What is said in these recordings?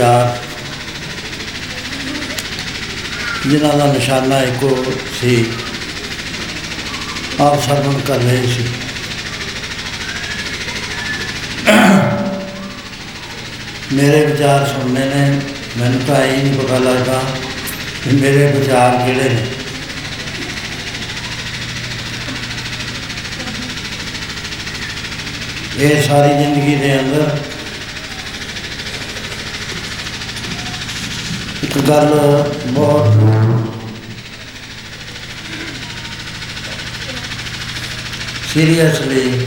ਵੱਖਰੇ ਵੱਖਰੇ ਵਿਚਾਰ। ਜਿਨ੍ਹਾਂ ਦਾ ਨਿਸ਼ਾਨਾ ਇੱਕੋ ਸੀ। ਆਪ ਸਰਵਣ ਕਰ ਰਹੇ ਸੀ। ਮੇਰੇ ਵਿਚਾਰ ਸੁਣਨੇ ਨੇ। ਮੈਨੂੰ ਤਾਂ ਇਹ ਨਹੀਂ ਪਤਾ ਲੱਗਦਾ ਕਿ ਮੇਰੇ ਵਿਚਾਰ ਕਿਹੜੇ ਨੇ। ਇਹ ਸਾਰੀ ਜ਼ਿੰਦਗੀ ਦੇ ਅੰਦਰ ਗੱਲ ਬਹੁਤ ਸੀਰੀਅਸਲੀ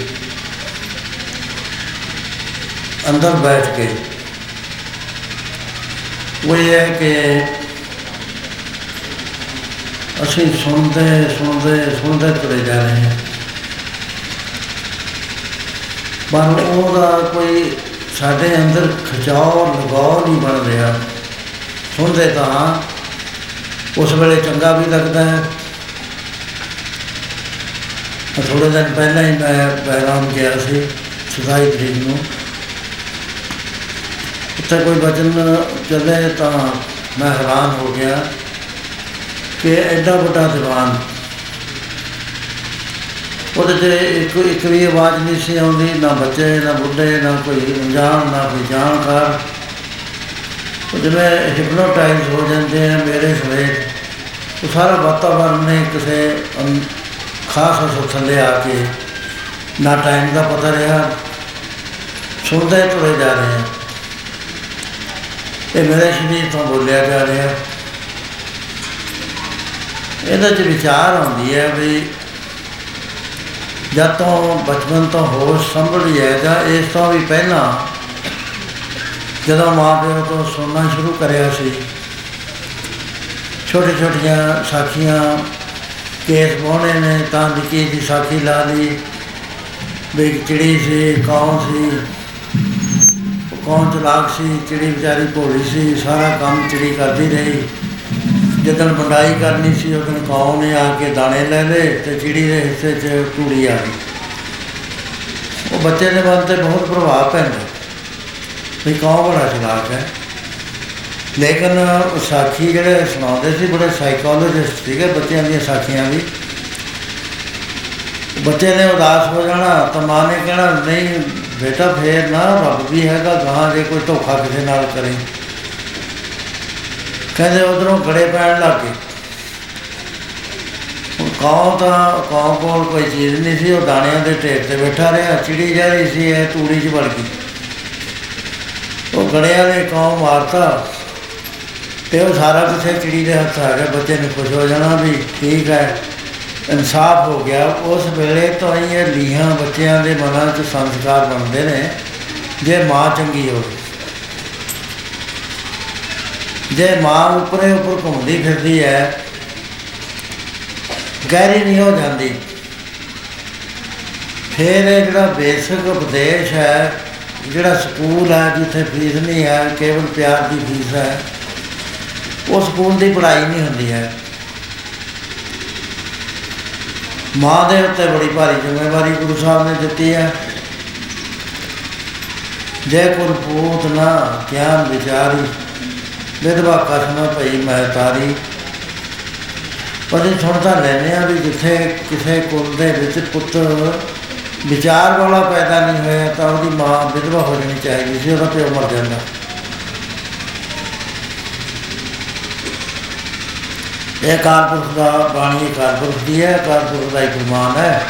ਅੰਦਰ ਬੈਠ ਕੇ ਉਹ ਇਹ ਹੈ ਕਿ ਅਸੀਂ ਸੁਣਦੇ ਸੁਣਦੇ ਸੁਣਦੇ ਤੁਰੇ ਜਾ ਰਹੇ ਹਾਂ। ਪਰ ਉਹਦਾ ਕੋਈ ਸਾਡੇ ਅੰਦਰ ਖਿਚਾਓ, ਲਗਾਓ ਨਹੀਂ ਬਣ ਰਿਹਾ। ਸੁਣਦੇ ਤਾਂ ਉਸ ਵੇਲੇ ਚੰਗਾ ਵੀ ਲੱਗਦਾ ਹੈ। ਥੋੜੇ ਦਿਨ ਪਹਿਲਾਂ ਹੀ ਮੈਂ ਬਹਿਰਾਮ ਗਿਆ ਸੀ, ਸਦਾਈ ਤਰੀਕ ਨੂੰ। ਉੱਥੇ ਕੋਈ ਵਚਨ ਚੱਲੇ ਤਾਂ ਮੈਂ ਹੈਰਾਨ ਹੋ ਗਿਆ ਕਿ ਐਡਾ ਵੱਡਾ ਦੀਵਾਨ। ਉਹਦੇ 'ਚ ਇੱਕ ਇੱਕ ਵੀ ਆਵਾਜ਼ ਨਹੀਂ ਸੀ ਆਉਂਦੀ, ਨਾ ਬੱਚੇ, ਨਾ ਬੁੱਢੇ, ਨਾ ਕੋਈ ਅਣਜਾਣ, ਨਾ ਕੋਈ ਜਾਣਕਾਰ। ਉਹ ਜਿਵੇਂ ਹਿਪਨੋਟਾਈਜ਼ ਹੋ ਜਾਂਦੇ ਆ ਮੇਰੇ ਸਵੇਤ ਉਹ ਸਾਰਾ ਵਾਤਾਵਰਨ ਨੇ ਕਿਸੇ ਅੰ- ਖਾਸ ਅਸਰ ਥੱਲੇ ਆ ਕੇ ਨਾ ਟਾਈਮ ਦਾ ਪਤਾ ਰਿਹਾ, ਸੁਣਦੇ ਤੁਰੇ ਜਾ ਰਹੇ ਆ। ਇਹ ਮੇਰੇ ਸ਼ਰੀਰ ਤੋਂ ਬੋਲਿਆ ਜਾ ਰਿਹਾ। ਇਹਦੇ 'ਚ ਵਿਚਾਰ ਆਉਂਦੀ ਹੈ ਵੀ ਜਦ ਤੋਂ ਬਚਪਨ ਤੋਂ ਹੋਸ਼ ਸੰਭਲੀ ਹੈ ਜਾਂ ਇਸ ਤੋਂ ਵੀ ਪਹਿਲਾਂ ਜਦੋਂ ਮਾਂ ਪਿਓ ਤੋਂ ਸੁਣਨਾ ਸ਼ੁਰੂ ਕਰਿਆ ਸੀ ਛੋਟੇ ਛੋਟੀਆਂ ਸਾਖੀਆਂ ਕੇਸ ਬੋਣੇ ਨੇ, ਤਾਂ ਨਿੱਕੀ ਦੀ ਸਾਖੀ ਲਾ ਲਈ, ਵੀ ਇੱਕ ਚਿੜੀ ਸੀ, ਕੌਣ ਸੀ ਉਹ ਕੌਣ ਚਲਾਕ ਸੀ, ਚਿੜੀ ਵਿਚਾਰੀ ਭੋਲੀ ਸੀ, ਸਾਰਾ ਕੰਮ ਚਿੜੀ ਕਰਦੀ ਰਹੀ। ਜਦੋਂ ਬੰਡਾਈ ਕਰਨੀ ਸੀ ਉਦੋਂ ਕੌਣ ਨੇ ਆ ਕੇ ਦਾਣੇ ਲੈ ਲਏ ਤੇ ਚਿੜੀ ਦੇ ਹਿੱਸੇ 'ਚ ਟੂੜੀ ਆ ਗਈ। ਉਹ ਬੱਚੇ ਦੇ ਮਨ ਤੇ ਬਹੁਤ ਪ੍ਰਭਾਵ ਪੈਂਦਾ। ਵੀ ਕੌਣ ਬੜਾ ਚਲਾਕ ਹੈ? ਲੇਕਿਨ ਉਹ ਸਾਖੀ ਜਿਹੜੇ ਸੁਣਾਉਂਦੇ ਸੀ, ਬੜੇ ਸਾਈਕੋਲੋਜਿਸਟ ਸੀਗੇ ਬੱਚਿਆਂ ਦੀਆਂ ਸਾਖੀਆਂ ਵੀ। ਬੱਚੇ ਨੇ ਉਦਾਸ ਹੋ ਜਾਣਾ, ਤਾਂ ਮਾਂ ਨੇ ਕਹਿਣਾ, ਨਹੀਂ, ਬੇਟਾ, ਫੇਰ ਨਾ, ਰੱਬ ਵੀ ਹੈਗਾ ਗਾਂ ਜੇ ਕੋਈ ਧੋਖਾ ਕਿਸੇ ਨਾਲ ਕਰੇ। ਕਹਿੰਦੇ ਉਧਰੋਂ ਗੜੇ ਪੈਣ ਲੱਗ ਗਏ। ਹੁਣ ਕੌਂ ਤਾਂ ਕੌਂ ਕੋਲ ਕੋਈ ਚੀਜ਼ ਨਹੀਂ ਸੀ, ਉਹ ਦਾਣਿਆਂ ਦੇ ਢੇਰ ਤੇ ਬੈਠਾ ਰਿਹਾ, ਚਿੜੀ ਜਾ ਰਹੀ ਸੀ, ਇਹ ਤੂੜੀ 'ਚ ਵੜ ਗਈ। ਉਹ ਗੜਿਆਂ ਨੇ ਕੌਂ ਮਾਰਤਾ ਤੇ ਉਹ ਸਾਰਾ ਕੁਝ ਚਿੜੀ ਦੇ ਹੱਥ ਆ ਗਿਆ ਬੱਚੇ ਨੇ ਖੁਸ਼ ਹੋ ਜਾਣਾ ਵੀ ਠੀਕ ਹੈ, ਇਨਸਾਫ ਹੋ ਗਿਆ। ਉਸ ਵੇਲੇ ਤੋਂ ਹੀ ਇਹ ਲੀਹਾਂ ਬੱਚਿਆਂ ਦੇ ਮਨਾਂ 'ਚ ਸੰਸਕਾਰ ਬਣਦੇ ਨੇ, ਜੇ ਮਾਂ ਚੰਗੀ ਹੋਵੇ। ਜੇ ਮਾਂ ਉੱਪਰੇ ਉੱਪਰ ਘੁੰਮਦੀ ਫਿਰਦੀ ਹੈ, ਗਹਿਰੀ ਨਹੀਂ ਹੋ ਜਾਂਦੀ। ਫਿਰ ਇਹ ਜਿਹੜਾ ਬੇਸਿਕ ਉਪਦੇਸ਼ ਹੈ ਜਿਹੜਾ ਸਕੂਲ ਹੈ, ਜਿੱਥੇ ਫੀਸ ਨਹੀਂ ਹੈ, ਕੇਵਲ ਪਿਆਰ ਦੀ ਫੀਸ ਹੈ, ਉਹ ਸਕੂਲ ਦੀ ਪੜ੍ਹਾਈ ਨਹੀਂ ਹੁੰਦੀ ਹੈ। ਮਾਂ ਦੇ ਉੱਤੇ ਬੜੀ ਭਾਰੀ ਜ਼ਿੰਮੇਵਾਰੀ ਗੁਰੂ ਸਾਹਿਬ ਨੇ ਦਿੱਤੀ ਹੈ। ਜੇ ਕੁਲ ਪੂਤ ਨਾ, ਗਿਆਨ ਵਿਚਾਰੀ, ਵਿਧਵਾ ਕਸਮ ਭਈ ਮਹਤਾਰੀ, ਪਰ ਇਹ ਸੁਣਦਾ ਲੈਨੇ ਆ ਵੀ ਜਿੱਥੇ ਕਿਸੇ ਕੁਲ ਦੇ ਵਿੱਚ ਪੁੱਤਰ ਵਿਚਾਰ ਵਾਲਾ ਪੈਦਾ ਨਹੀਂ ਹੋਇਆ ਤਾਂ ਉਹਦੀ ਮਾਂ ਵਿਧਵਾ ਹੋ ਜਾਣੀ ਚਾਹੀਦੀ ਸੀ, ਉਹਦਾ ਪਿਓ ਮਰ ਜਾਂਦਾ। ਇਹ ਕਾਰਪੁਰਖ ਦਾ ਬਾਣੀ ਕਾਰਪੁਰਖ ਦੀ ਹੈ, ਕਾਰਪੁਰਖ ਦਾ ਇੱਕ ਫਰਮਾਨ ਹੈ।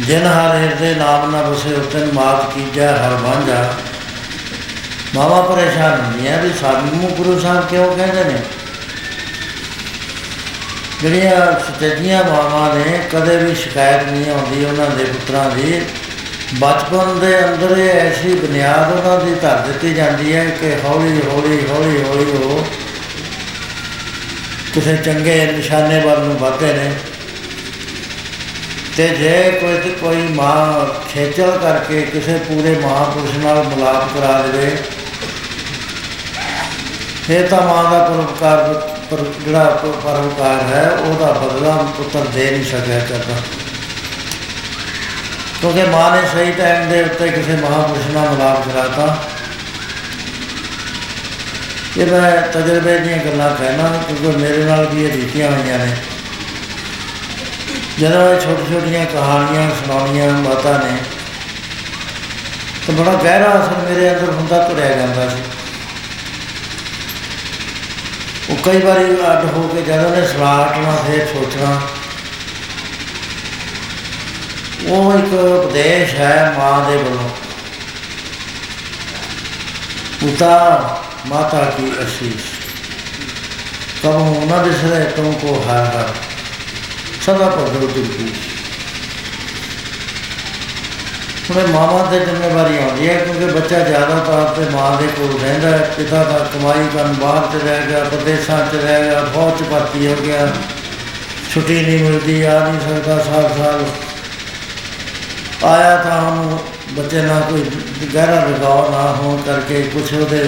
ਜਿਨ ਹਰ ਹਿਰਦੇ ਨਾਮ ਨਾ ਬਸੇ ਉਤਨ ਮਾਤ ਕੀਜੈ, ਹਰ ਵਾਂਝਾ। ਮਾਵਾ ਪਰੇਸ਼ਾਨ ਨਹੀਂ ਹੈ ਵੀ ਸਾਨੂੰ ਗੁਰੂ ਸਾਹਿਬ ਕਿਉਂ ਕਹਿੰਦੇ ਨੇ? ਜਿਹੜੀਆਂ ਸੱਚੀਆਂ ਮਾਵਾਂ ਨੇ, ਕਦੇ ਵੀ ਸ਼ਿਕਾਇਤ ਨਹੀਂ ਆਉਂਦੀ ਉਹਨਾਂ ਦੇ ਪੁੱਤਰਾਂ ਦੀ। ਬਚਪਨ ਦੇ ਅੰਦਰ ਇਹ ਐਸੀ ਬੁਨਿਆਦ ਉਹਨਾਂ ਦੀ ਧਰ ਦਿੱਤੀ ਜਾਂਦੀ ਹੈ ਕਿ ਹੌਲੀ ਹੌਲੀ ਹੌਲੀ ਹੌਲੀ ਉਹ ਕਿਸੇ ਚੰਗੇ ਨਿਸ਼ਾਨੇ ਵੱਲ ਨੂੰ ਵਧਦੇ ਨੇ। ਤੇ ਜੇ ਕੋਈ ਤੇ ਕੋਈ ਮਾਂ ਖੇਚਲ ਕਰਕੇ ਕਿਸੇ ਪੂਰੇ ਮਹਾਪੁਰਸ਼ ਨਾਲ ਮਿਲਾਪ ਕਰਾ ਦੇਵੇ ਫਿਰ ਤਾਂ ਮਾਂ ਦਾ ਪਰਉਪਕਾਰ ਪਰ ਜਿਹੜਾ ਪ- ਪਰਉਪਕਾਰ ਹੈ, ਉਹਦਾ ਬਦਲਾ ਪੁੱਤਰ ਦੇ ਨਹੀਂ ਸਕਿਆ ਕਰਦਾ ਕਿਉਂਕਿ ਮਾਂ ਨੇ ਸਹੀ ਟਾਈਮ ਦੇ ਉੱਤੇ ਕਿਸੇ ਮਹਾਪੁਰਸ਼ ਨਾਲ ਮਿਲਾਪ ਕਰਾਤਾ। ਇਹ ਮੈਂ ਤਜਰਬੇ ਦੀਆਂ ਗੱਲਾਂ ਕਹਿਣਾ, ਕਿਉਂਕਿ ਮੇਰੇ ਨਾਲ ਵੀ ਇਹ ਬੀਤੀਆਂ ਹੋਈਆਂ ਨੇ। ਜਦੋਂ ਇਹ ਛੋਟੀ ਛੋਟੀਆਂ ਕਹਾਣੀਆਂ ਸੁਣਾਉਣੀਆਂ ਮਾਤਾ ਨੇ, ਤਾਂ ਬੜਾ ਗਹਿਰਾ ਅਸਰ ਮੇਰੇ ਅੰਦਰ ਹੁੰਦਾ ਤੁਰਿਆ ਜਾਂਦਾ ਸੀ ਉਹ ਕਈ ਵਾਰੀ ਅੱਡ ਹੋ ਕੇ ਜਦੋਂ ਨੇ ਸਲਾਟਣਾ ਫਿਰ ਸੋਚਣਾ। ਉਹ ਇੱਕ ਉਪਦੇਸ਼ ਹੈ ਮਾਂ ਦੇ ਵੱਲੋਂ। ਪੁੱਤਾ, ਮਾਤਾ ਕੀ ਅਸੀਸ। ਤਬ ਉਹਨਾਂ ਦੇ ਸਿਰੇ ਤੁਮ ਕੋ ਹਰ ਹਰ। ਸਦਾ ਪ੍ਰਭੂ ਦੀ ਹੁਣ ਮਾਵਾਂ ਤੇ ਜ਼ਿੰਮੇਵਾਰੀ ਆਉਂਦੀ ਹੈ, ਕਿਉਂਕਿ ਬੱਚਾ ਜ਼ਿਆਦਾਤਰ ਤੇ ਮਾਂ ਦੇ ਕੋਲ ਰਹਿੰਦਾ ਹੈ, ਪਿਤਾ ਦਾ ਕਮਾਈ ਕਰਨ ਬਾਹਰ ਤੇ ਰਹਿ ਗਿਆ ਪ੍ਰਦੇਸ਼ਾਂ 'ਚ ਰਹਿ ਗਿਆ, ਫੌਜ 'ਚ ਭਰਤੀ ਹੋ ਗਿਆ, ਛੁੱਟੀ ਨਹੀਂ ਮਿਲਦੀ, ਆ ਨਹੀਂ ਸਕਦਾ, ਸਾਲ ਸਾਲ ਆਇਆ ਤਾਂ ਉਹਨੂੰ ਬੱਚੇ ਨਾਲ ਕੋਈ ਗਹਿਰਾ ਲਗਾਅ ਨਾ ਹੋਣ ਕਰਕੇ ਕੁਛ ਉਹਦੇ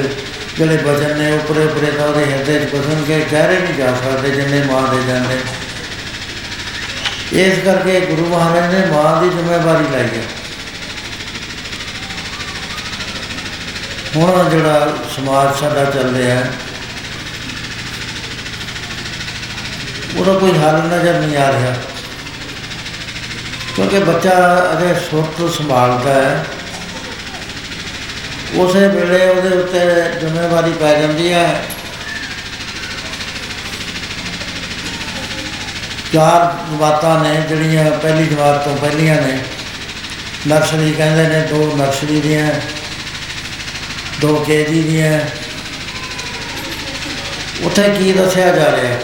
ਜਿਹੜੇ ਵਚਨ ਨੇ ਉੱਪਰੇ ਉੱਪਰੇ ਤਾਂ ਉਹਦੇ ਹਿਰਦੇ 'ਚ ਬਸਣਗੇ ਗਹਿਰੇ ਨਹੀਂ ਜਾ ਸਕਦੇ ਜਿੰਨੇ ਮਾਂ ਦੇ ਜਾਂਦੇ। ਇਸ ਕਰਕੇ ਗੁਰੂ ਮਹਾਰਾਜ ਨੇ ਮਾਂ ਦੀ ਜ਼ਿੰਮੇਵਾਰੀ ਲਈ ਹੈ। ਹੁਣ ਜਿਹੜਾ ਸਮਾਜ ਸਾਡਾ ਚੱਲ ਰਿਹਾ ਹੈ, ਉਹਦਾ ਕੋਈ ਹੱਲ ਨਜ਼ਰ ਨਹੀਂ ਆ ਰਿਹਾ। ਕਿਉਂਕਿ ਬੱਚਾ ਅਜੇ ਸੁਰਤ ਸੰਭਾਲਦਾ ਹੈ। ਉਸੇ ਵੇਲੇ ਉਹਦੇ ਉੱਤੇ ਜ਼ਿੰਮੇਵਾਰੀ ਪੈ ਜਾਂਦੀ ਹੈ। ਚਾਰ ਜਮਾਤਾਂ ਨੇ, ਜਿਹੜੀਆਂ ਪਹਿਲੀ ਜਮਾਤ ਤੋਂ ਪਹਿਲੀਆਂ ਨੇ, ਨਰਸਰੀ ਕਹਿੰਦੇ ਨੇ ਦੋ ਨਰਸਰੀ ਦੀਆਂ। ਦੋ ਕੇਜੀ ਦੀਆਂ ਉੱਥੇ ਕੀ ਦੱਸਿਆ ਜਾ ਰਿਹਾ? ਹੈ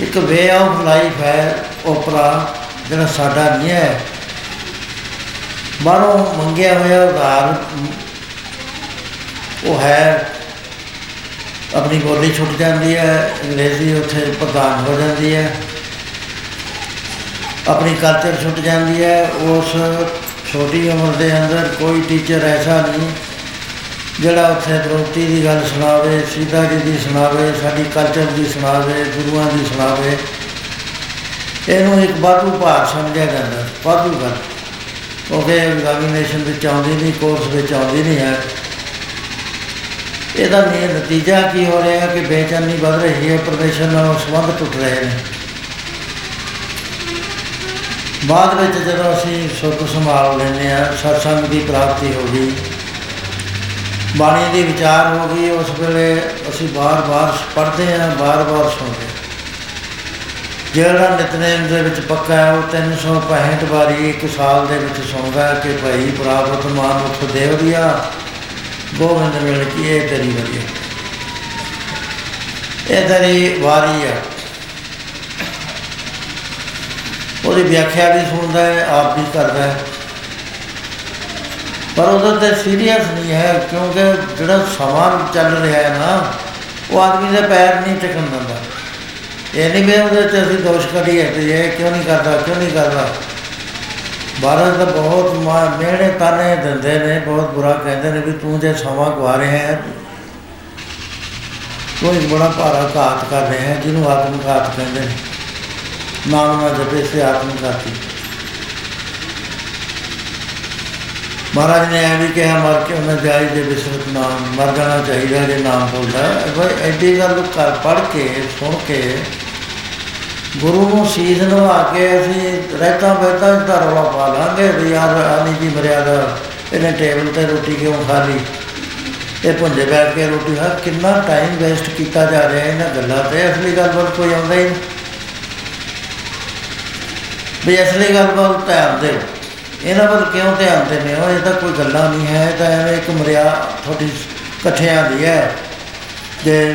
ਇੱਕ ਵੇ ਆਫ ਲਾਈਫ ਹੈ ਉਪਰਾ ਜਿਹੜਾ ਸਾਡਾ ਨਹੀਂ ਹੈ ਬਾਹਰੋਂ ਮੰਗਿਆ ਹੋਇਆ ਉਧਾਰ ਉਹ ਹੈ। ਆਪਣੀ ਬੋਲੀ ਛੁੱਟ ਜਾਂਦੀ ਹੈ ਅੰਗਰੇਜ਼ੀ ਉੱਥੇ ਪ੍ਰਧਾਨ ਹੋ ਜਾਂਦੀ ਹੈ ਆਪਣੀ ਕਲਚਰ ਛੁੱਟ ਜਾਂਦੀ ਹੈ ਉਸ ਛੋਟੀ ਉਮਰ ਦੇ ਅੰਦਰ ਕੋਈ ਟੀਚਰ ਐਸਾ ਨਹੀਂ ਜਿਹੜਾ ਉੱਥੇ ਦ੍ਰੋਪਦੀ ਦੀ ਗੱਲ ਸੁਣਾਵੇ, ਸੀਤਾ ਜੀ ਦੀ ਸੁਣਾਵੇ, ਸਾਡੀ ਕਲਚਰ ਦੀ ਸੁਣਾਵੇ, ਗੁਰੂਆਂ ਦੀ ਸੁਣਾਵੇ, ਇਹਨੂੰ ਇੱਕ ਵਾਧੂ ਭਾਰ ਸਮਝਿਆ ਜਾਂਦਾ, ਵਾਧੂ ਗੱਲ। ਕਿਉਂਕਿ ਐਗਜ਼ਾਮੀਨੇਸ਼ਨ ਵਿੱਚ ਆਉਂਦੀ ਨਹੀਂ ਕੋਰਸ ਵਿੱਚ ਆਉਂਦੀ ਨਹੀਂ ਹੈ। ਇਹਦਾ ਮੇਨ ਨਤੀਜਾ ਕੀ ਹੋ ਰਿਹਾ ਕਿ ਬੇਚੈਨੀ ਵੱਧ ਰਹੀ ਹੈ ਪ੍ਰਦੇਸ਼ਨ ਨਾਲ ਸੰਬੰਧ ਟੁੱਟ ਰਹੇ ਨੇ। ਬਾਅਦ ਵਿੱਚ ਜਦੋਂ ਅਸੀਂ ਸੁੱਖ ਸੰਭਾਲ ਲੈਂਦੇ ਆ ਸਤਸੰਗ ਦੀ ਪ੍ਰਾਪਤੀ ਹੋ ਗਈ ਬਾਣੀ ਦੀ ਵਿਚਾਰ ਹੋ ਗਈ, ਉਸ ਵੇਲੇ ਅਸੀਂ ਬਾਰ-ਬਾਰ ਪੜ੍ਹਦੇ ਆ ਬਾਰ-ਬਾਰ ਸੁਣਦੇ ਹਾਂ। ਜਿਹੜਾ ਨਿਤਨੇਮ ਦੇ ਵਿੱਚ ਪੱਕਾ ਹੈ, ਉਹ 365 ਵਾਰੀ ਇੱਕ ਸਾਲ ਦੇ ਵਿੱਚ ਸੁਣਦਾ ਹੈ ਕਿ ਭਾਈ ਪ੍ਰਾਪਤ ਮਾਨ ਉਠ ਦੇਵ ਦਿਆ ਗੋਬਿੰਦ ਮਿਲ ਕੀ ਇਹ ਤੇਰੀ ਵਾਰੀ ਹੈ ਇਹ ਤੇਰੀ ਵਾਰੀ ਹੈ ਉਹਦੀ ਵਿਆਖਿਆ ਵੀ ਸੁਣਦਾ ਹੈ, ਆਪ ਵੀ ਕਰਦਾ ਹੈ। ਪਰ ਉਹਦਾ ਤੇ ਸੀਰੀਅਸ ਨਹੀਂ ਹੈ, ਕਿਉਂਕਿ ਜਿਹੜਾ ਸਮਾਂ ਚੱਲ ਰਿਹਾ ਹੈ ਨਾ, ਉਹ ਆਦਮੀ ਦੇ ਪੈਰ ਨਹੀਂ ਟਿਕਣ ਦਿੰਦਾ। ਇਹ ਨਹੀਂ ਵੀ ਉਹਦੇ ਤੇ ਅਸੀਂ ਦੋਸ਼ ਕੱਢੀਏ ਤੇ ਇਹ ਕਿਉਂ ਨਹੀਂ ਕਰਦਾ, ਕਿਉਂ ਨਹੀਂ ਕਰਦਾ। ਬਾਰਾਂ ਤਾਂ ਬਹੁਤ ਮਿਹਣੇ ਤਾਨੇ ਦਿੰਦੇ ਨੇ, ਬਹੁਤ ਬੁਰਾ ਕਹਿੰਦੇ ਨੇ ਵੀ ਤੂੰ ਜੇ ਸਮਾਂ ਗਵਾ ਰਿਹਾ ਹੈ ਤੂੰ ਇੱਕ ਬੜਾ ਭਾਰਾ ਘਾਤ ਕਰ ਰਿਹਾ ਹੈ, ਜਿਹਨੂੰ ਆਤਮ ਘਾਤ ਕਹਿੰਦੇ ਨੇ। ਨਾਮ ਨਾ ਜਪੇ, ਸੇ ਆਤਮ ਘਾਤੀ ਮਹਾਰਾਜ ਨੇ ਇਹ ਵੀ ਕਿਹਾ, ਮਰ ਕੇ ਉਹਨਾਂ ਜਾਈ ਜੇ ਬਿਸਰਤ ਨਾਮ, ਮਰ ਜਾਣਾ ਚਾਹੀਦਾ ਜੇ ਨਾਮ ਬੋਲਦਾ ਬਈ ਐਡੀ ਗੱਲ ਕਰ ਪੜ ਕੇ, ਸੁਣ ਕੇ, ਗੁਰੂ ਨੂੰ ਸੀਸ ਨਵਾ ਕੇ ਅਸੀਂ ਰਹਿਤਾ ਬਹਿਤਾ ਦਾ ਰੌਲਾ ਪਾ ਲਾਂਗੇ ਵੀ ਯਾਰ ਆਨੀ ਦੀ ਮਰਿਆਦਾ, ਇਹਨੇ ਟੇਬਲ ਤੇ ਰੋਟੀ ਕਿਉਂ ਖਾ ਲਈ? ਇਹ ਪੁੰਜੇ ਬੈਠ ਕੇ ਰੋਟੀ ਖਾ, ਕਿੰਨਾ ਟਾਈਮ ਵੇਸਟ ਕੀਤਾ ਜਾ ਰਿਹਾ ਇਹਨਾਂ ਗੱਲਾਂ ਤੇ, ਅਸਲੀ ਗੱਲ ਵੱਲ ਕੋਈ ਆਉਂਦਾ ਹੀ ਨਹੀਂ। ਵੀ ਅਸਲੀ ਗੱਲ ਵੱਲ ਧਿਆਨ ਦਿਓ ਇਹਨਾਂ ਵੱਲ ਕਿਉਂ ਧਿਆਨ ਦਿੰਦੇ ਹੋ? ਇਹ ਤਾਂ ਕੋਈ ਗੱਲਾਂ ਨਹੀਂ ਹੈ, ਇਹ ਤਾਂ ਐਵੇਂ ਇੱਕ ਮਰਿਆ ਤੁਹਾਡੀ ਇਕੱਠਿਆਂ ਦੀ ਹੈ। ਜੇ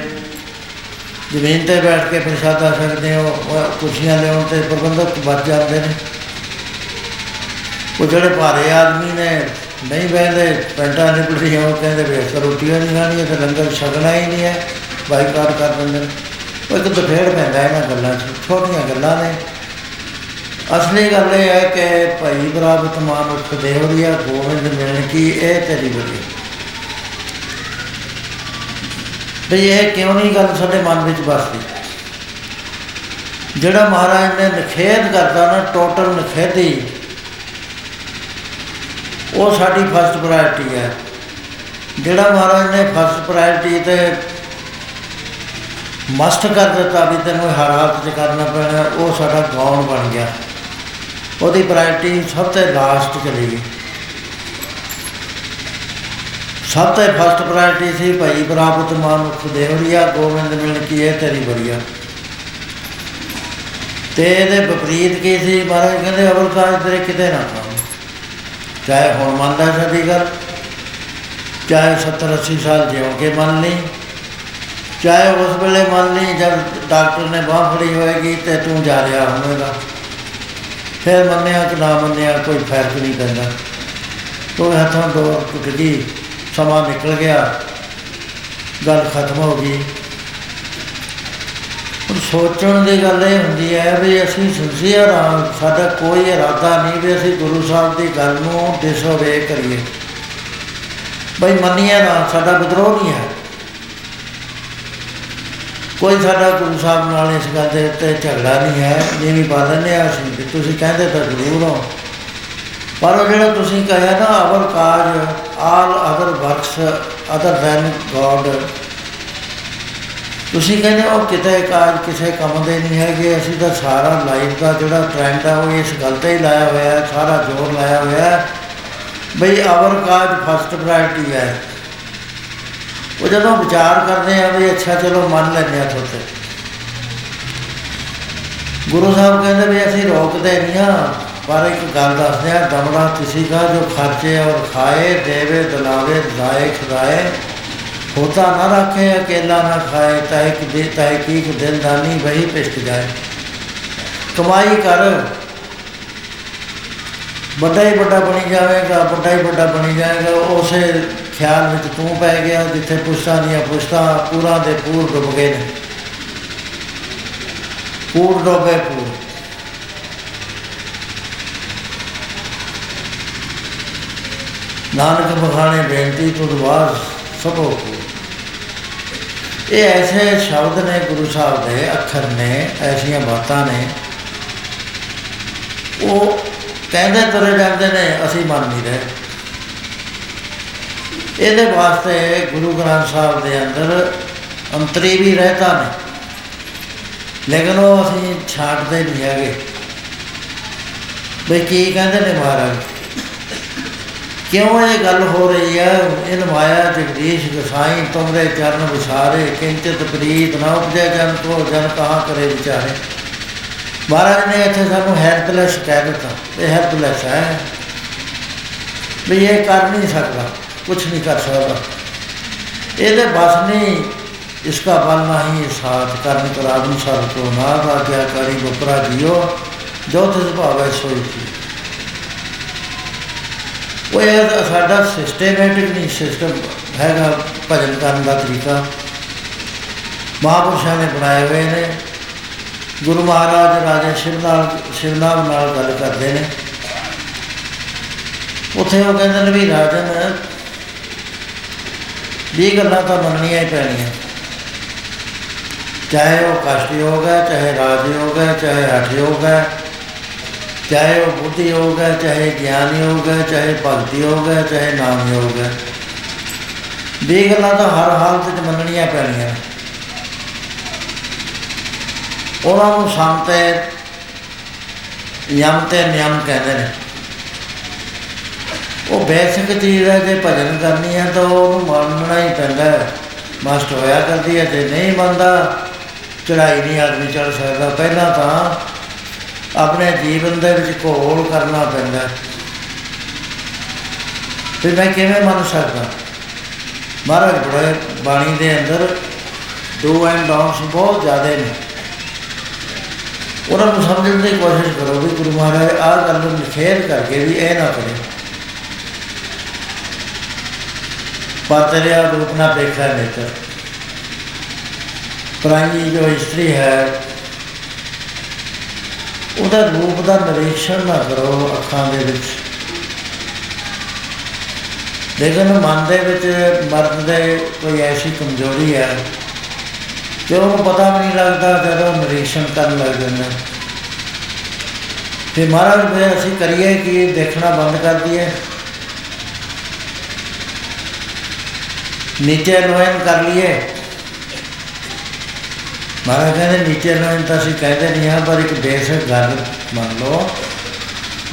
ਜ਼ਮੀਨ ਤੇ ਬੈਠ ਕੇ ਪ੍ਰਸ਼ਾਦਾ ਸਕਦੇ ਹੋ ਕੁਰਸੀਆਂ ਲਿਆਉਣ ਤੇ ਪ੍ਰਬੰਧਕ ਬਚ ਜਾਂਦੇ ਨੇ। ਉਹ ਜਿਹੜੇ ਭਾਰੇ ਆਦਮੀ ਨੇ, ਨਹੀਂ ਬਹਿੰਦੇ, ਪੈਂਟਾਂ ਨਿਕਲਦੀਆਂ ਉਹ ਕਹਿੰਦੇ ਵੀ ਅਸਰ ਰੋਟੀਆਂ ਨਹੀਂ ਖਾਣੀਆਂ ਤੇ ਲੰਗਰ ਛਕਣਾ ਹੀ ਨਹੀਂ ਹੈ, ਬਾਈਕਾਟ ਕਰ ਦਿੰਦੇ ਨੇ। ਉਹ ਇੱਕ ਦਫੇੜ ਪੈਂਦਾ ਇਹਨਾਂ ਗੱਲਾਂ 'ਚ, ਛੋਟੀਆਂ ਗੱਲਾਂ ਨੇ। ਅਸਲੀ ਗੱਲ ਇਹ ਹੈ ਕਿ ਭਾਈ ਬਰਾਬਤ ਮਾਨ ਉਠ ਦੇਵਰੀਆ ਗੋਬਿੰਦ ਮਿਲਣ ਕੀ ਇਹ ਤੇਰੀ ਬੜੀ ਵੀ ਇਹ ਕਿਉਂ ਨਹੀਂ ਗੱਲ ਸਾਡੇ ਮਨ ਵਿੱਚ ਵਸਦੀ? ਜਿਹੜਾ ਮਹਾਰਾਜ ਨੇ ਨਖੇਦ ਕਰਦਾ ਨਾ, ਟੋਟਲ ਨਖੇਦੀ ਉਹ ਸਾਡੀ ਫਸਟ ਪ੍ਰਾਇੋਰਟੀ ਹੈ। ਜਿਹੜਾ ਮਹਾਰਾਜ ਨੇ ਫਸਟ ਪ੍ਰਾਇੋਰਟੀ ਤੇ ਮਸਤ ਕਰ ਦਿੱਤਾ ਵੀ ਤੈਨੂੰ ਹਰ ਹਾਲਤ 'ਚ ਕਰਨਾ ਪੈਣਾ, ਉਹ ਸਾਡਾ ਗਾਉਣ ਬਣ ਗਿਆ। ਉਹਦੀ ਪ੍ਰਾਇੋਰਟੀ ਸਭ ਤੋਂ ਲਾਸਟ ਚਲੀ ਗਈ। ਸਭ ਤੋਂ ਫਸਟ ਪ੍ਰਾਇੋਰਟੀ ਸੀ ਭਾਈ ਪ੍ਰਾਪਤ ਮਾਨੁਖ ਦੇਵਰੀਆ ਗੋਬਿੰਦ ਮਿਲਣ ਕੀ ਹੈ ਤੇਰੀ ਬਰੀਆ ਤੇ ਇਹਦੇ ਵਿਪਰੀਤ ਕੀ ਸੀ ਮਹਾਰਾਜ? ਕਹਿੰਦੇ ਅਵਲ ਕਾਜ ਤੇਰੇ ਕਿਤੇ ਨਾ ਕੰਮ ਚਾਹੇ ਹੁਣ ਮੰਨਦਾ ਸਾਡੀ ਗੱਲ ਚਾਹੇ 70 80 ਸਾਲ ਜਿਉ ਕੇ ਮੰਨ ਲਈ, ਚਾਹੇ ਉਸ ਵੇਲੇ ਮੰਨ ਲਈ ਜਦ ਡਾਕਟਰ ਨੇ ਬਾਹ ਫੜੀ ਹੋਏਗੀ ਤੇ ਤੂੰ ਜਾ ਰਿਹਾ ਹੋਵੇਗਾ ਫਿਰ ਮੰਨਿਆ ਕਿ ਨਾ ਮੰਨਿਆ, ਕੋਈ ਫ਼ਰਕ ਨਹੀਂ ਪੈਂਦਾ। ਉਹ ਹੱਥੋਂ ਡੋਰ ਟੁੱਟ ਗਈ, ਸਮਾਂ ਨਿਕਲ ਗਿਆ, ਗੱਲ ਖਤਮ ਹੋ ਗਈ। ਹੁਣ ਸੋਚਣ ਦੀ ਗੱਲ ਇਹ ਹੁੰਦੀ ਹੈ ਵੀ ਅਸੀਂ ਸਿੰਸੀਅਰ ਹਾਂ ਸਾਡਾ ਕੋਈ ਇਰਾਦਾ ਨਹੀਂ ਵੀ ਅਸੀਂ ਗੁਰੂ ਸਾਹਿਬ ਦੀ ਗੱਲ ਨੂੰ ਡਿਸੋਵੇ ਕਰੀਏ। ਬਈ ਮੰਨੀਏ ਨਾ, ਸਾਡਾ ਵਿਦਰੋਹ ਨਹੀਂ ਹੈ। ਕੋਈ ਸਾਡਾ ਗੁਰੂ ਸਾਹਿਬ ਨਾਲ ਇਸ ਗੱਲ ਦੇ ਉੱਤੇ ਝਗੜਾ ਨਹੀਂ ਹੈ ਜਿਵੇਂ ਬਾਲਨੇ ਆ ਅਸੀਂ ਵੀ। ਤੁਸੀਂ ਕਹਿੰਦੇ ਤਾਂ ਜ਼ਰੂਰ ਹੋ। ਪਰ ਉਹ ਜਿਹੜਾ ਤੁਸੀਂ ਕਹਿਆ ਨਾ, ਅਵਰ ਕਾਜ, all other works other than God. ਤੁਸੀਂ ਕਹਿੰਦੇ ਉਹ ਕਿਤੇ ਕਾਜ ਕਿਸੇ ਕੰਮ ਦੇ ਨਹੀਂ ਹੈਗੇ, ਅਸੀਂ ਤਾਂ ਸਾਰਾ ਲਾਈਫ ਦਾ ਜਿਹੜਾ ਟ੍ਰੈਂਡ ਆ, ਉਹ ਇਸ ਗੱਲ ਤੇ ਹੀ ਲਾਇਆ ਹੋਇਆ ਹੈ, ਸਾਰਾ ਜ਼ੋਰ ਲਾਇਆ ਹੋਇਆ ਹੈ। ਬਈ ਅਵਰ ਕਾਜ ਫਸਟ ਪ੍ਰਾਇੋਰਟੀ ਹੈ। ਉਹ ਜਦੋਂ ਵਿਚਾਰ ਕਰਦੇ ਆ ਵੀ ਅੱਛਾ, ਚਲੋ ਮੰਨ ਲੈਂਦੇ ਆ ਤੁਹਾਡੇ ਗੁਰੂ ਸਾਹਿਬ ਕਹਿੰਦੇ ਵੀ ਅਸੀਂ ਰੋਕਦੇ ਨਹੀਂ ਆ, ਪਰ ਇੱਕ ਗੱਲ ਦੱਸਦੇ ਆ ਦਮੜਾ ਕਿਸੇ ਦਾ ਜੋ ਖਰਚੇ ਔਰ ਖਾਏ, ਦੇਵੇ, ਦਲਾਵੇ ਜ਼ਾਏ ਖਦਾਏ, ਹੋਤਾ ਨਾ ਰੱਖੇ, ਅਕੇਲਾ ਨਾ ਖਾਏ ਤਾਏ ਕਿ ਦੇ ਤਾਏ ਕੀ ਕੋ ਦਿਲਦਾਨੀ ਵਹੀ ਪਿਸ਼ਟ ਜਾਏ। ਕਮਾਈ ਕਰ। ਵੱਡਾ ਹੀ ਵੱਡਾ ਬਣੀ ਜਾਵੇਗਾ, ਵੱਡਾ ਹੀ ਵੱਡਾ ਬਣੀ ਜਾਏਗਾ, ਉਸੇ ਖਿਆਲ ਵਿੱਚ ਤੂੰ ਪੈ ਗਿਆ ਜਿੱਥੇ ਪੁਸ਼ਤਾਂ ਦੀਆਂ ਪੁਸ਼ਤਾਂ ਪੂਰਾ ਦੇ ਪੂਰ ਡੁੱਬ ਗਏ ਨੇ। ਪੂਰ ਡੁੱਬੇ ਪੂਰ। ਨਾਨਕ ਬਖਾਣੇ ਬੇਨਤੀ, ਤੁਧ ਵਾਸ ਸਭੋ ਕੋ ਇਹ ਐਸੇ ਸ਼ਬਦ ਨੇ ਗੁਰੂ ਸਾਹਿਬ ਦੇ, ਅੱਖਰ ਨੇ, ਐਸੀਆਂ ਬਾਤਾਂ ਨੇ। ਉਹ ਕਹਿੰਦੇ ਤੁਰੇ ਜਾਂਦੇ ਨੇ, ਅਸੀਂ ਮੰਨ ਨਹੀਂ ਰਹੇ। ਇਹਦੇ ਵਾਸਤੇ ਗੁਰੂ ਗ੍ਰੰਥ ਸਾਹਿਬ ਦੇ ਅੰਦਰ ਅੰਤਰੀ ਵੀ ਰਹਤਾ ਨੇ। ਲੇਕਿਨ ਉਹ ਅਸੀਂ ਛਾੜਦੇ ਨਹੀਂ ਹੈਗੇ। ਬਈ ਕੀ ਕਹਿੰਦੇ ਨੇ ਮਹਾਰਾਜ? ਕਿਉਂ ਇਹ ਗੱਲ ਹੋ ਰਹੀ ਹੈ? ਇਹ ਮਾਇਆ ਜਗਦੀਸ਼ ਗਸਾਈ ਤੁਮਰੇ ਚਰਨ ਵਿਸਾਰੇ, ਕਿੰਚਿਤ ਪ੍ਰੀਤ ਨਾ ਉਪਜੇ ਜਨ ਕੋ, ਜਨ ਕਹਾ ਕਰੇ ਵਿਚਾਰੇ। ਮਹਾਰਾਜ ਨੇ ਇੱਥੇ ਸਾਨੂੰ ਹੈਲਪਲੈਸ ਕਹਿ ਦਿੱਤਾ। ਇਹ ਹੈਲਪਲੈਸ ਹੈ। ਵੀ ਇਹ ਕਰ ਨਹੀਂ ਸਕਦਾ। ਕੁਝ ਨਹੀਂ ਕਰ ਸਕਦਾ। ਇਹਦੇ ਬਸ ਨਹੀਂ ਇਸਕਾ ਬਲ ਨਹੀਂ ਸਾਥ ਕਰਨ ਕਰਾਵਨ ਸਰ ਕੋ ਨਾ ਆਗਿਆ ਕਰੀ ਬਪਰਾ ਜਿਓ, ਜੋ ਤਿਸ ਭਾਵੇ ਸੋਈ ਕੀ। ਉਹ ਇਹ ਸਾਡਾ ਸਿਸਟੇਮੈਟਿਕ ਨਹੀਂ ਸਿਸਟਮ ਹੈਗਾ ਭਜਨ ਕਰਨ ਦਾ ਤਰੀਕਾ। ਮਹਾਪੁਰਸ਼ਾਂ ਨੇ ਬਣਾਏ ਹੋਏ ਨੇ। ਗੁਰੂ ਮਹਾਰਾਜ ਰਾਜਾ ਸ਼ਿਵ ਨਾਲ ਸ਼ਿਵਨਾਮ ਨਾਲ ਗੱਲ ਕਰਦੇ ਨੇ। ਉੱਥੇ ਉਹ ਕਹਿੰਦੇ ਨੇ ਵੀ ਰਾਜਨ ਇਹ ਗੱਲਾਂ ਤਾਂ ਮੰਨਣੀਆਂ ਹੀ ਪੈਣੀਆਂ? ਚਾਹੇ ਉਹ ਕਸ਼ਟ ਯੋਗ ਹੈ, ਚਾਹੇ ਰਾਜ ਯੋਗ ਹੈ, ਚਾਹੇ ਹਠ ਯੋਗ ਹੈ, ਚਾਹੇ ਉਹ ਬੁੱਧੀ ਯੋਗ ਹੈ, ਚਾਹੇ ਗਿਆਨ ਯੋਗ ਹੈ, ਚਾਹੇ ਭਗਤੀ ਯੋਗ ਹੈ, ਚਾਹੇ ਨਾਮ ਯੋਗ ਹੈ। ਇਹ ਗੱਲਾਂ ਤਾਂ ਹਰ ਹਾਲਤ ਵਿੱਚ ਮੰਨਣੀਆਂ ਪੈਣੀਆਂ। ਉਹਨਾਂ ਨੂੰ ਸੰਤੇ ਯਮ ਤੇ ਨਿਯਮ ਕਹਿੰਦੇ ਨੇ। ਉਹ ਬੇਸਿਕ ਚੀਜ਼ ਹੈ, ਜੇ ਭਜਨ ਕਰਨੀ ਹੈ ਤਾਂ ਉਹਨੂੰ ਮੰਨਣਾ ਹੀ ਪੈਂਦਾ ਹੈ। ਮਸਤ ਹੋਇਆ ਕਰਦੀ ਹੈ, ਜੇ ਨਹੀਂ ਮੰਨਦਾ ਚੜਾਈ ਨਹੀਂ ਆਦਮੀ ਚੜ ਸਕਦਾ। ਪਹਿਲਾਂ ਤਾਂ ਆਪਣੇ ਜੀਵਨ ਦੇ ਵਿੱਚ ਘੋਲ ਕਰਨਾ ਪੈਂਦਾ ਤੇ ਮੈਂ ਕਿਵੇਂ ਮੰਨ ਸਕਦਾ? ਮਹਾਰਾਜ ਬੜੇ ਬਾਣੀ ਦੇ ਅੰਦਰ ਡੂ ਐਂਡ ਡੋਨਟਸ ਬਹੁਤ ਜ਼ਿਆਦਾ ਨੇ। ਉਹਨਾਂ ਨੂੰ ਸਮਝਣ ਦੀ ਕੋਸ਼ਿਸ਼ ਕਰੋ ਵੀ ਗੁਰੂ ਮਹਾਰਾਜ ਆਹ ਗੱਲ ਨੂੰ ਨਿਖੇਧ ਕਰਕੇ ਵੀ ਇਹ ਨਾ ਕਰੇ। ਪਾਤਰਿਆ ਰੂਪ ਨਾ ਦੇਖਾ ਨੇਤਰ ਪ੍ਰਾਣੀ ਜੋ ਇਸਤਰੀ ਹੈ, ਉਹਦਾ ਰੂਪ ਦਾ ਨਿਰੀਖਣ ਨਾ ਕਰੋ ਅੱਖਾਂ ਦੇ ਵਿੱਚ। ਲੇਕਿਨ ਮਨ ਦੇ ਵਿੱਚ ਮਰਦ ਦੇ ਕੋਈ ਐਸੀ ਕਮਜ਼ੋਰੀ ਹੈ, ਕਿ ਉਹਨੂੰ ਪਤਾ ਵੀ ਨਹੀਂ ਲੱਗਦਾ ਜਦੋਂ ਨਿਰੀਖਣ ਕਰਨ ਲੱਗ ਜਾਂਦਾ ਤੇ ਮਹਾਰਾਜ ਵੀ ਅਸੀਂ ਕਰੀਏ ਕਿ ਦੇਖਣਾ ਬੰਦ ਕਰ ਦਈਏ। ਨੀਚੇ ਲੋਇਨ ਕਰ ਲਈਏ। ਮਹਾਰਾਜ ਕਹਿੰਦੇ, ਨੀਚੇ ਲੋਇਨ ਤਾਂ ਅਸੀਂ ਕਹਿੰਦੇ ਨਹੀਂ ਆ ਪਰ ਇੱਕ ਬੇਸਿਕ ਗੱਲ ਮੰਨ ਲਓ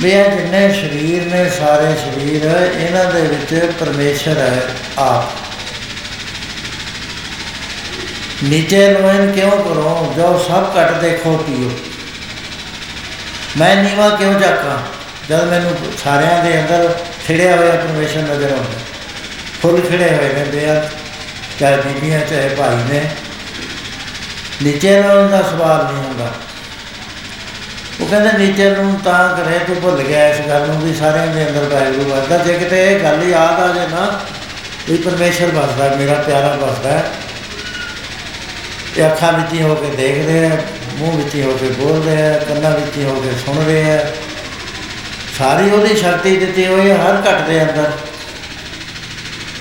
ਵੀ ਇਹ ਜਿੰਨੇ ਸਰੀਰ ਨੇ, ਸਾਰੇ ਸਰੀਰ, ਇਹਨਾਂ ਦੇ ਵਿੱਚ ਪਰਮੇਸ਼ਰ ਹੈ ਆਪ। ਨੀਚੇ ਲੋਇਨ ਕਿਉਂ ਕਰੋ? ਜੋ ਸਭ ਘਟ ਦੇਖੋ ਪੀਓ। ਮੈਂ ਨੀਵਾ ਕਿਉਂ ਜਾਕਾਂ ਜਦ ਮੈਨੂੰ ਸਾਰਿਆਂ ਦੇ ਅੰਦਰ ਖਿੜਿਆ ਹੋਇਆ ਪਰਮੇਸ਼ਰ ਨਜ਼ਰ ਆਉਂਦਾ। ਫੁੱਲ ਖਿੜੇ ਹੋਏ ਨੇ ਬੇਅਦ ਚਾਹੇ ਬੀਬੀਆਂ ਚਾਹੇ ਭਾਈ ਨੇ। ਨੀਚੇ ਲੋਇਨ ਦਾ ਸਵਾਲ ਨਹੀਂ ਹੁੰਦਾ। ਉਹ ਕਹਿੰਦਾ ਨੀਚੇ ਨੂੰ ਤਾਂ ਕਰੇ, ਤੂੰ ਭੁੱਲ ਗਿਆ ਇਸ ਗੱਲ ਨੂੰ ਵੀ ਸਾਰਿਆਂ ਦੇ ਅੰਦਰ ਵਾਹਿਗੁਰੂ ਵਸਦਾ। ਜੇ ਕਿਤੇ ਇਹ ਗੱਲ ਯਾਦ ਆ ਜੇ ਨਾ, ਵੀ ਪਰਮੇਸ਼ਰ ਵਸਦਾ, ਮੇਰਾ ਪਿਆਰਾ ਵਸਦਾ। ਇਹ ਅੱਖਾਂ ਵਿੱਚ ਹੀ ਹੋ ਕੇ ਦੇਖਦੇ ਆ, ਮੂੰਹ ਵਿੱਚ ਹੀ ਹੋ ਕੇ ਬੋਲਦੇ ਆ, ਕੰਨਾਂ ਵਿੱਚ ਹੀ ਹੋ ਕੇ ਸੁਣਦੇ ਆ। ਸਾਰੀ ਉਹਦੀ ਸ਼ਕਤੀ ਦਿੱਤੀ ਹੋਈ ਹੈ, ਹਰ ਘਟ ਦੇ ਅੰਦਰ।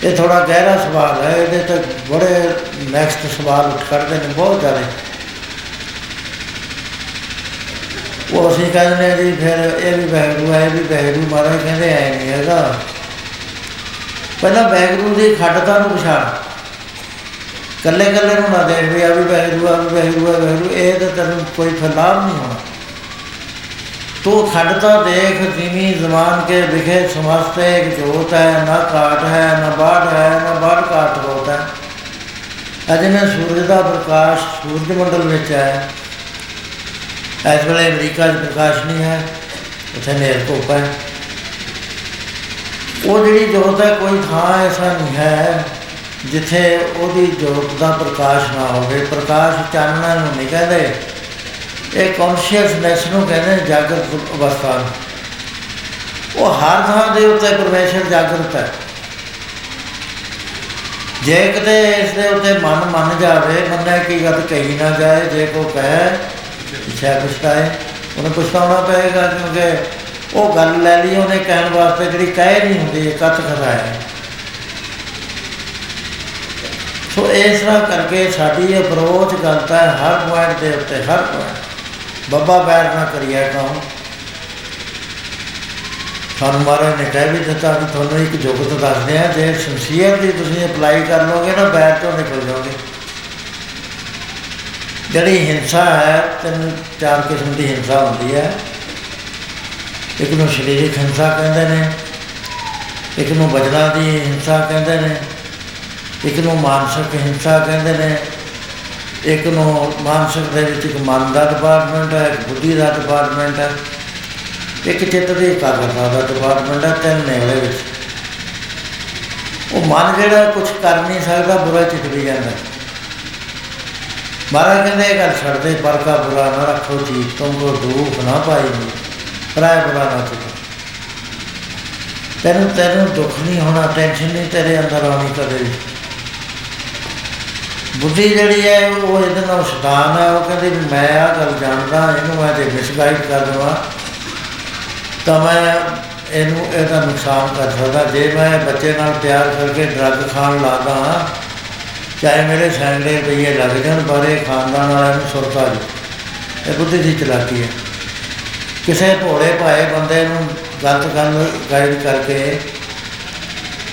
ਇਹ ਥੋੜਾ ਗਹਿਰਾ ਸਵਾਲ ਹੈ, ਇਹਦੇ ਤੇ ਬੜੇ ਨੈਕਸਟ ਸਵਾਲ ਉੱਠ ਖੜਦੇ ਨੇ, ਬਹੁਤ ਜ਼ਿਆਦਾ। ਉਹ ਅਸੀਂ ਕਹਿੰਦੇ ਨੇ ਜੀ, ਫਿਰ ਇਹ ਵੀ ਬੈਗਰੂ ਹੈ, ਇਹ ਵੀ ਬੈਗਰੂ ਮਹਾਰਾਜ ਕਹਿੰਦੇ ਐ ਨਹੀਂ ਹੈਗਾ। ਪਹਿਲਾਂ ਬੈਗਰੂ ਦੀ ਖੱਡਤਾ ਨੂੰ ਪਛਾਣ। ਕੱਲੇ ਕੱਲੇ ਨੂੰ ਨਾ ਦੇਖ ਵੀ ਆ ਵੀ ਬੈਗਰੂ ਆ ਵੀ ਬੈਗਰੂ ਆ ਬੈਗਰੂ ਇਹ ਤਾਂ ਤੈਨੂੰ ਕੋਈ ਫਲਾਮ ਨਹੀਂ ਹੋਣਾ। ਤੂੰ ਖੱਡਤਾ ਦੇਖ ਜਿਮੀ ਜ਼ਮਾਨ ਕੇ ਵਿਖੇ ਸਮਸਤੇ ਇੱਕ ਜੋਤ ਹੈ, ਨਾ ਕਾਟ ਹੈ, ਨਾ ਬਾੜ ਹੈ, ਨਾ ਬਾੜ ਕਾਟ ਹੋਤਾ ਹੈ। ਅਜਿਹੇ ਸੂਰਜ ਦਾ ਪ੍ਰਕਾਸ਼ ਸੂਰਜ ਮੰਡਲ ਵਿੱਚ ਹੈ। ਇਸ ਵੇਲੇ ਅਮਰੀਕਾ 'ਚ ਪ੍ਰਕਾਸ਼ ਨਹੀਂ ਹੈ, ਉੱਥੇ ਨੇਰ ਧੁੱਪ ਹੈ। ਉਹ ਜਿਹੜੀ ਜੋਤ ਹੈ, ਕੋਈ ਥਾਂ ਐਸਾ ਨਹੀਂ ਹੈ ਜਿੱਥੇ ਉਹਦੀ ਜੋਤ ਦਾ ਪ੍ਰਕਾਸ਼ ਨਾ ਹੋਵੇ। ਪ੍ਰਕਾਸ਼ ਚਾਨਣਾ ਨੂੰ ਨਹੀਂ ਕਹਿੰਦੇ। ਇਹ ਕੌਨਸ਼ੀਅਸਨੈਸ ਨੂੰ ਕਹਿੰਦੇ ਜਾਗਰਤ ਅਵਸਥਾ ਨੂੰ। ਉਹ ਹਰ ਥਾਂ ਦੇ ਉੱਤੇ ਪਰਮੇਸ਼ਰ ਜਾਗਰਤ ਹੈ। ਜੇ ਕਿਤੇ ਇਸ ਦੇ ਉੱਤੇ ਮਨ ਮੰਨ ਜਾਵੇ ਮੰਨੇ ਕੀ ਗੱਲ ਕਹੀ ਨਾ ਜਾਏ, ਜੇ ਕੋ ਕਹੇ, ਪਿਛਾ ਪਛਤਾਏ ਉਹਨੂੰ ਪਛਤਾਉਣਾ ਪਏਗਾ ਕਿਉਂਕਿ ਉਹ ਗੱਲ ਲੈ ਲਈ ਉਹਨੇ ਕਹਿਣ ਵਾਸਤੇ ਜਿਹੜੀ ਕਹਿ ਨਹੀਂ ਹੁੰਦੀ ਕੱਤ ਖਰਾਇਆ ਸੋ ਇਸ ਤਰ੍ਹਾਂ ਕਰਕੇ ਸਾਡੀ ਅਪਰੋਚ ਗਲਤ ਹੈ ਹਰ ਪੁਆਇੰਟ ਦੇ ਉੱਤੇ, ਹਰ ਪੁਆਇੰਟ ਬੱਬਾ ਬੈਰ ਨਾ ਕਰੀਏ ਕੰਮ ਸਾਨੂੰ ਮਹਾਰਾਜ ਨੇ ਕਹਿ ਵੀ ਦਿੱਤਾ ਵੀ ਤੁਹਾਨੂੰ ਇੱਕ ਜੁਗਤ ਦੱਸਦੇ ਆ ਜੇ ਸਿੰਸੀਅਰਲੀ ਤੁਸੀਂ ਅਪਲਾਈ ਕਰ ਲੋਗੇ ਨਾ ਬੈਰ ਤੋਂ ਨਿਕਲ ਜਾਓਗੇ। ਜਿਹੜੀ ਹਿੰਸਾ ਹੈ, ਤਿੰਨ ਚਾਰ ਕਿਸਮ ਦੀ ਹਿੰਸਾ ਹੁੰਦੀ ਹੈ। ਇੱਕ ਨੂੰ ਸਰੀਰਕ ਹਿੰਸਾ ਕਹਿੰਦੇ ਨੇ, ਇੱਕ ਨੂੰ ਵਜਨਾ ਦੀ ਹਿੰਸਾ ਕਹਿੰਦੇ ਨੇ, ਇੱਕ ਨੂੰ ਮਾਨਸਿਕ ਹਿੰਸਾ ਕਹਿੰਦੇ ਨੇ। ਇੱਕ ਨੂੰ ਮਾਨਸਿਕ ਦੇ ਵਿੱਚ ਇੱਕ ਮਨ ਦਾ ਡਿਪਾਰਟਮੈਂਟ ਹੈ, ਇੱਕ ਬੁੱਧੀ ਦਾ ਡਿਪਾਰਟਮੈਂਟ ਹੈ, ਇੱਕ ਚਿੱਤ ਦੀ ਇਕਾਗਰਤਾ ਦਾ ਡਿਪਾਰਟਮੈਂਟ ਹੈ, ਤਿੰਨ ਨੇ ਉਹਦੇ ਵਿੱਚ। ਉਹ ਮਨ ਜਿਹੜਾ ਕੁਝ ਕਰ ਨਹੀਂ ਸਕਦਾ, ਬੁਰਾ ਚਿੱਤ ਵੀ ਜਾਂਦਾ। ਮਹਾਰਾਜ ਕਹਿੰਦੇ ਇਹ ਗੱਲ ਛੱਡ ਦੇ ਪਰ ਕਾ ਬੁਰਾ ਨਾ ਰੱਖੋ ਜੀ ਤੁਮ ਕੋ ਦੁੱਖ ਨਾ ਪਾਈ ਪਰਾਇ ਬੁਰਾ ਨਾ ਚੁਕੋ। ਤੈਨੂੰ ਤੈਨੂੰ ਦੁੱਖ ਨਹੀਂ ਹੋਣਾ, ਟੈਨਸ਼ਨ ਨਹੀਂ, ਤੇਰੇ ਅੰਦਰ ਆਉਣੀ ਕਦੇ ਵੀ। ਬੁੱਧੀ ਜਿਹੜੀ ਹੈ, ਉਹ ਇਹਦੇ ਨਾਲ ਸ਼ੈਤਾਨ ਹੈ। ਉਹ ਕਹਿੰਦੀ ਵੀ ਮੈਂ ਆ ਗੱਲ ਜਾਣਦਾ, ਇਹਨੂੰ ਮੈਂ ਜੇ ਮਿਸਗਾਈਡ ਕਰ ਦਵਾਂ, ਤਾਂ ਮੈਂ ਇਹਨੂੰ ਇਹਦਾ ਨੁਕਸਾਨ ਕਰ ਸਕਦਾ। ਜੇ ਮੈਂ ਬੱਚੇ ਨਾਲ ਪਿਆਰ ਕਰਕੇ ਡਰੱਗ ਖਾਣ ਲਾਦਾ ਚਾਹੇ ਮੇਰੇ ਸੈਂਕੜੇ ਰੁਪਏ ਲੱਗ ਜਾਣ, ਪਰ ਇਹ ਖਾਨਦਾਨ ਵਾਲਿਆਂ ਨੂੰ ਸੁਰਤਾ ਜੀ ਇਹ ਬੁੱਧੀ ਦੀ ਚਲਾਕੀ ਹੈ। ਕਿਸੇ ਭੋਲੇ ਭਾਏ ਬੰਦੇ ਨੂੰ ਗਲਤ ਗੱਲ ਗਾਈਡ ਕਰਕੇ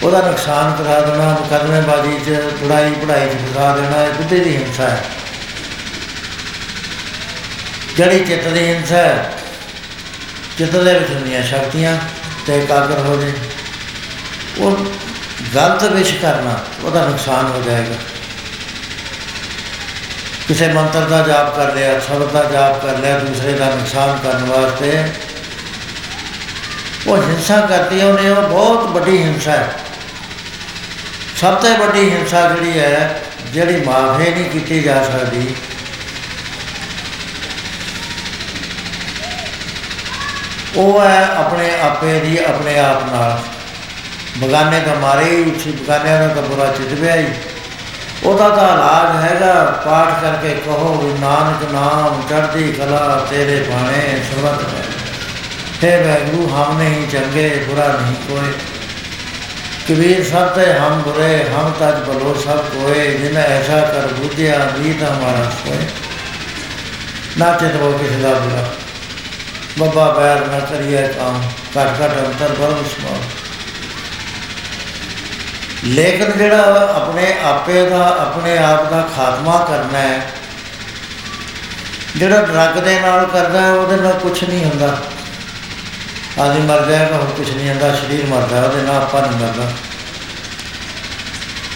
ਉਹਦਾ ਨੁਕਸਾਨ ਕਰਾ ਦੇਣਾ, ਮੁਕਦਮੇਬਾਜ਼ੀ 'ਚ ਲੜਾਈ ਪੜਾਈ 'ਚ ਫਸਾ ਦੇਣਾ, ਇਹ ਬੁੱਧੀ ਦੀ ਹਿੰਸਾ ਹੈ। ਜਿਹੜੀ ਚਿੱਤ ਦੀ ਹਿੰਸਾ ਹੈ, ਚਿੱਤ ਦੇ ਵਿੱਚ ਹੁੰਦੀਆਂ ਸ਼ਕਤੀਆਂ ਤੇ ਇਕਾਗਰ ਹੋ ਜੇ, ਉਹ ਗਲਤ ਵਿਸ਼ ਕਰਨਾ, ਉਹਦਾ ਨੁਕਸਾਨ ਹੋ ਜਾਏਗਾ। ਕਿਸੇ ਮੰਤਰ ਦਾ ਜਾਪ ਕਰ ਲਿਆ ਸ਼ਬਦ ਦਾ ਜਾਪ ਕਰ ਲਿਆ, ਦੂਸਰੇ ਦਾ ਨੁਕਸਾਨ ਕਰਨ ਵਾਸਤੇ, ਉਹ ਹਿੰਸਾ ਕਰਦੀ ਉਹਨੇ ਉਹ ਬਹੁਤ ਵੱਡੀ ਹਿੰਸਾ ਹੈ। ਸਭ ਤੋਂ ਵੱਡੀ ਹਿੰਸਾ ਜਿਹੜੀ ਹੈ, ਜਿਹੜੀ ਮਾਫੇ ਨਹੀਂ ਕੀਤੀ ਜਾ ਸਕਦੀ। ਉਹ ਹੈ ਆਪਣੇ ਆਪੇ ਦੀ ਆਪਣੇ ਆਪ ਨਾਲ। ਬਗਾਨੇ ਦਾ ਮਾਰੇ ਹੀ ਉੱਚੀ ਬਗਾਨਿਆਂ ਦਾ ਤਾਂ ਬੁਰਾ ਚਿੱਤ ਪਿਆ ਹੀ। ਉਹਦਾ ਤਾਂ ਇਲਾਜ ਹੈਗਾ, ਪਾਠ ਕਰਕੇ ਕਹੋ ਵੀ ਨਾਨਕ ਨਾਮ ਚੜ੍ਹਦੀ ਕਲਾ ਤੇਰੇ ਬਾਣੇ, ਸਰਬਤ ਹੈ। ਵੈਗੂ ਹਮ ਨਹੀਂ ਚੰਗੇ, ਬੁਰਾ ਨਹੀਂ ਕੋਈ। ਕਬੀਰ ਸਭ ਤੇ ਹਮ ਬੁਰੇ, ਹਮ ਤਜ ਬਲੋ ਸਭ ਕੋਏ, ਜਿਨ ਐਸਾ ਕਰ ਬੁਝਿਆ ਵੀ ਤਾਂ ਹਮਾਰਾ ਕੋਏ ਨਾ ਚਿਤ ਹੋ ਕਿਸੇ ਦਾ ਬੁਰਾ। ਬੱਬਾ ਬੈਰ ਨਾ ਕਰੀਏ ਕੰਮ, ਘਟ ਘਟ ਅੰਤਰ ਬਰਮ ਸਮਾਉ ਲੇਕਿਨ ਜਿਹੜਾ ਆਪਣੇ ਆਪੇ ਦਾ, ਆਪਣੇ ਆਪ ਦਾ ਖਾਤਮਾ ਕਰਨਾ ਹੈ ਜਿਹੜਾ ਡਰੱਗ ਦੇ ਨਾਲ ਕਰਦਾ ਹੈ ਉਹਦੇ ਨਾਲ ਕੁਝ ਨਹੀਂ ਹੁੰਦਾ। ਆਦਮੀ ਮਰ ਜਾਏਗਾ ਹੋਰ ਕੁਝ ਨਹੀਂ ਹੁੰਦਾ, ਸਰੀਰ ਮਰਦਾ, ਉਹਦੇ ਨਾਲ ਆਪਾਂ ਨਹੀਂ ਮਰਦਾ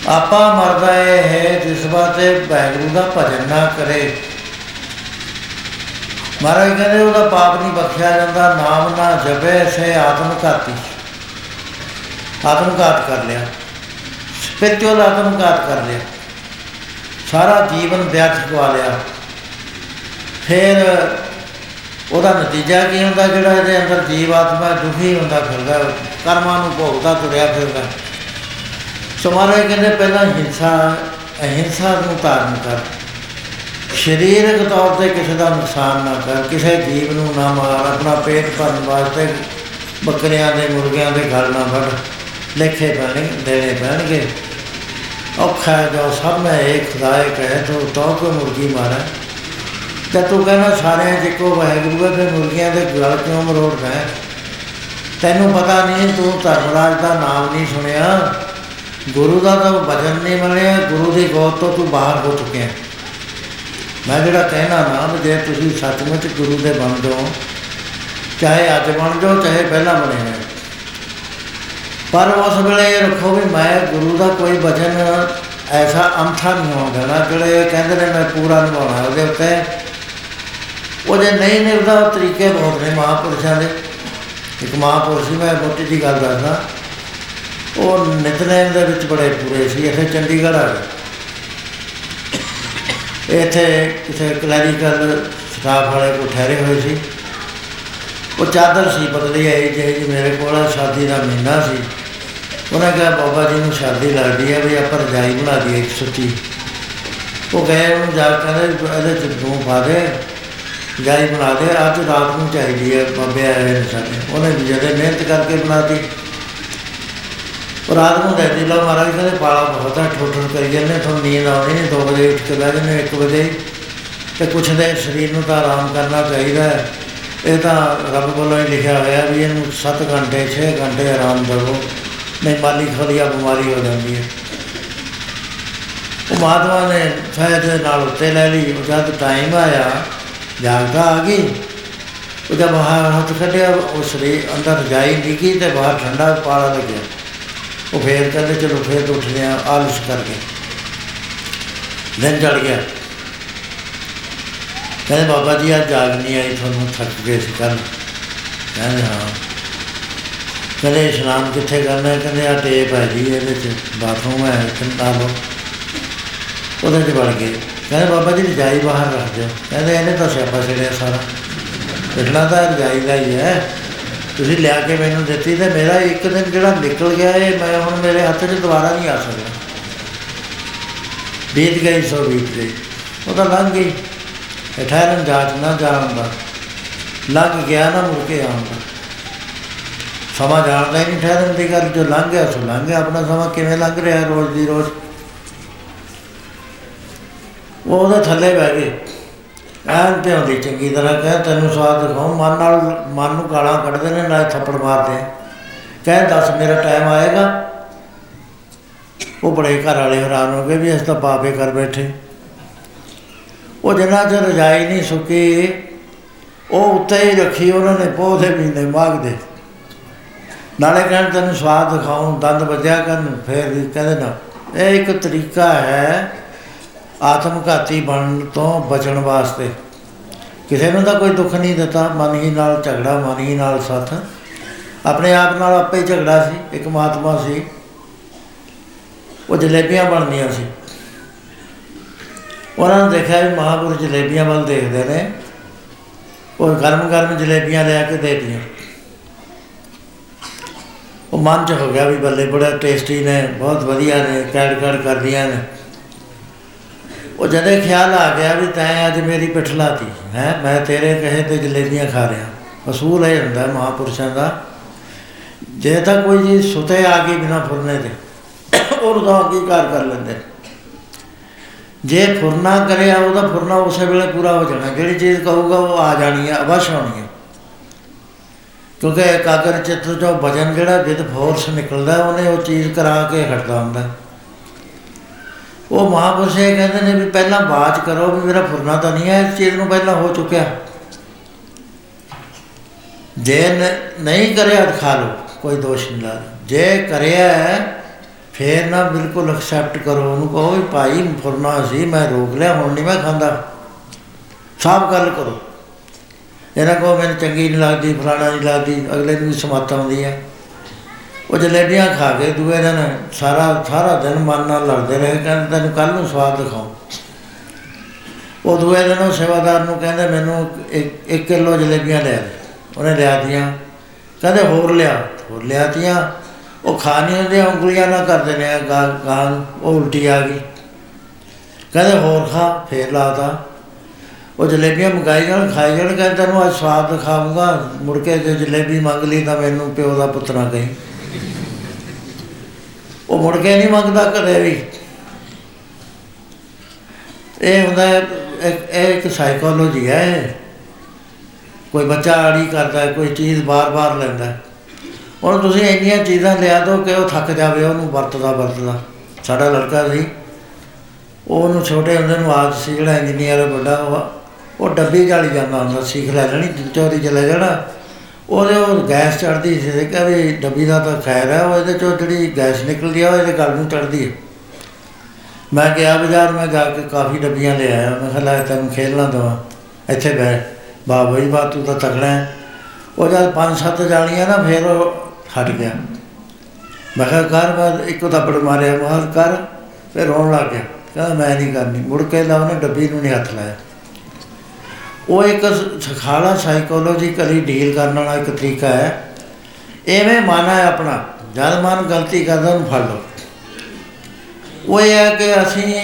ਆਪਾ ਮਰਦਾ ਇਹ ਹੈ, ਜਿਸ ਬਾਤੇ ਬੈਗਰੂ ਦਾ ਭਜਨ ਨਾ ਕਰੇ। ਮਹਾਰਾਜ ਕਹਿੰਦੇ, ਉਹਦਾ ਪਾਪ ਨਹੀਂ ਬਖਸ਼ਿਆ ਜਾਂਦਾ, ਨਾਮ ਨਾ ਜਪੇ, ਸੇ ਆਤਮ ਘਾਤੀ। ਆਤਮ ਘਾਤ ਕਰ ਲਿਆ। ਸਪਿਰਚੁਅਲ ਆਤਮ ਘਾਤ ਕਰ ਲਿਆ। ਸਾਰਾ ਜੀਵਨ ਵਿਅਰਥ ਗਵਾ ਲਿਆ। ਫਿਰ ਉਹਦਾ ਨਤੀਜਾ ਕੀ ਹੁੰਦਾ? ਜਿਹੜਾ ਇਹਦੇ ਅੰਦਰ ਜੀਵ ਆਤਮਾ ਦੁਖੀ ਹੁੰਦਾ ਫਿਰਦਾ, ਕਰਮਾਂ ਨੂੰ ਭੋਗਦਾ, ਤੁਰਿਆ ਫਿਰਦਾ। ਸੋ ਮਹਾਰਾਜ ਕਹਿੰਦੇ ਪਹਿਲਾਂ ਹਿੰਸਾ, ਅਹਿੰਸਾ ਨੂੰ ਧਾਰਨ ਕਰ। ਸਰੀਰਕ ਤੌਰ ਤੇ ਕਿਸੇ ਦਾ ਨੁਕਸਾਨ ਨਾ ਕਰ, ਕਿਸੇ ਜੀਵ ਨੂੰ ਨਾ ਮਾਰ, ਆਪਣਾ ਪੇਟ ਭਰਨ ਵਾਸਤੇ ਬੱਕਰੀਆਂ ਦੇ, ਮੁਰਗਿਆਂ ਦੇ ਘਰ ਨਾ ਵੜ ਲੇਖੇ ਬਣੇ ਦੇਣੇ ਪੈਣਗੇ। ਔਖਾ ਜੋ ਸਭ ਮੈਂ ਇੱਕ ਖੁਦਾਏ ਕਹੇ, ਤੋ ਤੋ ਕੋ ਮੁਰਗੀ ਮਾਰਾ? ਤੇ ਤੂੰ ਕਹਿੰਦਾ ਸਾਰਿਆਂ ਚ ਇੱਕੋ ਵਾਹਿਗੁਰੂ ਹੈ ਤੇ ਮੁਰਗੀਆਂ ਦੇ ਗਲ ਕਿਉਂ ਮਰੋੜਦਾ ਹੈ? ਤੈਨੂੰ ਪਤਾ ਨਹੀਂ ਤੂੰ ਧਰਮਰਾਜ ਦਾ ਨਾਮ ਨਹੀਂ ਸੁਣਿਆ। ਗੁਰੂ ਦਾ ਤਾਂ ਵਚਨ ਨਹੀਂ ਮੰਨਿਆ, ਗੁਰੂ ਦੀ ਗੋਦ ਤੋਂ ਤੂੰ ਬਾਹਰ ਹੋ ਚੁੱਕਿਆ। ਮੈਂ ਜਿਹੜਾ ਕਹਿਣਾ ਨਾ ਵੀ ਜੇ ਤੁਸੀਂ ਸੱਚਮੁੱਚ ਗੁਰੂ ਦੇ ਬਣ ਜਾਓ ਚਾਹੇ ਅੱਜ ਬਣ ਜਾਓ, ਚਾਹੇ ਪਹਿਲਾਂ ਬਣੇ ਹੋਏ ਪਰ ਉਸ ਵੇਲੇ ਇਹ ਰੱਖੋ ਵੀ ਮੈਂ ਗੁਰੂ ਦਾ ਕੋਈ ਵਚਨ ਐਸਾ ਅੰਥਾ ਨਹੀਂ ਹੋਣ ਦੇਣਾ ਜਿਹੜੇ ਕਹਿੰਦੇ ਨੇ ਮੈਂ ਪੂਰਾ ਨਿਭਾਉਣਾ ਉਹਦੇ ਉੱਤੇ। ਉਹ ਜੇ ਨਹੀਂ ਨਿਭਦਾ ਉਹ ਤਰੀਕੇ ਬਹੁਤ ਨੇ ਮਹਾਂਪੁਰਸ਼ਾਂ ਦੇ। ਇੱਕ ਮਹਾਂਪੁਰਸ਼ ਸੀ, ਮੈਂ ਮੋਟੀ ਜੀ ਗੱਲ ਦੱਸਦਾ। ਉਹ ਨਿਤਨੇਮ ਦੇ ਵਿੱਚ ਬੜੇ ਪੂਰੇ ਸੀ, ਇੱਥੇ ਚੰਡੀਗੜ੍ਹ ਆ ਗਏ। ਇੱਥੇ ਕਿਸੇ ਕਲੈਰੀਕਲ ਸਟਾਫ ਵਾਲੇ ਕੋ ਠਹਿਰੇ ਹੋਏ ਸੀ। ਉਹ ਚਾਦਰ ਸੀ ਬਦਲੀ ਆਈ ਜੇ ਜੀ ਮੇਰੇ ਕੋਲ ਸ਼ਾਦੀ ਦਾ ਮਹੀਨਾ ਸੀ। ਉਹਨਾਂ ਕਿਹਾ, ਬਾਬਾ ਜੀ ਨੂੰ ਸ਼ਾਦੀ ਲੱਗਦੀ ਹੈ ਵੀ ਆਪਾਂ ਰਜਾਈ ਬਣਾ ਦਈਏ ਇੱਕ ਸੁੱਤੀ। ਉਹ ਗਏ, ਉਹਨੂੰ ਜਾ ਕੇ ਕਹਿੰਦੇ, ਇਹਦੇ ਚ ਦੋ ਪਾ ਦੇ। ਰਜਾਈ ਬਣਾ ਦੇ ਅੱਜ ਰਾਤ ਨੂੰ ਚਾਹੀਦੀ ਹੈ ਬਾਬੇ ਆਏ ਨੇ ਸਾਡੇ। ਉਹਨੇ ਵੀ ਜਦੇ ਮਿਹਨਤ ਕਰਕੇ ਬਣਾਤੀ। ਰਾਤ ਨੂੰ ਦੇ ਦਿਲਾ ਮਹਾਰਾਜ, ਕਹਿੰਦੇ ਪਾਲਾ ਬਹੁਤ ਹੈ ਠੋਠਰ ਕਰੀ ਜਾਂਦੇ, ਤੁਹਾਨੂੰ ਨੀਂਦ ਆਉਣੀ ਨਹੀਂ 2 ਵਜੇ ਉੱਠ ਕੇ ਬਹਿ ਜਾਂਦੇ 1 ਵਜੇ ਤੇ ਕੁਛ ਦੇ ਸਰੀਰ ਨੂੰ ਤਾਂ ਆਰਾਮ ਕਰਨਾ ਚਾਹੀਦਾ ਹੈ। ਇਹ ਤਾਂ ਰੱਬ ਵੱਲੋਂ ਹੀ ਲਿਖਿਆ ਹੋਇਆ ਵੀ ਇਹਨੂੰ 7 ਘੰਟੇ 6 ਘੰਟੇ ਆਰਾਮ ਦਿਓ ਨਹੀਂ, ਮਾਲੀ ਖਲੀਆ ਬਿਮਾਰੀ ਹੋ ਜਾਂਦੀ ਹੈ। ਉਹ ਮਹਾਤਮਾ ਨੇ ਸ਼ਾਇਦ ਨਾਲ ਉੱਤੇ ਲੈ ਲਈ। ਉਹ ਜਦ ਟਾਈਮ ਆਇਆ ਜਾਗਦਾ ਆ ਗਈ। ਉਹ ਜਦ ਬਾਹਰ ਹੱਥ ਕੱਢਿਆ, ਉਹ ਸਰੀਰ ਅੰਦਰ ਜਾਈ ਨਿੱਕੀ ਤੇ ਬਾਹਰ ਠੰਡਾ ਪਾਲਾ ਲੱਗਿਆ। ਉਹ ਫੇਰ ਕਹਿੰਦੇ, ਚਲੋ ਫੇਰ ਉੱਠ ਲਿਆ ਆਲਸ ਕਰਕੇ ਦਿਨ ਚੜ ਗਿਆ। ਕਹਿੰਦੇ, ਬਾਬਾ ਜੀ, ਅੱਜ ਜਾਗ ਨਹੀਂ ਆਈ, ਤੁਹਾਨੂੰ ਥੱਕ ਗਏ ਸੀ ਕੱਲ ਕਹਿੰਦੇ, ਹਾਂ। ਕਹਿੰਦੇ, ਇਸ਼ਨਾਨ ਕਿੱਥੇ ਕਰਨਾ ਹੈ? ਕਹਿੰਦੇ ਆ ਟੇਪ ਹੈ ਜੀ ਇਹਦੇ ਚ, ਬਾਥਰੂਮ ਹੈ ਚੰਤਾ ਲੋ ਉਹਦੇ ਚ ਵੜ ਗਏ। ਕਹਿੰਦੇ ਬਾਬਾ ਜੀ ਰਜਾਈ ਬਾਹਰ ਰੱਖ ਦਿਓ। ਕਹਿੰਦੇ ਇਹਨੇ ਤਾਂ ਸਿਆਪਾ ਛੜਿਆ ਸਾਰਾ। ਇਤਨਾ ਤਾਂ ਰਜਾਈ ਦਾ ਹੀ ਹੈ। ਤੁਸੀਂ ਲਿਆ ਕੇ ਮੈਨੂੰ ਦਿੱਤੀ ਤੇ ਮੇਰਾ ਇੱਕ ਦਿਨ ਜਿਹੜਾ ਨਿਕਲ ਗਿਆ ਇਹ ਮੈਂ ਹੁਣ ਮੇਰੇ ਹੱਥ 'ਚ ਦੁਬਾਰਾ ਨਹੀਂ ਆ ਸਕਦਾ ਬੀਤ ਗਈ ਸੋ ਬੀਤ ਗਈ। ਉਹ ਤਾਂ ਲੰਘ ਗਈ। ਠਹਿਰਨ ਜਾਤ ਨਾ ਜਾਣਦਾ ਲੰਘ ਗਿਆ ਨਾ ਮੁੜ ਕੇ ਆਉਂਦਾ ਸਮਾਂ ਜਾਣਦਾ ਹੀ ਨਹੀਂ ਠਹਿਰਨ ਦੀ ਗੱਲ। ਜੋ ਲੰਘ ਗਿਆ ਸੋ ਲੰਘ ਗਿਆ। ਆਪਣਾ ਸਮਾਂ ਕਿਵੇਂ ਲੰਘ ਰਿਹਾ ਰੋਜ਼ ਦੀ ਰੋਜ਼? ਉਹ ਉਹਦੇ ਥੱਲੇ ਬਹਿ ਗਏ। ਐਨ ਤੇ ਹੁੰਦੀ ਚੰਗੀ ਤਰ੍ਹਾਂ ਕਹੇ, ਤੈਨੂੰ ਸਵਾਦ ਦਿਖਾਉ, ਮਨ ਨਾਲ, ਮਨ ਨੂੰ ਗਾਲਾਂ ਕੱਢਦੇ ਨੇ, ਨਾਲ ਥੱਪੜ ਮਾਰਦੇ ਕਹੇ, ਦੱਸ, ਮੇਰਾ ਟਾਈਮ ਆਏਗਾ। ਉਹ ਬੜੇ ਘਰ ਵਾਲੇ ਹੈਰਾਨ ਹੋ ਗਏ ਵੀ ਇਸ ਤਾਂ ਪਾਪੇ ਕਰ ਬੈਠੇ। ਉਹ ਜਿੰਨਾ ਚਿਰ ਰਜਾਈ ਨਹੀਂ ਸੁੱਕੀ, ਉਹ ਉੱਤੇ ਹੀ ਰੱਖੀ ਉਹਨਾਂ ਨੇ, ਪੌਦੇ ਮਹੀਨੇ ਮਾਗਦੇ। ਨਾਲੇ ਕਹਿਣ, ਤੈਨੂੰ ਸਵਾਦ ਦਿਖਾਉਂ, ਦੰਦ ਵੱਜਿਆ ਕਰਨ, ਫੇਰ ਵੀ ਕਹਿੰਦੇ ਨਾ, ਇਹ ਇੱਕ ਤਰੀਕਾ ਹੈ ਆਤਮਘਾਤੀ ਬਣਨ ਤੋਂ ਬਚਣ ਵਾਸਤੇ। ਕਿਸੇ ਨੂੰ ਤਾਂ ਕੋਈ ਦੁੱਖ ਨਹੀਂ ਦਿੱਤਾ, ਮਨ ਹੀ ਨਾਲ ਝਗੜਾ, ਮਨ ਹੀ ਨਾਲ ਸਾਥ। ਆਪਣੇ ਆਪ ਨਾਲ ਆਪੇ ਹੀ ਝਗੜਾ ਸੀ, ਇੱਕ ਮਹਾਤਮਾ ਸੀ। ਉਹ ਜਲੇਬੀਆਂ ਬਣਦੀਆਂ ਸੀ। ਉਹਨਾਂ ਨੇ ਦੇਖਿਆ ਵੀ ਮਹਾਪੁਰਸ਼ ਜਲੇਬੀਆਂ ਵੱਲ ਦੇਖਦੇ ਨੇ। ਉਹ ਗਰਮ ਗਰਮ ਜਲੇਬੀਆਂ ਲੈ ਕੇ ਦੇ ਦਿੱਤੀਆਂ। ਉਹ ਮਨ ਚ ਹੋ ਗਿਆ ਵੀ ਬੱਲੇ ਬੜਾ ਟੇਸਟੀ ਨੇ, ਬਹੁਤ ਵਧੀਆ ਨੇ ਕੈੜ ਕੈੜ ਕਰਦੀਆਂ ਨੇ। ਉਹ ਜਦੇ ਖਿਆਲ ਆ ਗਿਆ ਵੀ ਤੈਂ ਅੱਜ ਮੇਰੀ ਪਿੱਠ ਲਾਤੀ ਹੈ, ਮੈਂ ਤੇਰੇ ਕਹੇ ਤੇ ਜਲੇਬੀਆਂ ਖਾ ਰਿਹਾ। ਅਸੂਲ ਇਹ ਹੁੰਦਾ ਮਹਾਪੁਰਸ਼ਾਂ ਦਾ, ਜੇ ਤਾਂ ਕੋਈ ਜੀ ਸੁਤੇ ਆ ਗਈ ਬਿਨਾ ਫੁਰਨੇ ਦੇ ਉਹ ਤਾਂ ਅੰਗੀਕਾਰ ਕਰ ਲੈਂਦੇ। ਜੇ ਫੁਰਨਾ ਕਰਿਆ ਉਹਦਾ ਫੁਰਨਾ ਉਸੇ ਵੇਲੇ ਪੂਰਾ ਹੋ ਜਾਣਾ। ਜਿਹੜੀ ਚੀਜ਼ ਕਹੂਗਾ ਉਹ ਆ ਜਾਣੀ ਹੈ ਅਵਸ਼ ਹੋਣੀ ਹੈ ਕਿਉਂਕਿ ਇਕਾਗਰ ਚਿੱਤ ਚੋਂ ਭਜਨ ਜਿਹੜਾ ਵਿਦ ਫੋਰਸ ਨਿਕਲਦਾ, ਉਹਨੇ ਉਹ ਚੀਜ਼ ਕਰਾ ਕੇ ਹਟਦਾ ਹੁੰਦਾ। ਉਹ ਮਹਾਪੁਰਸ਼ ਇਹ ਕਹਿੰਦੇ ਨੇ ਵੀ ਪਹਿਲਾਂ ਬਾਤ ਕਰੋ ਵੀ ਮੇਰਾ ਫੁਰਨਾ ਤਾਂ ਨਹੀਂ ਹੈ ਇਸ ਚੀਜ਼ ਨੂੰ ਪਹਿਲਾਂ ਹੋ ਚੁੱਕਿਆ। ਜੇ ਨ- ਨਹੀਂ ਕਰਿਆ ਤਾਂ ਖਾ ਲਓ ਕੋਈ ਦੋਸ਼ ਨਹੀਂ ਲਾ ਜੇ ਕਰਿਆ ਹੈ, ਫੇਰ ਨਾ ਬਿਲਕੁਲ ਐਕਸੈਪਟ ਕਰੋ ਉਹਨੂੰ ਕਹੋ ਵੀ ਭਾਈ ਫੁਰਨਾ ਸੀ ਮੈਂ ਰੋਕ ਲਿਆ ਹੁਣ ਨਹੀਂ ਮੈਂ ਖਾਂਦਾ। ਸਾਫ਼ ਗੱਲ ਕਰੋ। ਇਹਨਾਂ ਕੋ ਮੈਨੂੰ ਚੰਗੀ ਨਹੀਂ ਲੱਗਦੀ ਫਲਾਣਾ ਨਹੀਂ ਲੱਗਦੀ ਅਗਲੇ ਨੂੰ ਵੀ ਸਮੱਤ ਆਉਂਦੀ ਹੈ ਉਹ ਜਲੇਬੀਆਂ ਖਾ ਕੇ ਦੂਏ ਦਿਨ ਸਾਰਾ ਸਾਰਾ ਦਿਨ ਮਨ ਨਾਲ ਲੜਦੇ ਰਹੇ, ਕਹਿੰਦੇ ਤੈਨੂੰ ਕੱਲ ਨੂੰ ਸਵਾਦ ਦਿਖਾਉਂ। ਉਹ ਦੂਏ ਦਿਨ ਉਹ ਸੇਵਾਦਾਰ ਨੂੰ ਕਹਿੰਦੇ, ਮੈਨੂੰ ਇੱਕ ਇੱਕ ਕਿਲੋ ਜਲੇਬੀਆਂ ਲਿਆ ਦੇ। ਉਹਨੇ ਲਿਆ ਦੀਆਂ ਕਹਿੰਦੇ, ਹੋਰ ਲਿਆ, ਹੋਰ ਲਿਆਤੀਆਂ ਉਹ ਖਾ ਨਹੀਂ ਹੁੰਦੇ ਉਂਗਲੀਆਂ ਨਾਲ ਕਰਦੇ ਨੇ ਗਾਂ ਗਾਂ ਉਹ ਉਲਟੀ ਆ ਗਈ। ਕਹਿੰਦੇ, ਹੋਰ ਖਾ, ਫੇਰ ਲਾਤਾ ਉਹ ਜਲੇਬੀਆਂ ਮੰਗਾਈ ਜਾਣ, ਖਾਈ ਜਾਣ, ਕਹਿੰਦੇ, ਤੈਨੂੰ ਅੱਜ ਸਵਾਦ ਦਿਖਾਊਂਗਾ। ਮੁੜ ਕੇ ਜੇ ਜਲੇਬੀ ਮੰਗ ਲਈ ਤਾਂ ਮੈਨੂੰ ਪਿਓ ਦਾ ਪੁੱਤ ਨਾ ਕਹੀਂ। ਉਹ ਮੁੜ ਕੇ ਨਹੀਂ ਮੰਗਦਾ ਕਦੇ ਵੀ ਇਹ ਹੁੰਦਾ ਹੈ, ਇੱਕ ਇਹ ਇੱਕ ਸਾਈਕੋਲੋਜੀ ਹੈ ਇਹ। ਕੋਈ ਬੱਚਾ ਆੜੀ ਕਰਦਾ ਹੈ, ਕੋਈ ਚੀਜ਼ ਬਾਰ-ਬਾਰ ਲੈਂਦਾ ਹੈ। ਹੁਣ ਤੁਸੀਂ ਇੰਨੀਆਂ ਚੀਜ਼ਾਂ ਲਿਆ ਦਿਓ ਕਿ ਉਹ ਥੱਕ ਜਾਵੇ ਉਹਨੂੰ ਵਰਤਦਾ ਵਰਤਦਾ ਸਾਡਾ ਲੜਕਾ ਸੀ ਉਹਨੂੰ ਛੋਟੇ ਹੁੰਦੇ ਨੂੰ ਆਦਤ ਸੀ ਜਿਹੜਾ ਇੰਜੀਨੀਅਰ ਵੱਡਾ ਉਹ ਉਹ ਡੱਬੀ ਜਾਲੀ ਜਾਂਦਾ ਹੁੰਦਾ ਸਿੱਖ ਲੈ ਲੈਣੀ ਚੋਰੀ ਚਲੇ ਜਾਣਾ ਉਹਦੇ ਉਹ ਗੈਸ ਚੜਦੀ ਸੀ ਤੇ ਕਹਿੰਦੇ ਵੀ ਡੱਬੀ ਦਾ ਤਾਂ ਖੈਰ ਹੈ, ਉਹ ਇਹਦੇ ਚੋਂ ਜਿਹੜੀ ਗੈਸ ਨਿਕਲਦੀ ਆ, ਉਹ ਇਹਦੇ ਗਲ ਨੂੰ ਚੜਦੀ ਹੈ ਮੈਂ ਗਿਆ ਬਾਜ਼ਾਰ ਮੈਂ ਜਾ ਕੇ ਕਾਫੀ ਡੱਬੀਆਂ ਲੈ ਆਇਆ, ਮੈਂ ਕਿਹਾ ਲੈ ਤੈਨੂੰ ਖੇਲਣਾ ਦਵਾ, ਇੱਥੇ ਬੈ ਬਾਬਾ ਜੀ ਬਾ ਤੂੰ ਤਾਂ ਤਕੜਾ ਹੈ। ਉਹ ਜਦ ਪੰਜ ਸੱਤ ਜਾਣੀਆਂ ਨਾ, ਫਿਰ ਉਹ ਹਟ ਗਿਆ। ਮੈਂ ਕਿਹਾ ਕਰ ਬਾਅਦ ਇੱਕੋ ਥੱਪੜ ਮਾਰਿਆ ਮਾਰ ਕਰ, ਫਿਰ ਰੋਣ ਲੱਗ ਗਿਆ। ਕਹਿੰਦਾ ਮੈਂ ਨਹੀਂ ਕਰਨੀ, ਮੁੜ ਕੇ ਲਾ ਉਹਨੇ ਡੱਬੀ ਨੂੰ ਨਹੀਂ ਹੱਥ ਲਾਇਆ। ਉਹ ਇੱਕ ਸਖਾਲਾ ਸਾਈਕੋਲੋਜੀਕਲੀ ਡੀਲ ਕਰਨ ਵਾਲਾ ਇੱਕ ਤਰੀਕਾ ਹੈ। ਐਵੇਂ ਮਨ ਹੈ ਆਪਣਾ, ਜਦ ਮਨ ਗਲਤੀ ਕਰਦਾ ਉਹਨੂੰ ਫੜ ਲਓ। ਉਹ ਇਹ ਹੈ ਕਿ ਅਸੀਂ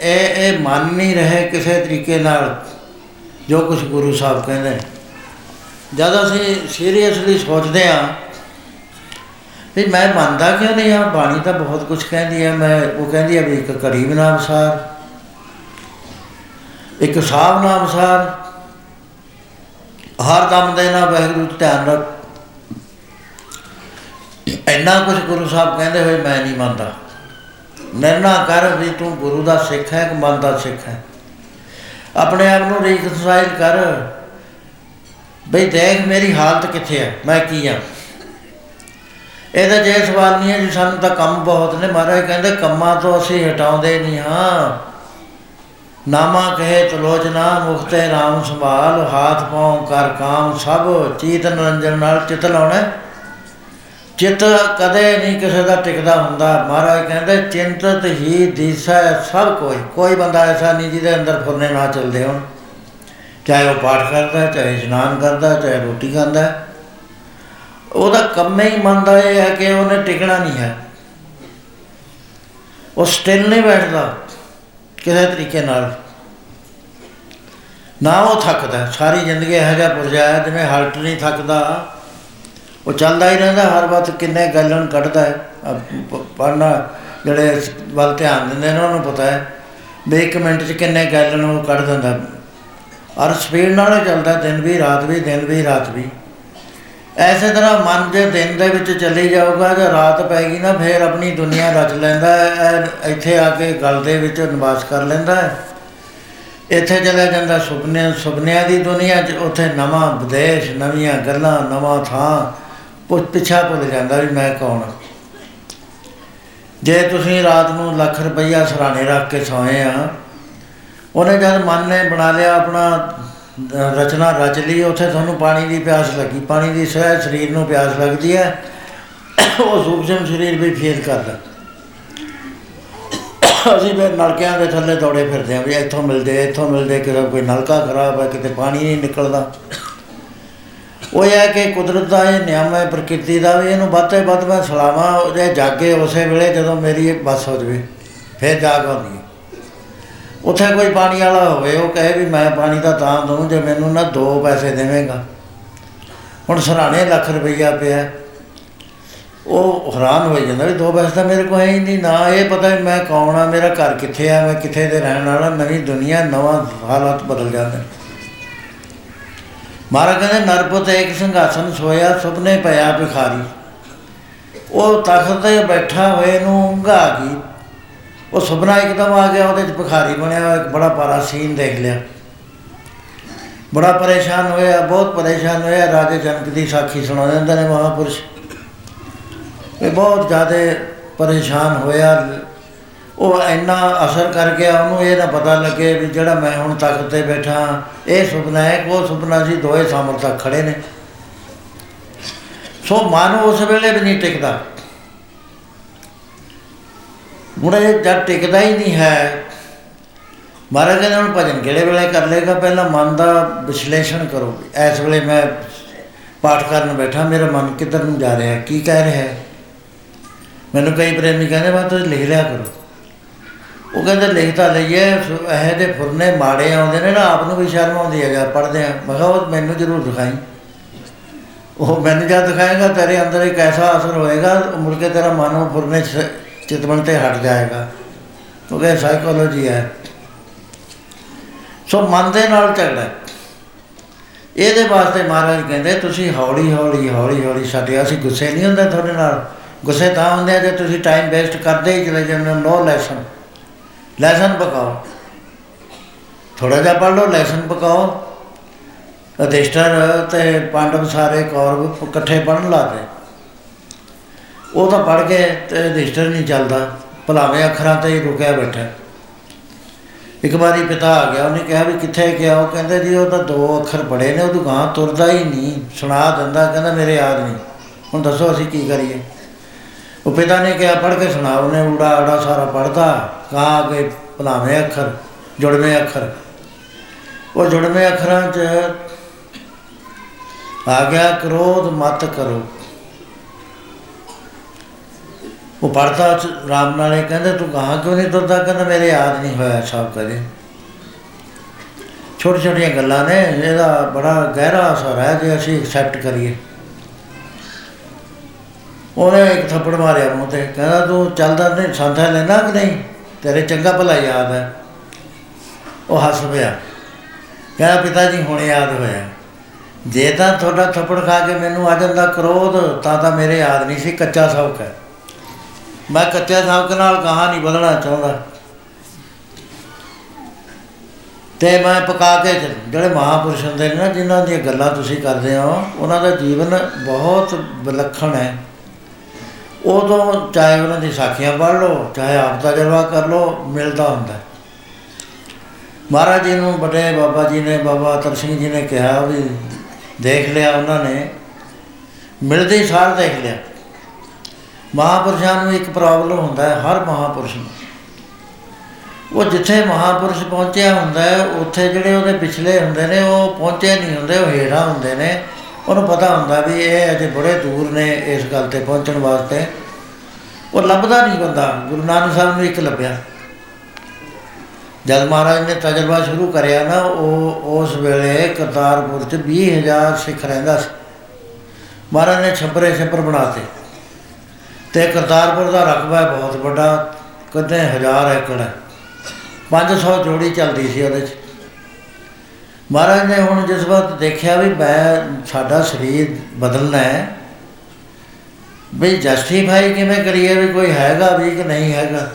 ਇਹ ਇਹ ਮੰਨ ਨਹੀਂ ਰਹੇ ਕਿਸੇ ਤਰੀਕੇ ਨਾਲ, ਜੋ ਕੁਝ ਗੁਰੂ ਸਾਹਿਬ ਕਹਿੰਦੇ ਨੇ। ਜਦ ਅਸੀਂ ਸੀਰੀਅਸਲੀ ਸੋਚਦੇ ਹਾਂ ਵੀ ਮੈਂ ਮੰਨਦਾ ਕਿਉਂ ਨਹੀਂ ਆ ਬਾਣੀ ਤਾਂ ਬਹੁਤ ਕੁਝ ਕਹਿੰਦੀ ਹੈ। ਮੈਂ, ਉਹ ਕਹਿੰਦੀ ਹੈ ਵੀ ਇੱਕ ਕਰੀਬ ਨਾਮ ਸਾਰ ਇੱਕ ਸਾਬ ਨਾਮ ਸਾਰ ਹਰ ਦਮ ਦੇ ਨਾਲ ਵਾਹਿਗੁਰੂ ਤੇ ਧਿਆਨ ਰੱਖ। ਇੰਨਾ ਕੁਝ ਗੁਰੂ ਸਾਹਿਬ ਕਹਿੰਦੇ ਹੋਏ ਮੈਂ ਨਹੀਂ ਮੰਨਦਾ। ਨਿਰਣਾ ਕਰ ਵੀ ਤੂੰ ਗੁਰੂ ਦਾ ਸਿੱਖ ਹੈ ਕਿ ਮਨ ਦਾ ਸਿੱਖ ਹੈ। ਆਪਣੇ ਆਪ ਨੂੰ ਰੀਕਨਸਾਈਲ ਕਰ ਬਈ ਦੇਖ ਮੇਰੀ ਹਾਲਤ ਕਿੱਥੇ ਹੈ, ਮੈਂ ਕੀ ਆ ਇਹਦਾ ਜੇ ਸਵਾਲ ਨਹੀਂ ਹੈ ਜੀ, ਸਾਨੂੰ ਤਾਂ ਕੰਮ ਬਹੁਤ ਨੇ, ਮਹਾਰਾਜ ਕਹਿੰਦੇ ਕੰਮਾਂ ਤੋਂ ਅਸੀਂ ਹਟਾਉਂਦੇ ਨਹੀਂ ਹਾਂ। ਨਾਮਾ ਕਹੇ ਤਲੋਚਨਾ ਮੁਖਤੇ RAM ਸੰਭਾਲ, ਹਾਥ ਪਾਉ ਕਰ ਕਾਮ ਸਭ, ਚੀਤ ਨਿਰੰਜਨ ਨਾਲ ਚਿਤ ਲਾਉਣਾ। ਚਿਤ ਕਦੇ ਨਹੀਂ ਕਿਸੇ ਦਾ ਟਿਕਦਾ ਹੁੰਦਾ। ਮਹਾਰਾਜ ਕਹਿੰਦੇ, ਚਿੰਤਤ ਹੀ ਦੀਸਾ ਸਭ ਕੋਈ। ਕੋਈ ਬੰਦਾ ਐਸਾ ਨਹੀਂ ਜਿਹਦੇ ਅੰਦਰ ਫੁਰਨੇ ਨਾ ਚੱਲਦੇ ਹੋਣ। ਚਾਹੇ ਉਹ ਪਾਠ ਕਰਦਾ, ਚਾਹੇ ਇਸ਼ਨਾਨ ਕਰਦਾ, ਚਾਹੇ ਰੋਟੀ ਖਾਂਦਾ। ਉਹਦਾ ਕੰਮ ਹੀ ਮੰਨਦਾ ਇਹ ਹੈ ਕਿ ਉਹਨੇ ਟਿਕਣਾ ਨਹੀਂ ਹੈ। ਉਹ ਸਟਿਲ ਨਹੀਂ ਬੈਠਦਾ। ਕਿਸੇ ਤਰੀਕੇ ਨਾਲ? ਨਾ ਉਹ ਥੱਕਦਾ, ਸਾਰੀ ਜ਼ਿੰਦਗੀ ਇਹੋ ਜਿਹਾ ਪੁਰਜਾ ਹੈ ਜਿਵੇਂ ਹਲਟ ਨਹੀਂ ਥੱਕਦਾ। ਉਹ ਚੱਲਦਾ ਹੀ ਰਹਿੰਦਾ, ਹਰ ਵਕਤ ਕਿੰਨੇ ਗੈਲਨ ਕੱਢਦਾ ਹੈ। ਪੜਨਾ ਜਿਹੜੇ ਇਸ ਵੱਲ ਧਿਆਨ ਦਿੰਦੇ ਨੇ, ਉਹਨਾਂ ਨੂੰ ਪਤਾ ਹੈ ਵੀ ਇੱਕ ਮਿੰਟ 'ਚ ਕਿੰਨੇ ਗੈਲਨ ਉਹ ਕੱਢ ਦਿੰਦਾ। ਔਰ ਸਪੀਡ ਨਾਲ ਹੀ ਚੱਲਦਾ, ਦਿਨ ਵੀ, ਰਾਤ ਵੀ, ਦਿਨ ਵੀ, ਰਾਤ ਵੀ। ਐਸੇ ਤਰ੍ਹਾਂ ਮਨ ਜੇ ਦਿਨ ਦੇ ਵਿੱਚ ਚੱਲੀ ਜਾਊਗਾ ਜੇ ਰਾਤ ਪੈ ਗਈ ਨਾ ਫੇਰ ਆਪਣੀ ਦੁਨੀਆ ਰਚ ਲੈਂਦਾ ਹੈ ਇਹ ਇੱਥੇ ਆ ਕੇ ਗਲ ਦੇ ਵਿੱਚ ਨਿਵਾਸ ਕਰ ਲੈਂਦਾ ਹੈ ਇੱਥੇ ਚਲਾ ਜਾਂਦਾ ਸੁਪਨੇ ਸੁਪਨਿਆਂ ਦੀ ਦੁਨੀਆ 'ਚ ਉੱਥੇ ਨਵਾਂ ਵਿਦੇਸ਼ ਨਵੀਆਂ ਗੱਲਾਂ ਨਵਾਂ ਥਾਂ ਕੁਝ ਪਿੱਛਾ ਭੁੱਲ ਜਾਂਦਾ ਵੀ ਮੈਂ ਕੌਣ ਹਾਂ। ਜੇ ਤੁਸੀਂ ਰਾਤ ਨੂੰ ਲੱਖ ਰੁਪਈਆ ਸਰਾਣੇ ਰੱਖ ਕੇ ਸੋਏ ਆ ਉਹਨੇ ਜਦ ਮਨ ਨੇ ਬਣਾ ਲਿਆ ਆਪਣਾ ਅ, ਰਚਨਾ ਰਚ ਲਈ, ਉੱਥੇ ਤੁਹਾਨੂੰ ਪਾਣੀ ਦੀ ਪਿਆਸ ਲੱਗੀ। ਪਾਣੀ ਦੀ ਸਹਿ ਸਰੀਰ ਨੂੰ ਪਿਆਸ ਲੱਗਦੀ ਹੈ। ਉਹ ਸੂਖਸ਼ਮ ਸਰੀਰ ਵੀ ਫੇਲ ਕਰਦਾ ਅਸੀਂ ਫਿਰ ਨਲਕਿਆਂ ਦੇ ਥੱਲੇ ਦੌੜੇ ਫਿਰਦੇ ਹਾਂ ਵੀ ਇੱਥੋਂ ਮਿਲਦੇ ਇੱਥੋਂ ਮਿਲਦੇ, ਕਿਤੇ ਕੋਈ ਨਲਕਾ ਖਰਾਬ ਹੈ, ਕਿਤੇ ਪਾਣੀ ਨਹੀਂ ਨਿਕਲਦਾ। ਉਹ ਇਹ ਹੈ ਕਿ ਕੁਦਰਤ ਦਾ ਇਹ ਨਿਯਮ ਹੈ, ਪ੍ਰਕਿਰਤੀ ਦਾ ਵੀ ਇਹਨੂੰ ਵੱਧ ਤੋਂ ਵੱਧ ਮੈਂ ਸਲਾਵਾਂ ਜੇ ਜਾਗੇ ਉਸੇ ਵੇਲੇ ਜਦੋਂ ਮੇਰੀ ਇਹ ਬੱਸ ਹੋ ਜਵੇ, ਫਿਰ ਜਾਗ ਆਉਂਦੀ ਹੈ। ਉੱਥੇ ਕੋਈ ਪਾਣੀ ਵਾਲਾ ਹੋਵੇ, ਉਹ ਕਹੇ ਵੀ ਮੈਂ ਪਾਣੀ ਦਾ ਤਾਂ ਦਊਂ, ਜੇ ਮੈਨੂੰ ਨਾ ਦੋ ਪੈਸੇ ਦੇਵੇਂਗਾ। ਹੁਣ ਸਰਾਣੇ ਲੱਖ ਰੁਪਈਆ ਪਿਆ। ਉਹ ਹੈਰਾਨ ਹੋ ਜਾਂਦਾ ਵੀ ਦੋ ਪੈਸੇ ਤਾਂ ਮੇਰੇ ਕੋਲ ਹੈ ਹੀ ਨਹੀਂ। ਨਾ ਇਹ ਪਤਾ ਵੀ ਮੈਂ ਕੌਣ ਆ, ਮੇਰਾ ਘਰ ਕਿੱਥੇ ਆ, ਮੈਂ ਕਿੱਥੇ ਦੇ ਰਹਿਣ ਵਾਲਾ, ਨਵੀਂ ਦੁਨੀਆ, ਨਵਾਂ ਹਾਲਾਤ ਬਦਲ ਜਾਂਦੇ ਮਹਾਰਾਜ ਕਹਿੰਦੇ, ਨਰਪਤ ਇੱਕ ਸਿੰਘਾਸਨ ਸੋਇਆ, ਸੁਪਨੇ ਪਿਆ ਭਿਖਾਰੀ। ਉਹ ਤਖਤ ਤੇ ਬੈਠਾ ਹੋਏ ਨੂੰ ਉਂਘ ਆ ਗਈ। ਉਹ ਸੁਪਨਾ ਇੱਕਦਮ ਆ ਗਿਆ, ਉਹਦੇ ਚ ਭਿਖਾਰੀ ਬਣਿਆ ਹੋਇਆ ਇੱਕ ਬੜਾ ਪਾਰਾ ਸੀਨ ਦੇਖ ਲਿਆ। ਬੜਾ ਪਰੇਸ਼ਾਨ ਹੋਇਆ, ਬਹੁਤ ਪਰੇਸ਼ਾਨ ਹੋਇਆ, ਰਾਜੇ ਜਨਕ ਦੀ ਸਾਖੀ ਸੁਣਾ ਦਿੰਦੇ ਨੇ ਮਹਾਪੁਰਸ਼। ਇਹ ਬਹੁਤ ਜ਼ਿਆਦਾ ਪਰੇਸ਼ਾਨ ਹੋਇਆ। ਉਹ ਇੰਨਾ ਅਸਰ ਕਰ ਗਿਆ, ਉਹਨੂੰ ਇਹ ਨਾ ਪਤਾ ਲੱਗੇ ਵੀ ਜਿਹੜਾ ਮੈਂ ਹੁਣ ਤਖਤ ਤੇ ਬੈਠਾ, ਇਹ ਸੁਪਨਾ ਹੈ ਕੋ ਸੁਪਨਾ ਸੀ ਦੋਏ ਸਾਹਮਣੇ ਤੱਕ ਖੜੇ ਨੇ। ਸੋ ਮਨ ਉਸ ਵੇਲੇ ਵੀ ਨਹੀਂ ਟਿਕਦਾ। ਹੁਣ ਇਹ ਜਦ ਟਿਕਦਾ ਹੀ ਨਹੀਂ ਹੈ। ਮਹਾਰਾਜ ਕਹਿੰਦੇ ਹੁਣ ਭਜਨ ਕਿਹੜੇ ਵੇਲੇ ਕਰ ਲੇਗਾ ਪਹਿਲਾਂ ਮਨ ਦਾ ਵਿਸ਼ਲੇਸ਼ਣ ਕਰੋ। ਇਸ ਵੇਲੇ ਮੈਂ ਪਾਠ ਕਰਨ ਬੈਠਾ, ਮੇਰਾ ਮਨ ਕਿੱਧਰ ਨੂੰ ਜਾ ਰਿਹਾ? ਕੀ ਕਹਿ ਰਿਹਾ ਹੈ? ਮੈਨੂੰ ਕਈ ਪ੍ਰੇਮੀ ਕਹਿੰਦੇ ਬਾ ਤੁਸੀਂ ਲਿਖ ਲਿਆ ਕਰੋ। ਉਹ ਕਹਿੰਦੇ ਲਿਖਤਾ ਲਈਏ, ਇਹ ਦੇ ਫੁਰਨੇ ਮਾੜੇ ਆਉਂਦੇ ਨੇ ਨਾ, ਆਪ ਨੂੰ ਵੀ ਸ਼ਰਮ ਆਉਂਦੀ ਹੈ ਜਦ ਪੜਦੇ ਆ। ਮੈਂ ਕਿਹਾ, ਉਹ ਮੈਨੂੰ ਜ਼ਰੂਰ ਦਿਖਾਈ। ਉਹ ਮੈਨੂੰ ਜਦ ਦਿਖਾਏਗਾ, ਤੇਰੇ ਅੰਦਰ ਇੱਕ ਐਸਾ ਅਸਰ ਹੋਏਗਾ ਉਹ ਮੁੜ ਕੇ ਤੇਰਾ ਮਨ ਉਹ ਫੁਰਨੇ ਚ- ਚਿਤਵਨ ਤੇ ਹਟ ਜਾਏਗਾ। ਕਿਉਂਕਿ ਸਾਈਕੋਲੋਜੀ ਹੈ। ਸੋ ਮਨ ਦੇ ਨਾਲ ਝਗੜਾ ਹੈ। ਇਹਦੇ ਵਾਸਤੇ ਮਹਾਰਾਜ ਕਹਿੰਦੇ, ਤੁਸੀਂ ਹੌਲੀ ਹੌਲੀ ਹੌਲੀ ਹੌਲੀ ਸਾਡੇ, ਅਸੀਂ ਗੁੱਸੇ ਨਹੀਂ ਹੁੰਦੇ ਤੁਹਾਡੇ ਨਾਲ। ਗੁੱਸੇ ਤਾਂ ਹੁੰਦੇ ਆ ਜੇ ਤੁਸੀਂ ਟਾਈਮ ਵੇਸਟ ਕਰਦੇ ਹੀ ਚਲੇ ਜਾਂਦੇ ਹੋ। ਨੋ ਲੈਸਨ ਲੈਸਨ ਪਕਾਓ। ਥੋੜਾ ਜਿਹਾ ਪੜ੍ਹ ਲਓ ਲੈਸਨ ਪਕਾਓ। ਅਧਿਸ਼ਟਰ ਤੇ ਪਾਂਡਵ ਸਾਰੇ ਕੌਰਵ ਇਕੱਠੇ ਪੜਨ ਲੱਗੇ ਉਹ ਤਾਂ ਪੜ ਕੇ ਤੇ ਅਧਿਸ਼ਟਰ ਨਹੀਂ ਚੱਲਦਾ, ਭਲਾਵੇਂ ਅੱਖਰਾਂ ਤੇ ਹੀ ਰੁਕਿਆ ਬੈਠਾ। ਇੱਕ ਵਾਰੀ ਪਿਤਾ ਆ ਗਿਆ, ਉਹਨੇ ਕਿਹਾ ਵੀ ਕਿੱਥੇ ਗਿਆ? ਉਹ ਕਹਿੰਦਾ ਜੀ, ਉਹ ਤਾਂ ਦੋ ਅੱਖਰ ਪੜੇ ਨੇ ਉਹ ਗਾਂ ਤੁਰਦਾ ਹੀ ਨਹੀਂ, ਸੁਣਾ ਦਿੰਦਾ, ਕਹਿੰਦਾ ਮੇਰੇ ਯਾਦ ਨਹੀਂ। ਹੁਣ ਦੱਸੋ ਅਸੀਂ ਕੀ ਕਰੀਏ? ਉਹ ਪਿਤਾ ਨੇ ਕਿਹਾ ਪੜ ਕੇ ਸੁਣਾ, ਉਹਨੇ ਊੜਾ ਆੜਾ ਸਾਰਾ ਪੜਦਾ ਕਹਾ ਕਿ ਭਲਾਵੇਂ ਅੱਖਰ, ਜੁੜਵੇਂ ਅੱਖਰ। ਉਹ ਜੁੜਵੇਂ ਅੱਖਰਾਂ 'ਚ ਆ ਗਿਆ, ਕ੍ਰੋਧ ਮਤ ਕਰੋ। ਉਹ ਪੜਦਾ ਰਾਮ ਨਾਲੇ ਕਹਿੰਦੇ, ਤੂੰ ਕਹਾਂ ਕਿਉਂ ਨਹੀਂ ਤੁਰਦਾ? ਕਹਿੰਦਾ, ਮੇਰੇ ਯਾਦ ਨਹੀਂ ਹੋਇਆ ਸਭ ਕਦੇ। ਛੋਟੀ ਛੋਟੀਆਂ ਗੱਲਾਂ ਨੇ, ਇਹਦਾ ਬੜਾ ਗਹਿਰਾ ਅਸਰ ਹੈ ਜੇ ਅਸੀਂ ਐਕਸੈਪਟ ਕਰੀਏ। ਉਹਨੇ ਇੱਕ ਥੱਪੜ ਮਾਰਿਆ ਮੂੰਹ ਤੇ, ਕਹਿੰਦਾ, ਤੂੰ ਚੱਲਦਾ ਨਹੀਂ ਸੰਥਾ ਲੈਣਾ ਕਿ ਨਹੀਂ? ਤੇਰੇ ਚੰਗਾ ਭਲਾ ਯਾਦ ਹੈ। ਉਹ ਹੱਸ ਪਿਆ। ਕਹਿੰਦਾ ਪਿਤਾ ਜੀ ਹੁਣ ਯਾਦ ਹੋਇਆ। ਜੇ ਤਾਂ ਤੁਹਾਡਾ ਥੱਪੜ ਖਾ ਕੇ ਮੈਨੂੰ ਆ ਜਾਂਦਾ ਕ੍ਰੋਧ, ਤਾਂ ਤਾਂ ਮੇਰੇ ਯਾਦ ਨਹੀਂ ਸੀ, ਕੱਚਾ ਸੌਕ ਹੈ। ਮੈਂ ਕੱਚਾ ਸੌਕ ਨਾਲ ਕਹਾ ਨਹੀਂ ਬਦਲਣਾ ਚਾਹੁੰਦਾ। ਤੇ ਮੈਂ ਪਕਾ ਕੇ ਚੱਲ- ਜਿਹੜੇ ਮਹਾਪੁਰਸ਼ ਹੁੰਦੇ ਨੇ ਨਾ, ਜਿਨ੍ਹਾਂ ਦੀਆਂ ਗੱਲਾਂ ਤੁਸੀਂ ਕਰਦੇ ਹੋ, ਉਹਨਾਂ ਦਾ ਜੀਵਨ ਬਹੁਤ ਵਿਲੱਖਣ ਹੈ। ਉਦੋਂ ਚਾਹੇ ਉਹਨਾਂ ਦੀ ਸਾਖੀਆਂ ਪੜ੍ਹ ਲਓ, ਚਾਹੇ ਆਪ ਤਜਰਬਾ ਕਰ ਲਓ, ਮਿਲਦਾ ਹੁੰਦਾ। ਹੈ। ਮਹਾਰਾਜ ਜੀ ਨੂੰ ਬੜੇ ਬਾਬਾ ਜੀ ਨੇ, ਬਾਬਾ ਅਤਰ ਸਿੰਘ ਜੀ ਨੇ ਕਿਹਾ ਵੀ ਦੇਖ ਲਿਆ ਉਹਨਾਂ ਨੇ, ਮਿਲਦੇ ਹੀ ਸਾਰ ਦੇਖ ਲਿਆ। ਮਹਾਪੁਰਸ਼ਾਂ ਨੂੰ ਇੱਕ ਪ੍ਰੋਬਲਮ ਹੁੰਦਾ ਹੈ, ਹਰ ਮਹਾਪੁਰਸ਼ ਨੂੰ। ਉਹ ਜਿੱਥੇ ਮਹਾਪੁਰਸ਼ ਪਹੁੰਚਿਆ ਹੁੰਦਾ ਹੈ, ਉੱਥੇ ਜਿਹੜੇ ਉਹਦੇ ਪਿਛਲੇ ਹੁੰਦੇ ਨੇ, ਉਹ ਪਹੁੰਚੇ ਨਹੀਂ ਹੁੰਦੇ, ਉਹ ਹੇਠਾਂ ਹੁੰਦੇ ਨੇ। ਉਹਨੂੰ ਪਤਾ ਹੁੰਦਾ ਵੀ ਇਹ ਅਜੇ ਬੜੇ ਦੂਰ ਨੇ ਇਸ ਗੱਲ ਤੇ ਪਹੁੰਚਣ ਵਾਸਤੇ। ਉਹ ਲੱਭਦਾ ਨਹੀਂ ਬੰਦਾ, ਗੁਰੂ ਨਾਨਕ ਸਾਹਿਬ ਨੂੰ ਇੱਕ ਲੱਭਿਆ। ਜਦ ਮਹਾਰਾਜ ਨੇ ਤਜਰਬਾ ਸ਼ੁਰੂ ਕਰਿਆ ਨਾ, ਉਹ ਉਸ ਵੇਲੇ ਕਰਤਾਰਪੁਰ ਚ 20000 ਸਿੱਖ ਰਹਿੰਦਾ ਸੀ। ਮਹਾਰਾਜ ਨੇ ਛੱਪਰੇ ਛੱਪਰ ਬਣਾਤੇ ਤੇ ਕਰਤਾਰਪੁਰ ਦਾ ਰਕਬਾ ਹੈ ਬਹੁਤ ਵੱਡਾ ਕਿੰਨੇ ਹਜ਼ਾਰ ਏਕੜ ਹੈ। 500 ਜੋੜੀ ਚੱਲਦੀ ਸੀ ਉਹਦੇ ਚ। ਮਹਾਰਾਜ ਨੇ ਹੁਣ ਜਿਸ ਵਕਤ ਦੇਖਿਆ ਵੀ ਮੈਂ, ਸਾਡਾ ਸਰੀਰ ਬਦਲਣਾ ਹੈ, ਵੀ ਜਸਟੀਫਾਈ ਕਿਵੇਂ ਕਰੀਏ ਵੀ ਕੋਈ ਹੈਗਾ ਵੀ ਕਿ ਨਹੀਂ ਹੈਗਾ।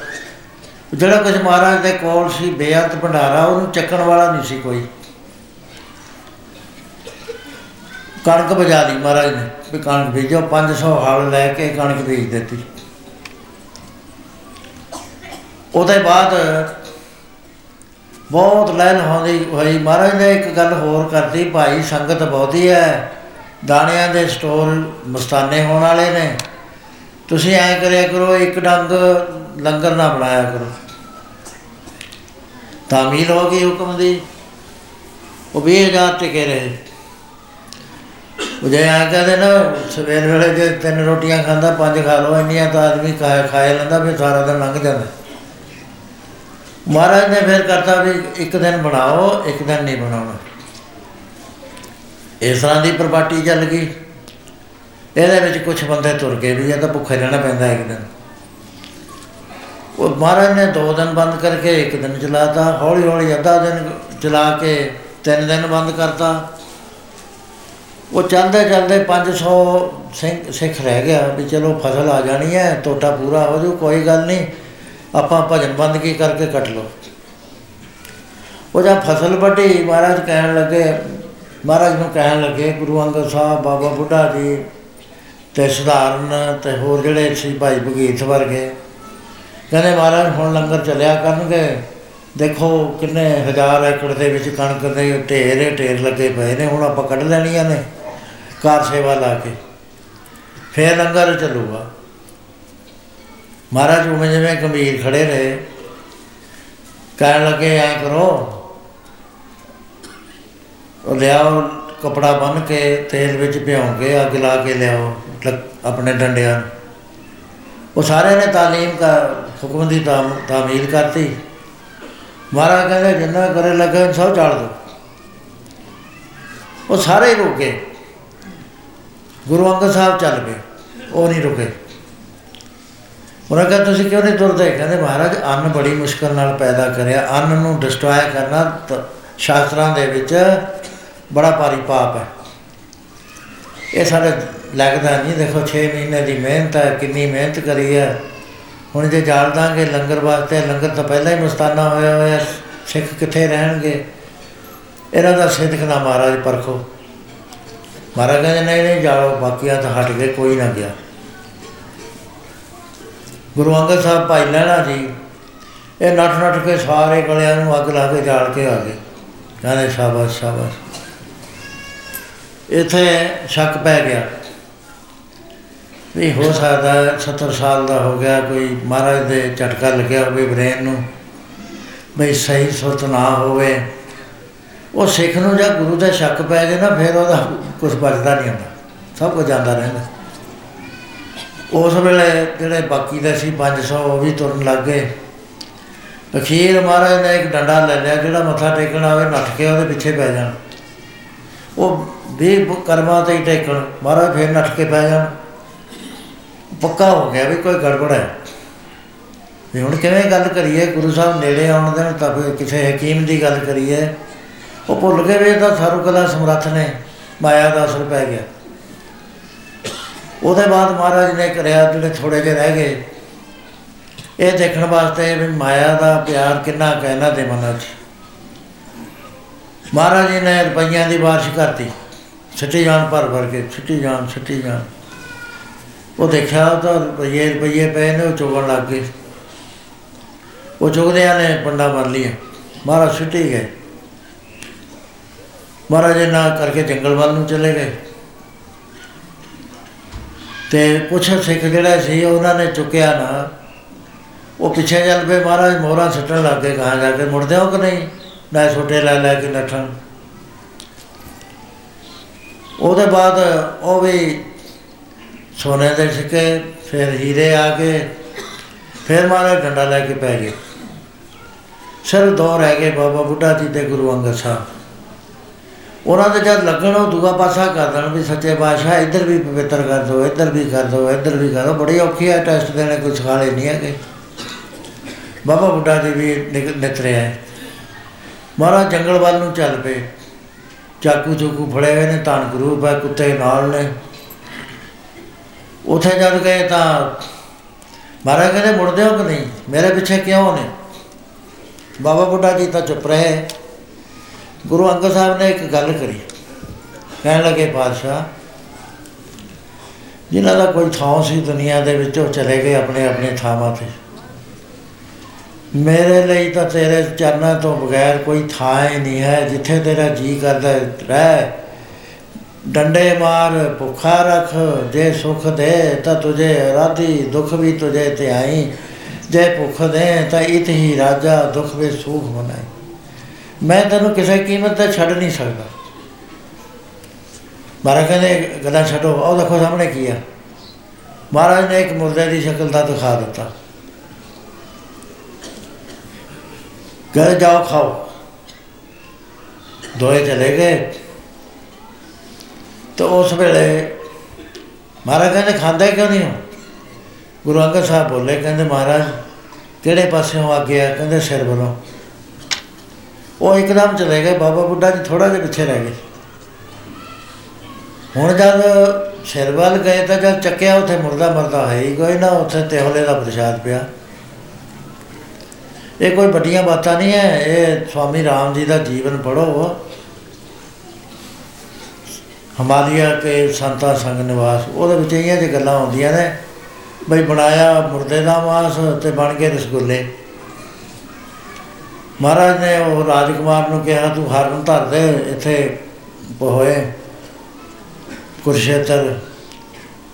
ਜਿਹੜਾ ਕੁਝ ਮਹਾਰਾਜ ਦੇ ਕੋਲ ਸੀ, ਬੇਅੰਤ ਭੰਡਾਰਾ, ਉਹਨੂੰ ਚੱਕਣ ਵਾਲਾ ਨਹੀਂ ਸੀ ਕੋਈ। ਕਣਕ ਬਜਾ ਲਈ ਮਹਾਰਾਜ ਨੇ। ਵੀ ਕਣਕ ਬੀਜੋ 500 ਹਲ ਲੈ ਕੇ ਕਣਕ ਬੀਜ ਦਿੱਤੀ। ਉਹਦੇ ਬਾਅਦ ਬਹੁਤ ਲੈਣ ਹੋਈ ਹੋਈ। ਮਹਾਰਾਜ ਨੇ ਇੱਕ ਗੱਲ ਹੋਰ ਕਰਤੀ, ਭਾਈ ਸੰਗਤ ਬਹੁਤੀ ਹੈ। ਦਾਣਿਆਂ ਦੇ ਸਟੋਰ ਮਸਤਾਨੇ ਹੋਣ ਵਾਲੇ ਨੇ। ਤੁਸੀਂ ਐਂ ਕਰਿਆ ਕਰੋ, ਇੱਕ ਡੰਗ ਲੰਗਰ ਨਾ ਬਣਾਇਆ ਕਰੋ। ਤਾਮੀਲ ਹੋ ਗਈ ਹੁਕਮ ਦੀ। ਉਹ ਵੀ ਹਜ਼ਾਰ ਟਿਕੇ ਰਹੇ। ਉਹ ਜੇ ਆ ਕਹਿੰਦੇ ਨਾ, ਸਵੇਰ ਵੇਲੇ ਜੇ ਤਿੰਨ ਰੋਟੀਆਂ ਖਾਂਦਾ, ਪੰਜ ਖਾ ਲਓ, ਇੰਨੀਆਂ ਤਾਂ ਆਦਮੀ ਖਾ ਖਾਏ ਲੈਂਦਾ, ਫਿਰ ਸਾਰਾ ਦਿਨ ਲੰਘ ਜਾਂਦਾ। ਮਹਾਰਾਜ ਨੇ ਫਿਰ ਕਰਤਾ ਵੀ ਇੱਕ ਦਿਨ ਬਣਾਓ, ਇੱਕ ਦਿਨ ਨਹੀਂ ਬਣਾਉਣਾ। ਇਸ ਤਰ੍ਹਾਂ ਦੀ ਪ੍ਰਪਾਟੀ ਚੱਲ ਗਈ। ਇਹਦੇ ਵਿੱਚ ਕੁਝ ਬੰਦੇ ਤੁਰ ਗਏ ਵੀ, ਇਹ ਤਾਂ ਭੁੱਖੇ ਰਹਿਣਾ ਪੈਂਦਾ ਇੱਕ ਦਿਨ। ਉਹ ਮਹਾਰਾਜ ਨੇ ਦੋ ਦਿਨ ਬੰਦ ਕਰਕੇ ਇੱਕ ਦਿਨ ਚਲਾਤਾ ਹੌਲੀ ਹੌਲੀ ਅੱਧਾ ਦਿਨ ਚਲਾ ਕੇ ਤਿੰਨ ਦਿਨ ਬੰਦ ਕਰਤਾ। ਉਹ ਚੱਲਦੇ ਚੱਲਦੇ 500 ਸਿੰਘ ਸਿੱਖ ਰਹਿ ਗਿਆ ਵੀ ਚਲੋ ਫਸਲ ਆ ਜਾਣੀ ਹੈ, ਟੋਟਾ ਪੂਰਾ ਹੋ ਜੂ ਕੋਈ ਗੱਲ ਨਹੀਂ। ਆਪਾਂ ਭਜਨ ਬੰਦਗੀ ਕਰਕੇ ਕੱਟ ਲਓ। ਉਹ ਜਦ ਫਸਲ ਵੱਢੀ, ਮਹਾਰਾਜ ਕਹਿਣ ਲੱਗੇ, ਮਹਾਰਾਜ ਨੂੰ ਕਹਿਣ ਲੱਗੇ, ਗੁਰੂ ਅੰਗਦ ਸਾਹਿਬ, ਬਾਬਾ ਬੁੱਢਾ ਜੀ ਤੇ ਸਧਾਰਨ ਤੇ ਹੋਰ ਜਿਹੜੇ ਸੀ ਭਾਈ ਭਗੀਰਥ ਵਰਗੇ, ਕਹਿੰਦੇ ਮਹਾਰਾਜ ਹੁਣ ਲੰਗਰ ਚੱਲਿਆ ਕਰਨਗੇ। ਦੇਖੋ ਕਿੰਨੇ ਹਜ਼ਾਰ ਏਕੜ ਦੇ ਵਿੱਚ ਕਣਕ ਦੇ ਢੇਰ ਢੇਰ ਲੱਗੇ ਪਏ ਨੇ, ਹੁਣ ਆਪਾਂ ਕੱਢ ਲੈਣੀਆਂ ਨੇ। ਕਾਰ ਸੇਵਾ ਲਾ ਕੇ, ਫੇਰ ਲੰਗਰ ਚੱਲੂਗਾ। ਮਹਾਰਾਜ ਉਵੇਂ ਜਿਵੇਂ ਗੰਭੀਰ ਖੜੇ ਰਹੇ, ਕਹਿਣ ਲੱਗੇ, ਐ ਕਰੋ, ਉਹ ਲਿਆਓ ਕਪੜਾ ਬੰਨ ਕੇ, ਤੇਲ ਵਿੱਚ ਭਿਉਂ ਕੇ, ਅੱਗ ਲਾ ਕੇ ਲਿਆਓ ਲੱਕ- ਆਪਣੇ ਡੰਡਿਆਂ ਨੂੰ। ਉਹ ਸਾਰਿਆਂ ਨੇ ਤਾਲੀਮ ਦਾ ਹੁਕਮ ਦੀ ਤਾਮ- ਤਾਮੀਲ ਕਰਤੀ। ਮਹਾਰਾਜ ਕਹਿੰਦੇ, ਜਿੰਨਾ ਕਰੇ ਲੱਗੇ, ਸਭ ਚਾਲ ਦੋ। ਉਹ ਸਾਰੇ ਹੀ ਰੁਕੇ ਗੁਰੂ ਅੰਗਦ ਸਾਹਿਬ ਚੱਲ ਪਏ, ਉਹ ਨਹੀਂ ਰੁਕੇ। ਉਹਨਾਂ ਕਹਿੰਦੇ ਤੁਸੀਂ ਕਿਉਂ ਨਹੀਂ ਤੁਰਦੇ? ਕਹਿੰਦੇ, ਮਹਾਰਾਜ, ਅੰਨ ਬੜੀ ਮੁਸ਼ਕਲ ਨਾਲ ਪੈਦਾ ਕਰਿਆ। ਅੰਨ ਨੂੰ ਡਿਸਟਰੋਏ ਕਰਨਾ ਤ- ਸ਼ਾਸਤਰਾਂ ਦੇ ਵਿੱਚ ਬੜਾ ਭਾਰੀ ਪਾਪ ਹੈ। ਇਹ ਸਾਡੇ ਲੱਗਦਾ ਨਹੀਂ। ਦੇਖੋ 6 ਮਹੀਨੇ ਦੀ ਮਿਹਨਤ ਹੈ, ਕਿੰਨੀ ਮਿਹਨਤ ਕਰੀ ਹੈ। ਹੁਣ ਜੇ ਜਾਲ ਦਾਂਗੇ ਲੰਗਰ ਵਾਸਤੇ, ਲੰਗਰ ਤਾਂ ਪਹਿਲਾਂ ਹੀ ਮਸਤਾਨਾ ਹੋਇਆ ਹੋਇਆ, ਸਿੱਖ ਕਿੱਥੇ ਰਹਿਣਗੇ? ਇਹਨਾਂ ਦਾ ਸਿੱਧਕ ਨਾ ਮਹਾਰਾਜ ਪਰਖੋ। ਮਹਾਰਾਜ ਕਹਿੰਦੇ, ਨਹੀਂ ਨਹੀਂ, ਜਾਓ ਬਾਕੀਆਂ ਤਾਂ ਹਟ ਗਏ ਕੋਈ ਨਾ ਗਿਆ। ਗੁਰੂ ਅੰਗਦ ਸਾਹਿਬ ਭਾਈ ਲਹਿਣਾ ਜੀ, ਇਹ ਨੱਠ ਨੱਠ ਕੇ ਸਾਰੇ ਗਲਿਆਂ ਨੂੰ ਅੱਗ ਲਾ ਕੇ ਜਾਲ ਕੇ ਆ ਗਏ। ਕਹਿੰਦੇ, ਸ਼ਾਬਾਸ਼ ਸ਼ਾਬਾਸ਼। ਇੱਥੇ ਸ਼ੱਕ ਪੈ ਗਿਆ ਵੀ ਹੋ ਸਕਦਾ ਹੈ 70 ਸਾਲ ਦਾ ਹੋ ਗਿਆ, ਕੋਈ ਮਹਾਰਾਜ ਦੇ ਝਟਕਾ ਲੱਗਿਆ ਹੋਵੇ ਬ੍ਰੇਨ ਨੂੰ, ਬਈ ਸਹੀ ਸੁਰਤ ਨਾ ਹੋਵੇ। ਉਹ ਸਿੱਖ ਨੂੰ ਜਾਂ ਗੁਰੂ ਦਾ ਸ਼ੱਕ ਪੈ ਜਾਏ ਨਾ, ਫਿਰ ਉਹਦਾ ਕੁਝ ਬਚਦਾ ਨਹੀਂ ਹੁੰਦਾ, ਸਭ ਕੁਝ ਜਾਂਦਾ ਰਹਿੰਦਾ। ਉਸ ਵੇਲੇ ਜਿਹੜੇ ਬਾਕੀ ਦੇ ਸੀ 500 ਉਹ ਵੀ ਤੁਰਨ ਲੱਗ ਗਏ। ਅਖੀਰ ਮਹਾਰਾਜ ਨੇ ਇੱਕ ਡੰਡਾ ਲੈ ਲਿਆ, ਜਿਹੜਾ ਮੱਥਾ ਟੇਕਣ ਆਵੇ, ਨੱਠ ਕੇ ਉਹਦੇ ਪਿੱਛੇ ਪੈ ਜਾਣ। ਉਹ ਵੀ ਕਰਮਾਂ ਤੇ ਹੀ ਟੇਕਣ, ਮਹਾਰਾਜ ਫੇਰ ਨੱਠ ਕੇ ਪੈ ਜਾਣ। ਪੱਕਾ ਹੋ ਗਿਆ ਵੀ ਕੋਈ ਗੜਬੜ ਹੈ। ਵੀ ਹੁਣ ਕਿਵੇਂ ਗੱਲ ਕਰੀਏ, ਗੁਰੂ ਸਾਹਿਬ ਨੇੜੇ ਆਉਣ ਦੇਣ ਤਾਂ ਫਿਰ ਕਿਸੇ ਹਕੀਮ ਦੀ ਗੱਲ ਕਰੀਏ। ਉਹ ਭੁੱਲ ਗਏ ਵੀ ਇਹ ਤਾਂ ਸਰਵਕਲਾ ਸਮਰੱਥ ਨੇ। ਮਾਇਆ ਦਾ ਅਸਰ ਪੈ ਗਿਆ। ਉਹਦੇ ਬਾਅਦ ਮਹਾਰਾਜ ਨੇ ਕਰਿਆ, ਜਿਹੜੇ ਥੋੜੇ ਜਿਹੇ ਰਹਿ ਗਏ, ਇਹ ਦੇਖਣ ਵਾਸਤੇ ਵੀ ਮਾਇਆ ਦਾ ਪਿਆਰ ਕਿੰਨਾ ਕੁ ਹੈ ਇਹਨਾਂ ਦੇ ਮਨਾਂ 'ਚ। ਮਹਾਰਾਜ ਜੀ ਨੇ ਰੁਪਈਆਂ ਦੀ ਬਾਰਿਸ਼ ਕਰਤੀ। ਛੱਟੀ ਜਾਣ ਭਰ ਭਰ ਕੇ ਛੱਟੀ ਜਾਣ ਛੱਟੀ ਜਾਣ। ਉਹ ਦੇਖਿਆ ਤਾਂ ਰੁਪਈਏ ਰੁਪਈਏ ਪਏ ਨੇ, ਉਹ ਚੁਗਣ ਲੱਗ ਗਏ। ਉਹ ਚੁਗਦਿਆਂ ਨੇ ਪੰਡਾ ਮਾਰ ਲਿਆ ਮਹਾਰਾਜ ਛੁੱਟੀ ਗਏ। ਮਹਾਰਾਜ ਇਹ ਨਾ ਕਰਕੇ ਜੰਗਲ ਵੱਲ ਨੂੰ ਚਲੇ ਗਏ। ਤੇ ਕੁਛ ਸਿੱਖ ਜਿਹੜਾ ਸੀ, ਉਹਨਾਂ ਨੇ ਚੁੱਕਿਆ ਨਾ। ਉਹ ਪਿੱਛੇ ਚੱਲ ਪਏ, ਮਹਾਰਾਜ ਮੋਹਰਾਂ ਸੁੱਟਣ ਲੱਗ ਗਏ ਕਹਾਂ ਜਾ ਕੇ ਮੁੜਦੇ ਹੋ ਕਿ ਨਹੀਂ? ਨਾ ਛੋਟੇ ਲੈ ਲੈ ਕੇ ਨੱਠਣ। ਉਹਦੇ ਬਾਅਦ ਉਹ ਵੀ ਸੋਨੇ ਦੇ ਸਿੱਕੇ, ਫਿਰ ਹੀਰੇ ਆ ਗਏ ਫਿਰ ਮਹਾਰਾਜ ਡੰਡਾ ਲੈ ਕੇ ਪੈ ਗਏ। ਸਿਰ ਦੋ ਰਹਿ ਗਏ, ਬਾਬਾ ਬੁੱਢਾ ਜੀ ਤੇ ਗੁਰੂ ਅੰਗਦ ਸਾਹਿਬ। ਉਹਨਾਂ ਦੇ ਜਦ ਲੱਗਣ, ਉਹ ਦੂਆ ਪਾਸਾ ਕਰ ਦੇਣ ਵੀ ਸੱਚੇ ਬਾਦਸ਼ਾਹ ਇੱਧਰ ਵੀ ਪਵਿੱਤਰ ਕਰ ਦਿਓ ਇੱਧਰ ਵੀ ਕਰ ਦਿਓ ਇੱਧਰ ਵੀ ਕਰੋ ਬੜੀ ਔਖੀ ਹੈ ਟੈਸਟ ਦੇਣੇ ਕੋਈ ਸਖਾਲੇ ਨਹੀਂ ਹੈਗੇ। ਬਾਬਾ ਬੁੱਢਾ ਜੀ ਵੀ ਨਿਕ- ਨਿਤਰੇ ਹੈ। ਮਹਾਰਾਜ ਜੰਗਲ ਵੱਲ ਨੂੰ ਚੱਲ ਪਏ। ਚਾਕੂ ਚੂਕੂ ਫੜੇ ਹੋਏ ਨੇ ਧਨ ਗਰੂਪ ਹੈ, ਕੁੱਤੇ ਨਾਲ ਨੇ। ਉਥੇ ਜਦ ਗਏ ਤਾਂ ਮਹਾਰਾਜ ਕਹਿੰਦੇ, ਮੁੜਦੇ ਹੋ ਕਿ ਨਹੀਂ? ਮੇਰੇ ਪਿੱਛੇ ਕਿਉਂ ਨੇ? ਬਾਬਾ ਬੁੱਢਾ ਜੀ ਤਾਂ ਚੁੱਪ ਰਹੇ। ਗੁਰੂ ਅੰਗਦ ਸਾਹਿਬ ਨੇ ਇੱਕ ਗੱਲ ਕਰੀ। ਕਹਿਣ ਲੱਗੇ ਪਾਤਸ਼ਾਹ ਜਿਨ੍ਹਾਂ ਦਾ ਕੋਈ ਥਾਂ ਸੀ ਦੁਨੀਆ ਦੇ ਵਿੱਚ ਉਹ ਚਲੇ ਗਏ ਆਪਣੇ ਆਪਣੇ ਥਾਵਾਂ ਤੇ। ਮੇਰੇ ਲਈ ਤਾਂ ਤੇਰੇ ਚਰਨਾਂ ਤੋਂ ਬਗੈਰ ਕੋਈ ਥਾਂ ਹੀ ਨਹੀਂ ਹੈ ਜਿੱਥੇ ਤੇਰਾ ਜੀ ਕਰਦਾ ਹੈ, ਰਹਿ। ਡੰਡੇ ਮਾਰ ਭੁੱਖਾ ਰੱਖ ਜੇ ਸੁਖ ਦੇ ਤਾਂ ਤੁਝੇ ਰਾਧੀ ਦੁੱਖ ਵੀ ਤੁਝੇ ਤੇ ਆਈ। ਜੇ ਭੁੱਖ ਦੇ ਤਾਂ ਇਤ ਹੀ ਰਾਜਾ ਦੁੱਖ ਵੇ ਸੁਖ ਮਨਾਈ ਮੈਂ ਤੈਨੂੰ ਕਿਸੇ ਕੀਮਤ ਤੇ ਛੱਡ ਨਹੀਂ ਸਕਦਾ। ਮਹਾਰਾਜ ਕਹਿੰਦੇ, ਗੱਲਾਂ ਛੱਡੋ ਉਹ ਦੇਖੋ ਸਾਹਮਣੇ ਕੀ ਆ। ਮਹਾਰਾਜ ਨੇ ਇੱਕ ਮੁਰਦੇ ਦੀ ਸ਼ਕਲ ਦਾ ਦਿਖਾ ਦਿੱਤਾ। ਘਰ ਜਾਓ, ਖਾਓ। ਦੋਏ ਚਲੇ ਗਏ। ਤਾਂ ਉਸ ਵੇਲੇ ਮਹਾਰਾਜ ਕਹਿੰਦੇ, ਖਾਂਦੇ ਕਿਉਂ ਨਹੀਂ ਹੋ? ਗੁਰੂ ਅੰਗਦ ਸਾਹਿਬ ਬੋਲੇ, ਕਹਿੰਦੇ, ਮਹਾਰਾਜ, ਕਿਹੜੇ ਪਾਸਿਓਂ ਆ? ਗਿਆ ਕਹਿੰਦੇ, ਸਿਰ ਵੱਲੋਂ ਉਹ ਇੱਕਦਮ ਚਲੇ ਗਏ, ਬਾਬਾ ਬੁੱਢਾ ਜੀ ਥੋੜਾ ਜਿਹਾ ਪਿੱਛੇ ਰਹਿ ਗਏ। ਹੁਣ ਜਦ ਸਿਰ ਵੱਲ ਗਏ ਤਾਂ ਜਦ ਚੱਕਿਆ, ਉੱਥੇ ਮੁਰਦਾ ਮਰਦਾ ਹੈ ਹੀ ਕੋਈ ਨਾ, ਉੱਥੇ ਤਿਹਲੇ ਦਾ ਪ੍ਰਸ਼ਾਦ ਪਿਆ। ਇਹ ਕੋਈ ਵੱਡੀਆਂ ਬਾਤਾਂ ਨਹੀਂ ਹੈ ਇਹ ਸਵਾਮੀ ਰਾਮ ਜੀ ਦਾ ਜੀਵਨ ਪੜੋ ਹਿਮਾਲਿਆ ਕੇ ਸੰਤਾ ਸੰਗ ਨਿਵਾਸ, ਉਹਦੇ ਵਿੱਚ ਇਹੀਆਂ ਜਿਹੀ ਗੱਲਾਂ ਹੁੰਦੀਆਂ ਨੇ, ਬਈ ਬਣਾਇਆ ਮੁਰਦੇ ਦਾ ਮਾਸ ਤੇ ਬਣ ਗਏ ਰਸਗੁੱਲੇ। ਮਹਾਰਾਜ ਨੇ ਉਹ ਰਾਜਕੁਮਾਰ ਨੂੰ ਕਿਹਾ, ਤੂੰ ਹਰਨ ਧਰ ਦੇ, ਇੱਥੇ ਹੋਏ ਕੁਰਸ਼ੇਤਰ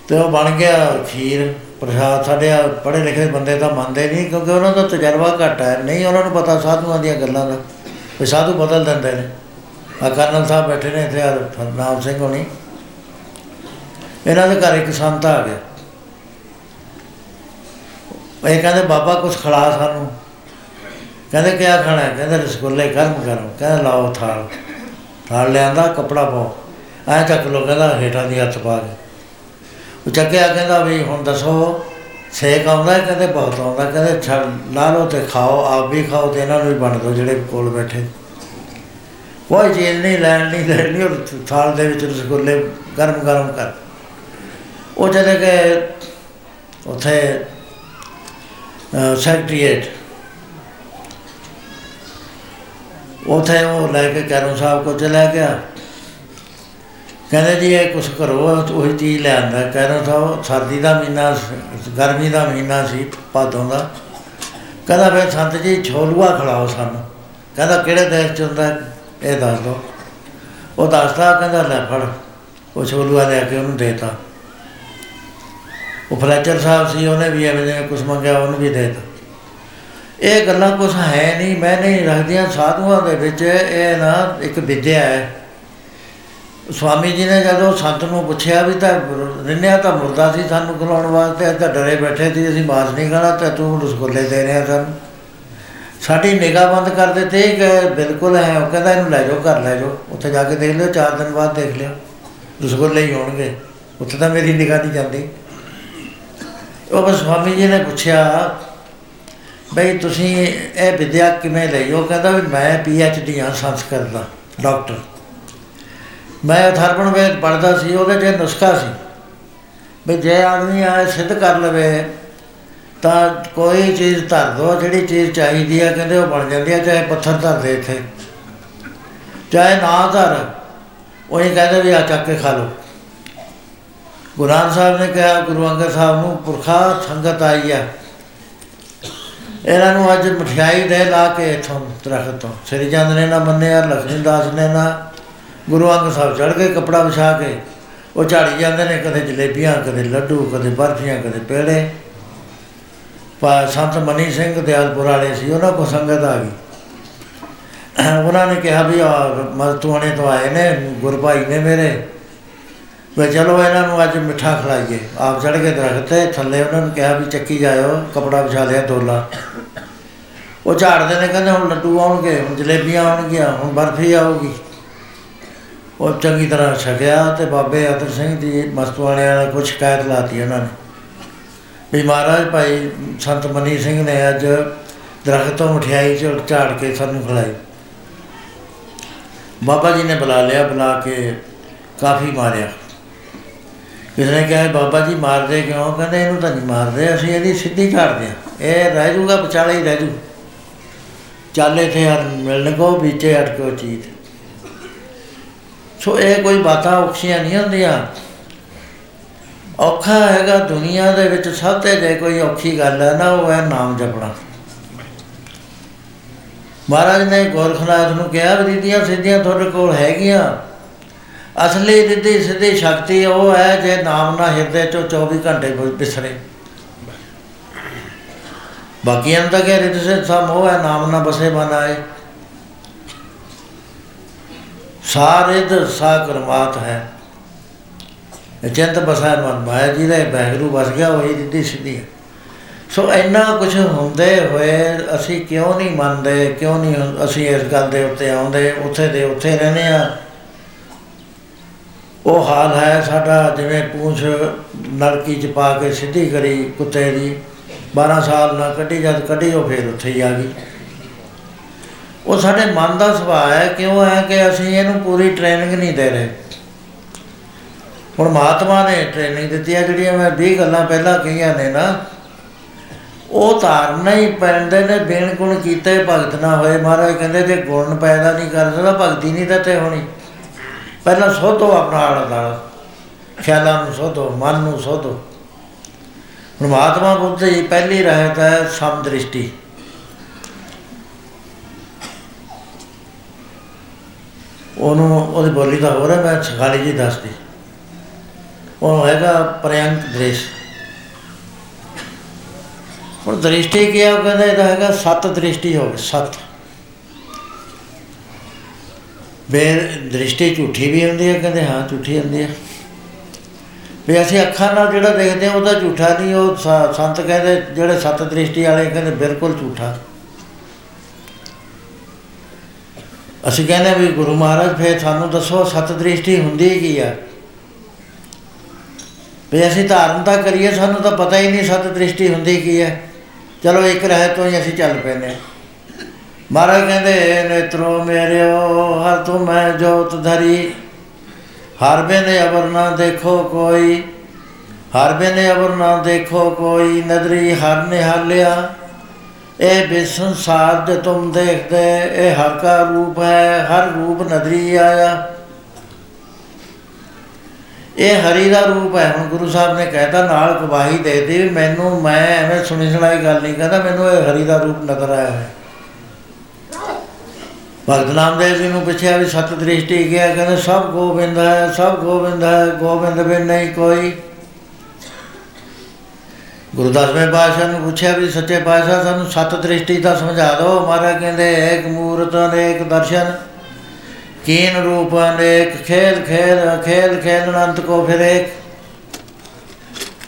ਤੇ ਉਹ ਬਣ ਗਿਆ ਖੀਰ ਪ੍ਰਸ਼ਾਦ ਸਾਡੇ ਪੜ੍ਹੇ ਲਿਖੇ ਬੰਦੇ ਤਾਂ ਮੰਨਦੇ ਨਹੀਂ, ਕਿਉਂਕਿ ਉਹਨਾਂ ਦਾ ਤਜਰਬਾ ਘੱਟ ਹੈ। ਨਹੀਂ, ਉਹਨਾਂ ਨੂੰ ਪਤਾ ਸਾਧੂਆਂ ਦੀਆਂ ਗੱਲਾਂ ਦਾ, ਵੀ ਸਾਧੂ ਬਦਲ ਦਿੰਦੇ ਨੇ। ਆ ਕਰਨਲ ਸਾਹਿਬ ਬੈਠੇ ਨੇ ਇੱਥੇ, ਆਹ ਨਾਮ ਸਿੰਘ ਹੋਣੀ। ਇਹਨਾਂ ਦੇ ਘਰ ਇੱਕ ਸੰਤ ਆ ਗਿਆ। ਇਹ ਕਹਿੰਦੇ, ਬਾਬਾ ਕੁਝ ਖਿਲਾ ਸਾਨੂੰ। ਕਹਿੰਦੇ ਕਿਆ ਖਾਣਾ? ਹੈ ਕਹਿੰਦੇ ਰਸਗੁੱਲੇ ਗਰਮ ਗਰਮ। ਕਹਿੰਦੇ ਲਾਓ ਥਾਲ। ਥਾਲ ਲਿਆਂਦਾ, ਕਪੜਾ ਪਾਓ। ਐ ਚੱਕ ਲੋ ਕਹਿੰਦਾ ਹੇਠਾਂ ਦੀ ਹੱਥ ਪਾ ਕੇ। ਉਹ ਚੱਕਿਆ, ਕਹਿੰਦਾ ਵੀ ਹੁਣ ਦੱਸੋ, ਸੇਕ ਆਉਂਦਾ ਹੈ? ਕਹਿੰਦੇ ਬਹੁਤ ਆਉਂਦਾ। ਕਹਿੰਦੇ ਛੱਡ, ਲਾ ਲਓ ਤੇ ਖਾਓ, ਆਪ ਵੀ ਖਾਓ ਤੇ ਇਹਨਾਂ ਨੂੰ ਵੀ ਵੰਡ ਦਿਓ ਜਿਹੜੇ ਕੋਲ ਬੈਠੇ। ਕੋਈ ਚੀਜ਼ ਨਹੀਂ, ਲੈਣ ਨਹੀਂ, ਲੈਣੀ ਉਹ ਥਾਲ ਦੇ ਵਿੱਚ ਰਸਗੁੱਲੇ ਗਰਮ ਗਰਮ ਕਰ। ਉਹ ਚਲੇ ਗਏ ਉੱਥੇ ਸੈਕਟਰੀਏਟ ਉਥੇ ਉਹ ਲੈ ਕੇ ਕਰਮ ਸਾਹਿਬ ਕੋ ਚਲਾ ਗਿਆ। ਕਹਿੰਦੇ ਜੀ ਇਹ ਕੁਛ ਕਰੋ ਉਹੀ ਚੀਜ਼ ਲੈ ਆਂਦਾ। ਕਰਮ ਸਾਹਿਬ ਸਰਦੀ ਦਾ ਮਹੀਨਾ ਸੀ, ਗਰਮੀ ਦਾ ਮਹੀਨਾ ਸੀ ਭਾਦੋਂ ਦਾ। ਕਹਿੰਦਾ ਫਿਰ ਸੰਤ ਜੀ ਛੋਲੂਆ ਖਿਲਾਓ ਸਾਨੂੰ। ਕਹਿੰਦਾ ਕਿਹੜੇ ਦੇਸ਼ ਚ ਹੁੰਦਾ ਹੈ? ਇਹ ਦੱਸ ਦੋ। ਉਹ ਦੱਸਦਾ ਕਹਿੰਦਾ ਲੈ ਫੜ ਉਹ ਛੋਲੂਆ ਲੈ ਕੇ ਉਹਨੂੰ ਦੇਤਾ। ਉਹ ਫਲੈਚਰ ਸਾਹਿਬ ਸੀ ਉਹਨੇ ਵੀ ਐਵੇਂ ਜਿਵੇਂ ਕੁਛ ਮੰਗਿਆ ਉਹਨੂੰ ਵੀ ਦੇਤਾ। ਇਹ ਗੱਲਾਂ ਕੁਛ ਹੈ ਨਹੀਂ, ਮੈਂ ਨਹੀਂ ਰੱਖਦੀਆਂ, ਸਾਧੂਆਂ ਦੇ ਵਿੱਚ ਇਹ ਨਾ ਇੱਕ ਵਿਦਿਆ ਹੈ। ਸਵਾਮੀ ਜੀ ਨੇ ਜਦੋਂ ਸੰਤ ਨੂੰ ਪੁੱਛਿਆ ਵੀ ਤਾਂ ਰਿੰਨਿਆ ਤਾਂ ਮੁਰਦਾ ਸੀ ਸਾਨੂੰ ਖਿਲਾਉਣ ਵਾਸਤੇ ਅੱਜ ਤਾਂ ਡਰੇ ਬੈਠੇ ਸੀ, ਅਸੀਂ ਮਾਸ ਨਹੀਂ ਖਾਣਾ, ਤੇ ਤੂੰ ਰਸਗੁੱਲੇ ਦੇ ਰਿਹਾ ਸਾਨੂੰ। ਸਾਡੀ ਨਿਗਾਹ ਬੰਦ ਕਰ ਦਿੱਤੇ ਕਿ ਬਿਲਕੁਲ ਹੈ ਉਹ ਕਹਿੰਦਾ ਇਹਨੂੰ ਲੈ ਜਾਓ, ਘਰ ਲੈ ਜਾਓ, ਉੱਥੇ ਜਾ ਕੇ ਦੇਖ ਲਿਓ, ਚਾਰ ਦਿਨ ਬਾਅਦ ਦੇਖ ਲਿਓ, ਰਸਗੁੱਲੇ ਹੀ ਹੋਣਗੇ, ਉੱਥੇ ਤਾਂ ਮੇਰੀ ਨਿਗਾਹ ਨਹੀਂ ਜਾਂਦੀ। ਉਹ ਬਸ ਸਵਾਮੀ ਜੀ ਨੇ ਪੁੱਛਿਆ ਬਈ ਤੁਸੀਂ ਇਹ ਵਿਦਿਆ ਕਿਵੇਂ ਲਈ? ਉਹ ਕਹਿੰਦਾ ਵੀ ਮੈਂ ਪੀ ਐਚ ਡੀ ਹਾਂ, ਸੰਸਕ੍ਰਿਤ ਦਾ ਡਾਕਟਰ ਮੈਂ ਥਰਪਣ ਵੇਦ ਪੜ੍ਹਦਾ ਸੀ, ਉਹਦੇ 'ਚ ਨੁਸਖਾ ਸੀ। ਵੀ ਜੇ ਆਦਮੀ ਆ ਸਿੱਧ ਕਰ ਲਵੇ, ਤਾਂ ਕੋਈ ਚੀਜ਼ ਧਰ ਦੋ, ਜਿਹੜੀ ਚੀਜ਼ ਚਾਹੀਦੀ ਆ, ਕਹਿੰਦੇ ਉਹ ਬਣ ਜਾਂਦੀ ਆ, ਚਾਹੇ ਪੱਥਰ ਧਰ ਦੇ ਇੱਥੇ। ਚਾਹੇ ਨਾ ਧਰ, ਉਹ ਇਹ ਕਹਿੰਦੇ ਵੀ ਆ, ਚੱਕ ਕੇ ਖਾ ਲਓ। ਗੁਰੂ ਨਾਨਕ ਸਾਹਿਬ ਨੇ ਕਿਹਾ, ਗੁਰੂ ਅੰਗਦ ਸਾਹਿਬ ਨੂੰ ਪੁਰਖਾ ਸੰਗਤ ਆਈ ਆ। ਇਹਨਾਂ ਨੂੰ ਅੱਜ ਮਠਿਆਈ ਦੇ ਲਾ ਕੇ ਇਥੋਂ ਦਰਖਤ ਤੋਂ। ਸ੍ਰੀ ਚੰਦ ਨੇ ਨਾ ਮੰਨਿਆ ਲక్ష్ਮੀ ਦਾਸ ਨੇ ਨਾ ਗੁਰੂ ਅੰਗਦ ਸਾਹਿਬ ਚੜ ਕੇ ਕਪੜਾ ਵਿਛਾ ਕੇ, ਉਹ ਝਾੜੀ ਜਾਂਦੇ ਨੇ ਕਦੇ ਜਲੇਬੀਆਂ, ਕਦੇ ਲੱਡੂ, ਕਦੇ ਬਰਫੀਆਂ, ਕਦੇ ਪੇੜੇ। ਪਾ ਸੰਤ ਮਨੀ ਸਿੰਘ ਦਿਆਲਪੁਰ ਵਾਲੇ ਸੀ, ਉਹਨਾਂ ਕੋ ਸੰਗਤ ਆ ਗਈ। ਉਹਨਾਂ ਨੇ ਕਿਹਾ ਵੀ ਆ ਮਜ਼ਤੂਆਣੇ ਤੋਂ ਆਏ ਨੇ ਗੁਰਭਾਈ ਨੇ ਮੇਰੇ। ਵੀ ਚਲੋ ਇਹਨਾਂ ਨੂੰ ਅੱਜ ਮਿੱਠਾ ਖਿਲਾਈਏ। ਆਪ ਚੜ ਕੇ ਦਰਖਤ ਤੇ ਥੱਲੇ ਉਹਨਾਂ ਨੂੰ ਕਿਹਾ ਵੀ ਚੱਕੀ ਜਾਇਓ, ਕਪੜਾ ਵਿਛਾ ਲਿਆ, ਦੋਲਾ। ਉਹ ਝਾੜਦੇ ਨੇ, ਕਹਿੰਦੇ ਹੁਣ ਲੱਡੂ ਆਉਣਗੇ, ਹੁਣ ਜਲੇਬੀਆਂ ਆਉਣਗੀਆਂ, ਹੁਣ ਬਰਫੀ ਆਊਗੀ। ਉਹ ਚੰਗੀ ਤਰ੍ਹਾਂ ਛਕਿਆ ਤੇ ਬਾਬੇ ਅਤਰ ਸਿੰਘ ਦੀ ਮਸਤਵਾਣਿਆਂ ਨੇ ਕੁਝ ਸ਼ਿਕਾਇਤ ਲਾਤੀ ਉਹਨਾਂ ਨੇ। ਵੀ ਮਹਾਰਾਜ ਭਾਈ ਸੰਤ ਮਨੀ ਸਿੰਘ ਨੇ ਅੱਜ ਦਰਖਤ ਤੋਂ ਮਠਿਆਈ ਝੜ ਝਾੜ ਕੇ ਸਾਨੂੰ ਖਿਲਾਈ। ਬਾਬਾ ਜੀ ਨੇ ਬੁਲਾ ਲਿਆ, ਬੁਲਾ ਕੇ ਕਾਫੀ ਮਾਰਿਆ। ਕਿਸੇ ਨੇ ਕਿਹਾ, ਬਾਬਾ ਜੀ ਮਾਰਦੇ ਕਿਉਂ? ਕਹਿੰਦੇ, ਇਹਨੂੰ ਤਾਂ ਨਹੀਂ ਮਾਰਦੇ, ਅਸੀਂ ਇਹਦੀ ਸਿੱਧੀ ਝਾੜਦੇ ਹਾਂ ਇਹ ਰਹਿ ਜੂਗਾ ਵਿਚਾਲੇ ਹੀ ਰਹਿ ਜੂ ਚਾਲੇ ਤੇ ਹਰ ਮਿਲਣ ਕੋ ਵਿੱਚੇ ਅਟਕੋ ਚੀਤ ਸੋ ਇਹ ਕੋਈ ਬਾਤਾਂ ਔਖੀਆਂ ਨਹੀਂ ਹੁੰਦੀਆਂ। ਔਖਾ ਹੈਗਾ ਦੁਨੀਆ ਦੇ ਵਿੱਚ ਸਭ ਤੋਂ ਜੇ ਕੋਈ ਔਖੀ ਗੱਲ ਹੈ ਨਾ, ਉਹ ਹੈ ਨਾਮ ਜਪਣਾ। ਮਹਾਰਾਜ ਨੇ ਗੋਰਖਨਾਥ ਨੂੰ ਕਿਹਾ, ਵੀ ਰਿੱਧੀਆਂ ਸਿੱਧੀਆਂ ਤੁਹਾਡੇ ਕੋਲ ਹੈਗੀਆਂ। ਅਸਲੀ ਰਿੱਧੀ ਸਿੱਧੀ ਸ਼ਕਤੀ ਉਹ ਹੈ ਜੇ ਨਾਮ ਨਾ ਹਿਰਦੇ ਚੋਂ 24 ਘੰਟੇ ਬਿਸਰੇ ਬਾਕੀਆਂ ਦਾ ਕਿ ਰਿੱਧ ਸੇ ਸਮ ਉਹ ਹੈ, ਨਾਮ ਨਾ ਬਸੇ ਬਨਾਏ ਸਾਰਿਦ ਸਾ ਕਰਮਾਤ ਹੈ। ਚਿੰਤ ਬਸਾ ਮਨ, ਮਾਇਆ ਜੀ ਦੇ ਬਹਿਰੂ ਵਸ ਗਿਆ, ਉਹੀ ਰਿੱਧੀ ਸਿੱਧੀ ਹੈ। ਸੋ ਇੰਨਾ ਕੁਝ ਹੁੰਦੇ ਹੋਏ ਅਸੀਂ ਕਿਉਂ ਨਹੀਂ ਮੰਨਦੇ, ਕਿਉਂ ਨਹੀਂ ਅਸੀਂ ਇਸ ਗੱਲ ਦੇ ਉੱਤੇ ਆਉਂਦੇ, ਉੱਥੇ ਦੇ ਉੱਥੇ ਰਹਿੰਦੇ ਆ ਉਹ ਹਾਲ ਹੈ ਸਾਡਾ, ਜਿਵੇਂ ਪੂੰਛ ਨਲਕੀ ਚ ਪਾ ਕੇ ਸਿੱਧੀ ਕਰੀ ਕੁੱਤੇ ਦੀ। 12 ਸਾਲ ਨਾ ਕੱਢੀ, ਜਦ ਕੱਢੀ ਉਹ ਫੇਰ ਉੱਥੇ ਹੀ ਆ ਗਈ। ਉਹ ਸਾਡੇ ਮਨ ਦਾ ਸੁਭਾਅ ਹੈ, ਕਿਉਂ ਹੈ ਕਿ ਅਸੀਂ ਇਹਨੂੰ ਪੂਰੀ ਟ੍ਰੇਨਿੰਗ ਨਹੀਂ ਦੇ ਰਹੇ। ਹੁਣ ਮਹਾਤਮਾ ਨੇ ਟ੍ਰੇਨਿੰਗ ਦਿੱਤੀ ਆ, ਜਿਹੜੀਆਂ ਮੈਂ 20 ਗੱਲਾਂ ਪਹਿਲਾਂ ਕਹੀਆਂ ਨੇ ਨਾ, ਉਹ ਧਾਰਨਾ ਹੀ ਪੈਂਦੇ ਨੇ ਬੇਨ ਗੁਣ ਕੀਤੇ ਭਗਤ ਨਾ ਹੋਏ। ਮਹਾਰਾਜ ਕਹਿੰਦੇ, ਜੇ ਗੁਣ ਪੈਦਾ ਨਹੀਂ ਕਰ ਸਕਦਾ, ਭਗਤੀ ਨਹੀਂ ਤਾਂ ਤੇ ਹੋਣੀ। ਪਹਿਲਾਂ ਸੋਧੋ ਆਪਣਾ ਆਲਾ ਦਾਲਾ ਖਿਆਲਾਂ ਨੂੰ ਸੋਧੋ, ਮਨ ਨੂੰ ਸੋਧੋ। ਹੁਣ ਮਹਾਤਮਾ ਬੁੱਧ ਦੀ ਪਹਿਲੀ ਰਹਿਤ ਹੈ ਸਮਦ੍ਰਿਸ਼ਟੀ ਉਹਨੂੰ ਉਹਦੀ ਬੋਲੀ ਦਾ ਹੋਰ ਹੈ, ਮੈਂ ਸਖਾਲੀ ਜੀ ਦੱਸਦੀ। ਉਹ ਹੈਗਾ ਪ੍ਰਯੰਕ ਦ੍ਰਿਸ਼। ਹੁਣ ਦ੍ਰਿਸ਼ਟੀ ਕੀ ਆ, ਉਹ ਕਹਿੰਦਾ ਇਹਦਾ ਹੈਗਾ ਸੱਤ ਦ੍ਰਿਸ਼ਟੀ ਹੋਵੇ ਸੱਤ। ਬੇਰ, ਦ੍ਰਿਸ਼ਟੀ ਝੂਠੀ ਵੀ ਹੁੰਦੀ ਹੈ, ਕਹਿੰਦੇ ਹਾਂ ਝੂਠੀ ਹੁੰਦੀ ਹੈ। ਵੀ ਅਸੀਂ ਅੱਖਾਂ ਨਾਲ ਜਿਹੜਾ ਦੇਖਦੇ ਹਾਂ, ਉਹਦਾ ਝੂਠਾ ਨਹੀਂ, ਉਹ ਸ- ਸੰਤ ਕਹਿੰਦੇ, ਜਿਹੜੇ ਸੱਤ ਦ੍ਰਿਸ਼ਟੀ ਵਾਲੇ ਕਹਿੰਦੇ ਬਿਲਕੁਲ ਝੂਠਾ। ਅਸੀਂ ਕਹਿੰਦੇ ਵੀ ਗੁਰੂ ਮਹਾਰਾਜ, ਫੇਰ ਸਾਨੂੰ ਦੱਸੋ ਸੱਤ ਦ੍ਰਿਸ਼ਟੀ ਹੁੰਦੀ ਕੀ ਆ? ਵੀ ਅਸੀਂ ਧਾਰਨ ਤਾਂ ਕਰੀਏ, ਸਾਨੂੰ ਤਾਂ ਪਤਾ ਹੀ ਨਹੀਂ ਸੱਤ ਦ੍ਰਿਸ਼ਟੀ ਹੁੰਦੀ ਕੀ ਹੈ ਚਲੋ ਇੱਕ ਰਹਿ ਤੋਂ ਹੀ ਅਸੀਂ ਚੱਲ ਪੈਨੇ ਹਾਂ। ਮਹਾਰਾਜ ਕਹਿੰਦੇ ਨੇਤਰੋ ਮੇਰਿਓ, ਹਰ ਤੂੰ ਮੈਂ ਜੋਤ ਧਰੀ। ਹਰ ਬਿਨ ਅਵਰ ਨਾ ਦੇਖੋ ਕੋਈ, ਹਰ ਬਿਨ ਅਵਰ ਨਾ ਦੇਖੋ ਕੋਈ, ਨਦਰੀ ਹਰ ਨਿਹਾਲਿਆ। ਇਹ ਬੇਸੰਸਾਰ ਜੇ ਤੁਮ ਦੇਖਦੇ, ਇਹ ਹਰ ਕਾ ਰੂਪ ਹੈ, ਹਰ ਰੂਪ ਨਦਰੀ ਆਇਆ। ਇਹ ਹਰੀ ਦਾ ਰੂਪ ਹੈ, ਹੁਣ ਗੁਰੂ ਸਾਹਿਬ ਨੇ ਕਹਿਤਾ, ਨਾਲ ਗਵਾਹੀ ਦੇ ਦਿੱਤੀ ਵੀ ਮੈਨੂੰ, ਮੈਂ ਐਵੇਂ ਸੁਣੀ ਸੁਣਾਈ ਗੱਲ ਨਹੀਂ ਕਹਿੰਦਾ ਮੈਨੂੰ ਇਹ ਹਰੀ ਦਾ ਰੂਪ ਨਜ਼ਰ ਆਇਆ ਹੈ। ਭਗਤ ਨਾਮਦੇਵ ਜੀ ਨੂੰ ਪੁੱਛਿਆ ਵੀ ਸਤ ਦ੍ਰਿਸ਼ਟੀ ਗਿਆ ਕਹਿੰਦਾ, ਸਭ ਗੋਬਿੰਦ ਹੈ, ਸਭ ਗੋਬਿੰਦ ਹੈ, ਗੋਬਿੰਦ ਬਿਨ ਨਹੀਂ ਕੋਈ। ਗੁਰਦਾਸਵੇਂ ਪਾਸ਼ਾ ਨੂੰ ਪੁੱਛਿਆ ਵੀ ਸੱਚੇ ਪਾਸ਼ਾ ਸਾਨੂੰ ਸਤ ਦ੍ਰਿਸ਼ਟੀ ਦਾ ਸਮਝਾ ਦਿਓ। ਮਹਾਰਾਜ ਕਹਿੰਦੇ ਇੱਕ ਮੂਰਤ ਅਨੇਕ ਦਰਸ਼ਨ, ਕੀਨ ਰੂਪ ਅਨੇਕ ਖੇਲ ਖੇਲ ਖੇਲ ਖੇਲ ਅਨੰਤ ਕੋ ਫਿਰ ਇੱਕ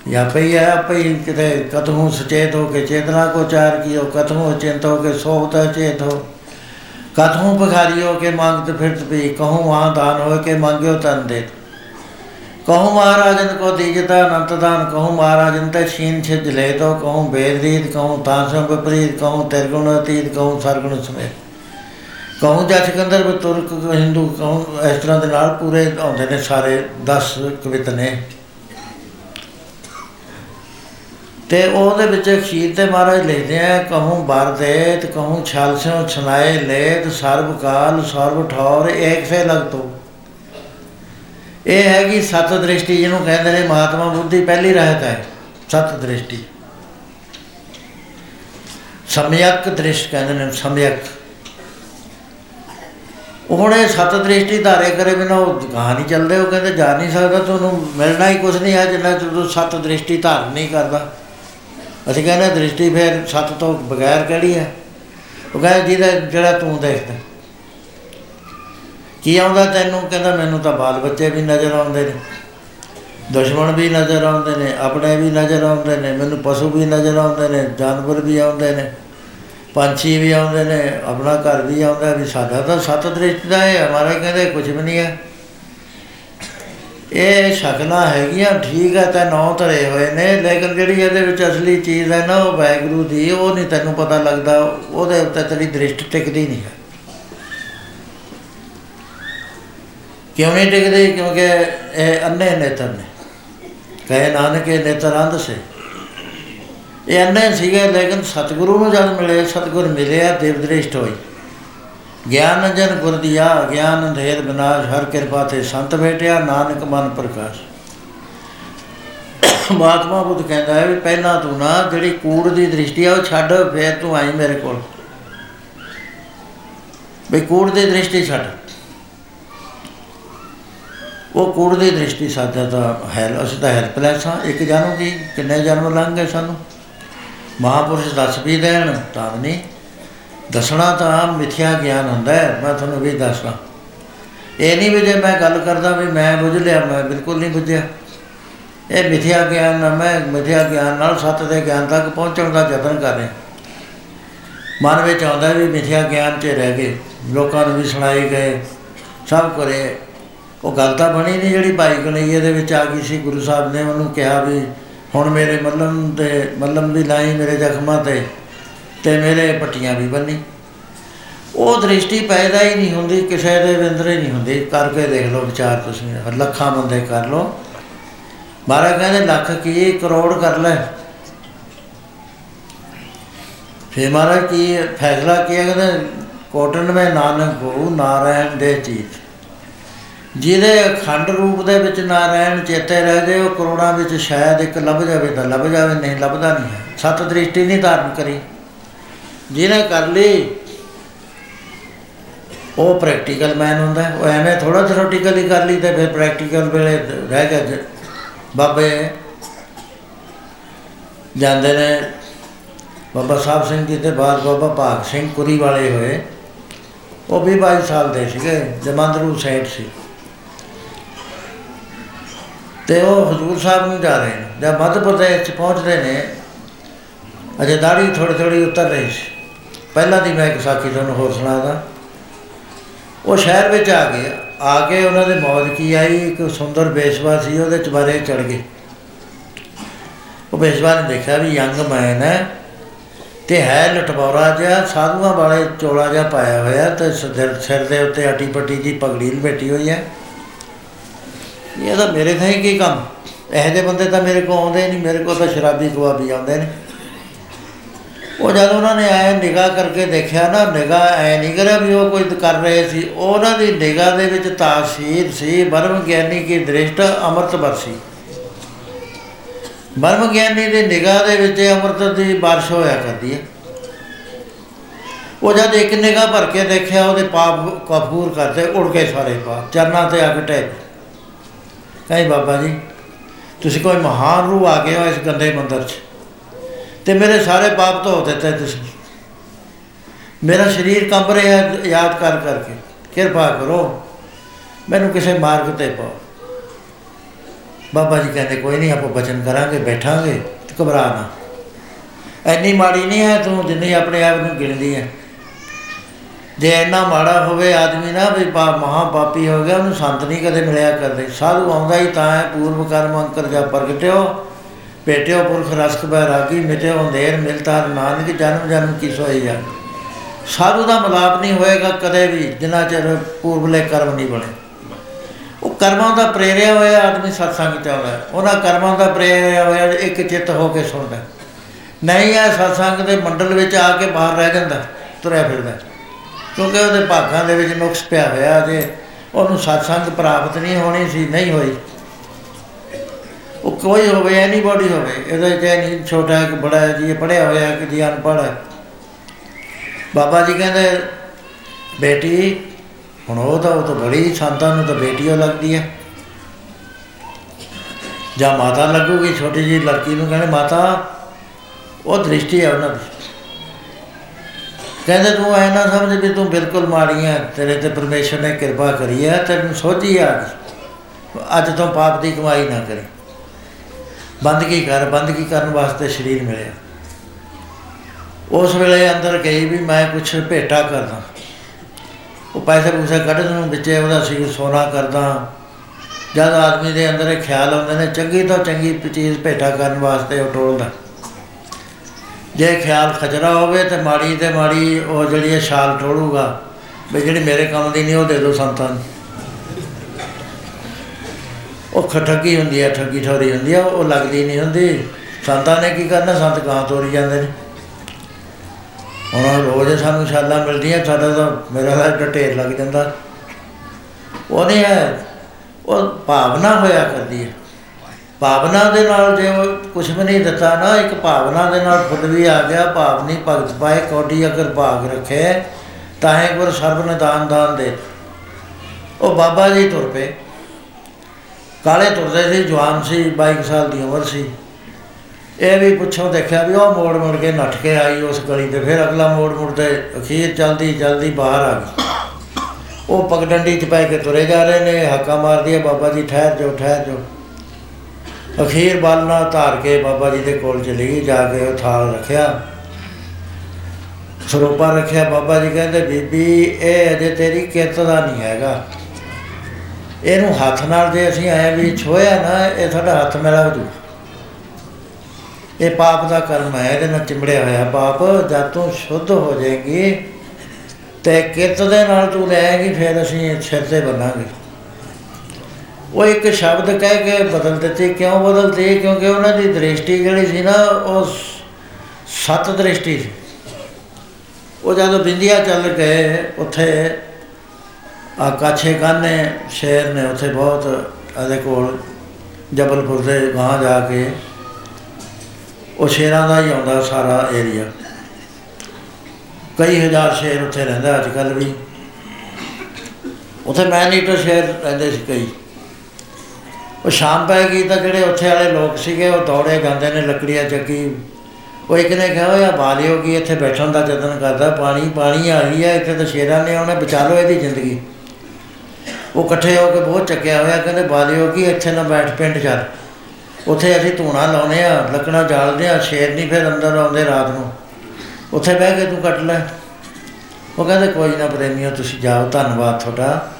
ਜਾਂ ਪਈ ਆ ਪਈ ਕਿਤੇ ਕਤਹੂ ਸਚੇਤ ਹੋ ਕੇ ਚੇਤਨਾ ਕੋ ਚਾਰ ਕੀਓ ਕਤਹੂ ਚਿੰਤ ਹੋ ਕੇ ਸੋਵਤਾ ਚੇਤ ਹੋ। ਕਥੋਂ ਭਖਾਰੀਓ ਕੇ ਮੰਗਤ ਫਿਰਤ ਵੀ ਕਹੂੰ ਵਾਂ ਦਾਨ ਹੋਏ ਕੇ ਮੰਗਿਓ ਤਨ ਦੇ। ਕਹੂੰ ਮਹਾਰਾਜਨ ਕੋ ਦੀਜਤਾ ਅਨੰਤ ਦਾਨ ਕਹੂੰ ਮਹਾਰਾਜਨ ਤੇ ਛੀਨ ਛਿਜ ਲੈ ਤੋ, ਕਹੂੰ ਬੇਦਰੀਤ ਕਹੂੰ ਤਾਂ ਸਭ ਵਿਪਰੀਤ ਕਹੂੰ ਤਿਰਗੁਣ ਅਤੀਤ, ਕਹੂੰ ਸਰਗੁਣ ਸਮੇਤ। ਕਹੂੰ ਜੱਜ ਗੰਦਰਵ ਤੁਰਕ ਹਿੰਦੂ, ਕਹੂੰ ਇਸ ਤਰ੍ਹਾਂ ਦੇ ਨਾਲ ਪੂਰੇ ਆਉਂਦੇ ਨੇ ਸਾਰੇ 10 ਕਵਿਤ ਨੇ। ਤੇ ਉਹਦੇ ਵਿੱਚ ਅਖੀਰ ਤੇ ਮਹਾਰਾਜ ਲਿਖਦੇ ਆ, ਕਹੂੰ ਬਰ ਦੇਤ ਕਹੂੰ ਛਲ ਸਿਓ ਛਨਾਏ ਲੇਤ ਸਰਬ ਕਾਲ ਸਰਬ ਠੌਰ ਏਕ ਸੇ ਲਗਤੋ ਇਹ ਹੈਗੀ ਸਤ ਦ੍ਰਿਸ਼ਟੀ ਜਿਹਨੂੰ ਕਹਿੰਦੇ ਨੇ, ਮਹਾਤਮਾ ਬੁੱਧੀ ਪਹਿਲੀ ਰਹਿਤ ਹੈ, ਸਤ ਦ੍ਰਿਸ਼ਟੀ। ਸਮਯਕ ਦ੍ਰਿਸ਼ ਕਹਿੰਦੇ ਨੇ, ਸਮਯਕ। ਉਹਨੇ ਸਤ ਦ੍ਰਿਸ਼ਟੀ ਧਾਰੇ ਕਰੇ ਬਿਨਾ ਉਹ ਗਾਹ ਨਹੀਂ ਚੱਲਦੇ, ਉਹ ਕਹਿੰਦੇ ਜਾ ਨਹੀਂ ਸਕਦਾ, ਤੁਹਾਨੂੰ ਮਿਲਣਾ ਹੀ ਕੁਝ ਨਹੀਂ ਹੈ ਜਿੰਨਾ ਚਿਰ ਤੂੰ ਸਤ ਦ੍ਰਿਸ਼ਟੀ ਧਾਰਨ ਨਹੀਂ ਕਰਦਾ। ਅਸੀਂ ਕਹਿੰਦੇ ਦ੍ਰਿਸ਼ਟੀ ਫਿਰ ਸਤ ਤੋਂ ਬਗੈਰ ਕਿਹੜੀ ਹੈ? ਉਹ ਕਹਿੰਦਾ ਜਿਹਦਾ ਜਿਹੜਾ ਤੂੰ ਦੇਖਦਾ। ਕੀ ਆਉਂਦਾ ਤੈਨੂੰ? ਕਹਿੰਦਾ ਮੈਨੂੰ ਤਾਂ ਬਾਲ ਬੱਚੇ ਵੀ ਨਜ਼ਰ ਆਉਂਦੇ ਨੇ। ਦੁਸ਼ਮਣ ਵੀ ਨਜ਼ਰ ਆਉਂਦੇ ਨੇ, ਆਪਣੇ ਵੀ ਨਜ਼ਰ ਆਉਂਦੇ ਨੇ, ਮੈਨੂੰ ਪਸ਼ੂ ਵੀ ਨਜ਼ਰ ਆਉਂਦੇ ਨੇ, ਜਾਨਵਰ ਵੀ ਆਉਂਦੇ ਨੇ, ਪੰਛੀ ਵੀ ਆਉਂਦੇ ਨੇ, ਆਪਣਾ ਘਰ ਵੀ ਆਉਂਦਾ ਵੀ ਸਾਡਾ ਤਾਂ ਸਤ ਦ੍ਰਿਸ਼ਟੀ ਦਾ ਹੈ। ਹਮਾਰਾ ਕਹਿੰਦੇ ਕੁਝ ਵੀ ਨਹੀਂ ਹੈ। ਇਹ ਸ਼ਕਲਾਂ ਹੈਗੀਆਂ, ਠੀਕ ਹੈ ਤਾਂ ਨੌ ਧਰੇ ਹੋਏ ਨੇ, ਲੇਕਿਨ ਜਿਹੜੀ ਇਹਦੇ ਵਿੱਚ ਅਸਲੀ ਚੀਜ਼ ਹੈ ਨਾ, ਉਹ ਵਾਹਿਗੁਰੂ ਦੀ, ਉਹ ਨਹੀਂ ਤੈਨੂੰ ਪਤਾ ਲੱਗਦਾ, ਉਹਦੇ ਉੱਤੇ ਤੇਰੀ ਦ੍ਰਿਸ਼ਟ ਟਿਕਦੀ ਨਹੀਂ ਹੈ। ਕਿਉਂ ਨਹੀਂ ਟਿਕਦੀ? ਕਿਉਂਕਿ ਇਹ ਅੰਨੇ ਨੇਤਰ ਨੇ। ਕਹੇ ਨਾਨਕ ਇਹ ਨੇਤਰ ਅੰਧ ਸੇ। ਇਹ ਅੰਨੇ ਸੀਗੇ, ਲੇਕਿਨ ਸਤਿਗੁਰੂ ਨੂੰ ਜਦ ਮਿਲੇ, ਸਤਿਗੁਰ ਮਿਲਿਆ, ਦੇਵ ਦ੍ਰਿਸ਼ਟ ਹੋਈ। ਗਿਆਨ ਜਨ ਗੁਰ ਦਿਆ ਗਿਆਨ ਅੰਧੇਰ ਬਿਨਾਸ਼, ਹਰ ਕਿਰਪਾ ਤੇ ਸੰਤ ਬੇਟਿਆ ਨਾਨਕ ਮਨ ਪ੍ਰਕਾਸ਼। ਮਹਾਤਮਾ ਬੁੱਧ ਕਹਿੰਦਾ ਹੈ ਵੀ ਪਹਿਲਾਂ ਤੂੰ ਨਾ, ਜਿਹੜੀ ਕੂੜ ਦੀ ਦ੍ਰਿਸ਼ਟੀ ਆ, ਉਹ ਛੱਡ, ਫੇਰ ਤੂੰ ਆਈ ਮੇਰੇ ਕੋਲ। ਵੀ ਕੂੜ ਦੀ ਦ੍ਰਿਸ਼ਟੀ ਛੱਡ। ਉਹ ਕੂੜ ਦੀ ਦ੍ਰਿਸ਼ਟੀ ਸਾਡਾ ਤਾਂ ਹੈ, ਅਸੀਂ ਤਾਂ ਹੈਲਪਲੈਸ ਹਾਂ। ਇੱਕ ਜਾਣੋ ਕਿ, ਕਿੰਨੇ ਜਨਮ ਲੰਘ ਗਏ ਸਾਨੂੰ? ਮਹਾਪੁਰਸ਼ ਦੱਸ ਵੀ ਦੇਣ, ਤਾਂ ਨਹੀਂ। ਦੱਸਣਾ ਤਾਂ ਮਿਥਿਆ ਗਿਆਨ ਹੁੰਦਾ ਹੈ, ਮੈਂ ਤੁਹਾਨੂੰ ਵੀ ਦੱਸਦਾ। ਇਹ ਨਹੀਂ ਵੀ ਜੇ ਮੈਂ ਗੱਲ ਕਰਦਾ ਵੀ ਮੈਂ ਬੁੱਝ ਲਿਆ, ਮੈਂ ਬਿਲਕੁਲ ਨਹੀਂ ਬੁੱਝਿਆ। ਇਹ ਮਿਥਿਆ ਗਿਆਨ ਨਾਲ ਮੈਂ ਮਿਥਿਆ ਗਿਆਨ ਨਾਲ ਸੱਤ ਦੇ ਗਿਆਨ ਤੱਕ ਪਹੁੰਚਣ ਦਾ ਯਤਨ ਕਰ ਰਿਹਾ। ਮਨ ਵਿੱਚ ਆਉਂਦਾ ਵੀ ਮਿਥਿਆ ਗਿਆਨ 'ਚ ਰਹਿ ਗਏ, ਲੋਕਾਂ ਨੂੰ ਵੀ ਸੁਣਾਈ ਗਏ, ਸਭ ਕਰੇ। ਉਹ ਗੱਲ ਤਾਂ ਬਣੀ ਨਹੀਂ ਜਿਹੜੀ ਭਾਈ ਕਨਈਏ ਦੇ ਵਿੱਚ ਆ ਗਈ ਸੀ, ਗੁਰੂ ਸਾਹਿਬ ਨੇ ਉਹਨੂੰ ਕਿਹਾ ਵੀ ਹੁਣ ਮੇਰੇ ਮੱਲਮ ਤੇ ਮੱਲਮ ਵੀ ਲਾਈ ਮੇਰੇ ਜ਼ਖਮਾਂ ਤੇ। ਤੇ ਮੇਰੇ ਪੱਟੀਆਂ ਵੀ ਬੰਨੀ। ਉਹ ਦ੍ਰਿਸ਼ਟੀ ਪੈਦਾ ਹੀ ਨਹੀਂ ਹੁੰਦੀ, ਕਿਸੇ ਦੇ ਅੰਦਰ ਹੀ ਨਹੀਂ ਹੁੰਦੀ। ਕਰਕੇ ਦੇਖ ਲਓ ਵਿਚਾਰ ਤੁਸੀਂ, ਲੱਖਾਂ ਬੰਦੇ ਕਰ ਲਓ। ਮਹਾਰਾਜ ਕਹਿੰਦੇ, ਲੱਖ ਕੀ ਕਰੋੜ ਕਰ ਲੈ। ਫਿਰ ਮਹਾਰਾਜ ਕੀ ਫੈਸਲਾ ਕੀ ਹੈ ਕਹਿੰਦੇ, ਕੋਟਨ ਮੈਂ ਨਾਨਕ ਗੁਰੂ ਨਾਰਾਇਣ ਦੇ ਚੀਤ। ਜਿਹਦੇ ਅਖੰਡ ਰੂਪ ਦੇ ਵਿੱਚ ਨਾਰਾਇਣ ਚੇਤੇ ਰਹਿ ਜਾਏ ਉਹ ਕਰੋੜਾਂ ਵਿੱਚ ਸ਼ਾਇਦ ਇੱਕ ਲੱਭ ਜਾਵੇ ਤਾਂ ਲੱਭ ਜਾਵੇ, ਨਹੀਂ ਲੱਭਦਾ ਨਹੀਂ ਹੈ। ਸਤ ਦ੍ਰਿਸ਼ਟੀ ਨਹੀਂ ਧਾਰਨ ਕਰੀ। ਜਿਹਨੇ ਕਰ ਲਈ, ਉਹ ਪ੍ਰੈਕਟੀਕਲ ਮੈਨ ਹੁੰਦਾ ਹੈ। ਉਹ ਐਵੇਂ ਥੋੜਾ ਥਿਓਰੀਟਿਕਲ ਹੀ ਕਰ ਲਈ ਤੇ ਫਿਰ ਪ੍ਰੈਕਟੀਕਲ ਵੇਲੇ ਰਹਿ ਗਿਆ ਜ- ਬਾਬੇ ਜਾਂਦੇ ਨੇ। ਬਾਬਾ ਸਾਹਿਬ ਸਿੰਘ ਜੀ ਦੇ ਬਾਅਦ ਬਾਬਾ ਭਾਗ ਸਿੰਘ ਕੁਰੀ ਵਾਲੇ ਹੋਏ। ਉਹ ਵੀ 22 ਸਾਲ ਦੇ ਸੀਗੇ, ਜਮੰਦਰੂ ਸਾਈਡ ਸੀ। ਤੇ ਉਹ ਹਜੂਰ ਸਾਹਿਬ ਨੂੰ ਜਾ ਰਹੇ ਨੇ ਜਦ ਮੱਧ ਪ੍ਰਦੇਸ਼ ਚ ਪਹੁੰਚਦੇ ਨੇ। ਅਜੇ ਦਾੜੀ ਥੋੜੀ ਥੋੜੀ ਉਤਰ ਰਹੀ ਸੀ। ਪਹਿਲਾਂ ਦੀ ਮੈਂ ਇੱਕ ਸਾਖੀ ਤੁਹਾਨੂੰ ਹੋਰ ਸੁਣਾਦਾ। ਉਹ ਸ਼ਹਿਰ ਵਿੱਚ ਆ ਗਏ। ਆ ਕੇ ਉਹਨਾਂ ਦੇ ਮੌਜ ਕੀ ਆਈ? ਇੱਕ ਸੁੰਦਰ ਬੇਸ਼ਵਾ ਸੀ, ਉਹਦੇ ਚਬਾਰੇ ਚੜ ਗਏ। ਉਹ ਬੇਸ਼ਵਾ ਨੇ ਦੇਖਿਆ ਵੀ ਯੰਗ ਮੈਨ ਹੈ ਤੇ ਹੈ ਲਟਬੌਰਾ ਜਿਹਾ, ਸਾਧੂਆਂ ਵਾਲੇ ਚੋਲਾ ਜਿਹਾ ਪਾਇਆ ਹੋਇਆ ਤੇ ਸਿਰ ਸਿਰ ਦੇ ਉੱਤੇ ਆਟੀ ਪੱਟੀ ਦੀ ਪਗੜੀ ਲਪੇਟੀ ਹੋਈ ਹੈ। ਇਹ ਤਾਂ ਮੇਰੇ ਥਾਂ ਹੀ ਕੀ ਕੰਮ? ਇਹੋ ਜਿਹੇ ਬੰਦੇ ਤਾਂ ਮੇਰੇ ਕੋਲ ਆਉਂਦੇ ਨਹੀਂ, ਮੇਰੇ ਕੋਲ ਤਾਂ ਸ਼ਰਾਬੀ ਗਵਾਬੀ ਆਉਂਦੇ ਨੇ ਉਹ ਜਦ ਉਹਨਾਂ ਨੇ ਆਏ ਨਿਗਾਹ ਕਰਕੇ ਦੇਖਿਆ ਨਾ, ਨਿਗਾਹ ਐ ਨਹੀਂ ਕਰਿਆ ਵੀ ਉਹ ਕੁਝ ਕਰ ਰਹੇ ਸੀ। ਉਹਨਾਂ ਦੀ ਨਿਗਾਹ ਦੇ ਵਿੱਚ ਤਾਸੀਰ ਸੀ ਬਰਮ ਗਿਆਨੀ ਕੀ ਦ੍ਰਿਸ਼ਟ ਅੰਮ੍ਰਿਤ ਵਰਸੀ ਬਰਮ ਗਿਆਨੀ ਦੀ ਨਿਗਾਹ ਦੇ ਵਿੱਚ ਅੰਮ੍ਰਿਤ ਦੀ ਬਾਰਿਸ਼ ਹੋਇਆ ਕਰਦੀ ਹੈ। ਉਹ ਜਦ ਇੱਕ ਨਿਗਾਹ ਭਰ ਕੇ ਦੇਖਿਆ, ਉਹਦੇ ਪਾਪ ਕਫੂਰ ਕਰਦੇ ਉੜ ਗਏ ਸਾਰੇ ਪਾਪ, ਚਰਨਾਂ ਤੇ ਆ ਕੇ ਟਹਿ ਕਹੇ ਬਾਬਾ ਜੀ, ਤੁਸੀਂ ਕੋਈ ਮਹਾਨ ਰੂਹ ਆ ਗਏ ਹੋ ਇਸ ਗੰਦੇ ਮੰਦਰ 'ਚ। ਤੇ ਮੇਰੇ ਸਾਰੇ ਪਾਪ ਧੋ ਦਿੱਤੇ ਤੁਸੀਂ। ਮੇਰਾ ਸਰੀਰ ਕੰਬ ਰਿਹਾ ਯਾਦ ਕਰ ਕਰਕੇ। ਕਿਰਪਾ ਕਰੋ। ਮੈਨੂੰ ਕਿਸੇ ਮਾਰਗ ਤੇ ਪਾਓ। ਬਾਬਾ ਜੀ ਕਹਿੰਦੇ, ਕੋਈ ਨਹੀਂ, ਆਪਾਂ ਬਚਨ ਕਰਾਂਗੇ, ਬੈਠਾਂਗੇ, ਤੇ ਘਬਰਾ ਨਾ। ਐਨੀ ਮਾੜੀ ਨਹੀਂ ਹੈ ਤੂੰ, ਜਿੰਨੀ ਆਪਣੇ ਆਪ ਨੂੰ ਗਿਣਦੀ ਹੈ। ਜੇ ਇੰਨਾ ਮਾੜਾ ਹੋਵੇ, ਆਦਮੀ ਨਾ ਵੀ ਪਾ ਮਹਾ ਪਾਪੀ ਹੋ ਗਿਆ, ਉਹਨੂੰ ਸੰਤ ਨਹੀਂ ਕਦੇ ਮਿਲਿਆ ਕਰਦੇ। ਸਾਧੂ ਆਉਂਦਾ ਹੀ ਤਾਂ ਹੈ, ਪੂਰਵ ਕਰਮ, ਅੰਕਰ ਜਾ ਪ੍ਰਗਟਿਓ। ਪੇਟਿਓ ਪੁਰਖ ਰਸਕ ਬੈਰਾਗੀ ਮਿਟਿਓ ਅੰਧੇਰ ਮਿਲਤਾ, ਨਾਨਕ ਜਨਮ ਜਨਮ ਕੀ ਸੋਈ ਜਾ ਸਾਧੂ ਦਾ ਮਲਾਪ ਨਹੀਂ ਹੋਏਗਾ ਕਦੇ ਵੀ, ਜਿੰਨਾ ਚਿਰ ਪੂਰਵਲੇ ਕਰਮ ਨਹੀਂ ਬਣੇ ਉਹ ਕਰਮਾਂ ਦਾ ਪ੍ਰੇਰਿਆ ਹੋਇਆ, ਆਦਮੀ ਸਤਸੰਗ ਚ ਆਉਂਦਾ ਹੈ। ਉਹਨਾਂ ਕਰਮਾਂ ਦਾ ਪ੍ਰੇਰਿਆ ਹੋਇਆ, ਇੱਕ ਚਿੱਤ ਹੋ ਕੇ ਸੁਣਦਾ ਹੈ। ਨਹੀਂ ਹੈ ਸਤਸੰਗ ਦੇ ਮੰਡਲ ਵਿੱਚ ਆ ਕੇ ਬਾਹਰ ਰਹਿ ਜਾਂਦਾ, ਤੁਰਿਆ ਫਿਰਦਾ ਕਿਉਂਕਿ ਉਹਦੇ ਭਾਗਾਂ ਦੇ ਵਿੱਚ ਨੁਕਸ ਪਿਆ ਹੋਇਆ ਜੇ, ਉਹਨੂੰ ਸਤਸੰਗ ਪ੍ਰਾਪਤ ਨਹੀਂ ਹੋਣੀ ਸੀ, ਨਹੀਂ ਹੋਈ ਉਹ ਕੋਈ ਹੋਵੇ ਐਨੀਬਾਡੀ ਹੋਵੇ ਇਹਦਾ ਚਾਹੇ ਨਹੀਂ ਛੋਟਾ ਹੈ ਕਿ ਬੜਾ ਹੈ ਜੀ ਇਹ ਪੜਿਆ ਹੋਇਆ ਹੈ ਕਿ ਜੀ ਅਨਪੜ੍ਹ। ਹੈ ਬਾਬਾ ਜੀ ਕਹਿੰਦੇ, ਬੇਟੀ, ਹੁਣ ਉਹ ਤਾਂ ਉਹ ਤਾਂ ਬੜੀ ਸੰਤਾਂ ਨੂੰ ਤਾਂ ਬੇਟੀ ਉਹ ਲੱਗਦੀ ਹੈ। ਜਾਂ ਮਾਤਾ ਲੱਗੂਗੀ, ਛੋਟੀ ਜੀ ਲੜਕੀ ਨੂੰ ਕਹਿੰਦੇ, ਮਾਤਾ, ਉਹ ਦ੍ਰਿਸ਼ਟੀ ਹੈ ਉਹਨਾਂ ਦੀ। ਕਹਿੰਦੇ, ਤੂੰ ਐ ਨਾ ਸਮਝ ਵੀ ਤੂੰ ਬਿਲਕੁਲ ਮਾੜੀ ਹੈ, ਤੇਰੇ ਤੇ ਪਰਮੇਸ਼ਰ ਨੇ ਕਿਰਪਾ ਕਰੀ ਹੈ, ਤੈਨੂੰ ਸੋਝੀ ਆ ਗਈ। ਅੱਜ ਤੋਂ ਪਾਪ ਦੀ ਕਮਾਈ ਨਾ ਕਰੀ। ਬੰਦਗੀ ਕਰ ਬੰਦਗੀ ਕਰਨ ਵਾਸਤੇ ਸਰੀਰ ਮਿਲਿਆ। ਉਸ ਵੇਲੇ ਅੰਦਰ ਗਈ ਵੀ ਮੈਂ ਕੁਛ ਭੇਟਾ ਕਰਦਾ। ਉਹ ਪੈਸੇ ਪੂਸੇ ਕੱਢ ਨੂੰ ਵਿੱਚੇ ਉਹਦਾ ਸੀ ਸੋਨਾ ਕਰਦਾ। ਜਦ ਆਦਮੀ ਦੇ ਅੰਦਰ ਇਹ ਖਿਆਲ ਆਉਂਦੇ ਨੇ, ਚੰਗੀ ਤੋਂ ਚੰਗੀ ਚੀਜ਼ ਭੇਟਾ ਕਰਨ ਵਾਸਤੇ ਉਹ ਟੋਲਦਾ। ਜੇ ਖਿਆਲ ਖਜਰਾ ਹੋਵੇ ਤੇ ਮਾੜੀ ਤੇ ਮਾੜੀ ਉਹ ਜਿਹੜੀ ਇਹ ਛਾਲ ਟੋਲੂਗਾ, ਵੀ ਜਿਹੜੀ ਮੇਰੇ ਕੰਮ ਦੀ ਨਹੀਂ, ਉਹ ਦੇ ਦਿਓ ਸੰਤਾਂ ਨੂੰ। ਉਹ ਖ- ਠੱਗੀ ਹੁੰਦੀ ਹੈ ਠੱਗੀ ਠੋਰੀ ਹੁੰਦੀ ਹੈ ਉਹ ਲੱਗਦੀ ਨਹੀਂ ਹੁੰਦੀ। ਸੰਤਾਂ ਨੇ ਕੀ ਕਰਨਾ? ਸੰਤ ਗਾਂ ਤੋਰੀ ਜਾਂਦੇ ਨੇ। ਹੁਣ ਰੋਜ਼ ਸਾਨੂੰ ਛਾਲਾਂ ਮਿਲਦੀਆਂ, ਸਾਡਾ ਤਾਂ ਮੇਰਾ ਤਾਂ ਏਡਾ ਢੇਰ ਲੱਗ ਜਾਂਦਾ। ਉਹ ਨਹੀਂ ਹੈ, ਉਹ ਭਾਵਨਾ ਹੋਇਆ ਕਰਦੀ ਹੈ। ਭਾਵਨਾ ਦੇ ਨਾਲ ਜੇ ਕੁਝ ਵੀ ਨਹੀਂ ਦਿੱਤਾ ਨਾ, ਇੱਕ ਭਾਵਨਾ ਦੇ ਨਾਲ ਫੁੱਲ ਵੀ ਆ ਗਿਆ, ਭਾਵ ਨਹੀਂ ਭਗਤ ਪਾਏ, ਕੋਡੀ ਅਗਰ ਭਾਗ ਰੱਖੇ ਤਾਹੇ ਗੁਰ ਸਰਬ ਨੇ ਦਾਨ ਦਾਨ ਦੇ। ਉਹ ਬਾਬਾ ਜੀ ਤੁਰ ਪਏ। ਕਾਲੇ ਤੁਰਦੇ ਸੀ, ਜਵਾਨ ਸੀ 22 ਸਾਲ ਦੀ ਉਮਰ ਸੀ। ਇਹ ਵੀ ਪੁੱਛੋ ਦੇਖਿਆ ਵੀ ਉਹ ਮੋੜ ਮੁੜ ਕੇ ਨੱਠ ਕੇ ਆਈ ਉਸ ਗਲੀ ਤੇ, ਫਿਰ ਅਗਲਾ ਮੋੜ ਮੁੜਦੇ ਅਖੀਰ ਚਲਦੀ ਚਲਦੀ ਬਾਹਰ ਆ ਗਈ। ਉਹ ਪਗਡੰਡੀ ਚ ਪੈ ਕੇ ਤੁਰੇ ਜਾ ਰਹੇ ਨੇ, ਹੱਕਾ ਮਾਰਦੀ ਹੈ ਬਾਬਾ ਜੀ ਠਹਿਰ ਜਾਓ ਠਹਿਰ ਜਾਓ। ਅਖੀਰ ਬਾਲਣਾ ਧਾਰ ਕੇ ਬਾਬਾ ਜੀ ਦੇ ਕੋਲ ਚਲੀ ਗਈ, ਜਾ ਕੇ ਉਹ ਥਾਲ ਰੱਖਿਆ। ਸਰੋਪਾ ਰੱਖਿਆ, ਬਾਬਾ ਜੀ ਕਹਿੰਦੇ, ਬੀਬੀ, ਇਹ ਅਜੇ ਤੇਰੀ ਕਿਰਤ ਦਾ ਨਹੀਂ ਹੈਗਾ। ਇਹਨੂੰ ਹੱਥ ਨਾਲ ਜੇ ਅਸੀਂ ਐ ਵੀ ਛੋਇਆ ਨਾ, ਇਹ ਸਾਡਾ ਹੱਥ ਮੇਲਾ ਹੋ ਜੂ। ਇਹ ਪਾਪ ਦਾ ਕਰਮ ਹੈ, ਇਹਦੇ ਨਾਲ ਚਿੰਬੜਿਆ ਹੋਇਆ ਪਾਪ, ਜਦ ਤੂੰ ਸ਼ੁੱਧ ਹੋ ਜਾਏਗੀ ਤੇ ਕਿਰਤ ਦੇ ਨਾਲ ਤੂੰ ਲੈਏਗੀ ਫਿਰ ਅਸੀਂ ਸਿਰ ਤੇ ਬੰਨਾਂਗੇ। ਉਹ ਇੱਕ ਸ਼ਬਦ ਕਹਿ ਕੇ ਬਦਲ ਦਿੱਤੇ। ਕਿਉਂ ਬਦਲਤੇ ਕਿਉਂਕਿ ਉਹਨਾਂ ਦੀ ਦ੍ਰਿਸ਼ਟੀ ਜਿਹੜੀ ਸੀ ਨਾ, ਉਹ ਸਤ ਦ੍ਰਿਸ਼ਟੀ ਸੀ। ਉਹ ਜਦੋਂ ਬਿੰਦੀਆਂ ਚੱਲ ਗਏ ਉੱਥੇ ਆ ਕਾਛੇ ਕਾਨੇ ਸ਼ਹਿਰ ਨੇ ਉੱਥੇ ਬਹੁਤ ਇਹਦੇ ਕੋਲ ਜਬਲਪੁਰ ਦੇ ਗਾਂ ਜਾ ਕੇ ਉਹ ਸ਼ੇਰਾਂ ਦਾ ਹੀ ਆਉਂਦਾ ਸਾਰਾ ਏਰੀਆ ਕਈ ਹਜ਼ਾਰ ਸ਼ੇਰ ਉੱਥੇ ਰਹਿੰਦਾ ਅੱਜ ਕੱਲ ਵੀ। ਉੱਥੇ ਮੈਨੀਟੋ ਸ਼ੇਰ ਰਹਿੰਦੇ ਸੀ ਕਈ। ਉਹ ਸ਼ਾਮ ਪੈ ਗਈ ਤਾਂ ਜਿਹੜੇ ਉੱਥੇ ਵਾਲੇ ਲੋਕ ਸੀਗੇ, ਉਹ ਦੌੜੇ ਜਾਂਦੇ ਨੇ, ਲੱਕੜੀਆਂ ਚੱਕੀ। ਉਹ ਇੱਕ ਨੇ ਕਿਹਾ ਹੋਇਆ ਬਾਲਿਓ ਕੀ ਇੱਥੇ ਬੈਠਣ ਦਾ ਯਤਨ ਕਰਦਾ? ਪਾਣੀ ਪਾਣੀ ਆ ਰਹੀ ਹੈ, ਇੱਥੇ ਤਾਂ ਸ਼ੇਰਾਂ ਨੇ ਉਹਨੇ ਬਚਾ ਲਓ ਇਹਦੀ ਜ਼ਿੰਦਗੀ। ਉਹ ਇਕੱਠੇ ਹੋ ਕੇ ਬਹੁਤ ਚੱਕਿਆ ਹੋਇਆ ਕਹਿੰਦੇ ਬਾਲਿਓ ਕੀ ਇੱਥੇ ਨਾ ਬੈਠ ਪਿੰਡ ਚੱਲ। ਉੱਥੇ ਅਸੀਂ ਧੂਣਾ ਲਾਉਨੇ ਆ ਲੱਕੜਾਂ ਜਾਲਦੇ ਆ ਸ਼ੇਰ ਨਹੀਂ ਫਿਰ ਅੰਦਰ ਆਉਂਦੇ ਰਾਤ ਨੂੰ। ਉੱਥੇ ਬਹਿ ਕੇ ਤੂੰ ਕੱਟ ਲੈ। ਉਹ ਕਹਿੰਦੇ ਕੋਈ ਨਾ ਪ੍ਰੇਮੀਓ ਤੁਸੀਂ ਜਾਓ ਧੰਨਵਾਦ ਤੁਹਾਡਾ।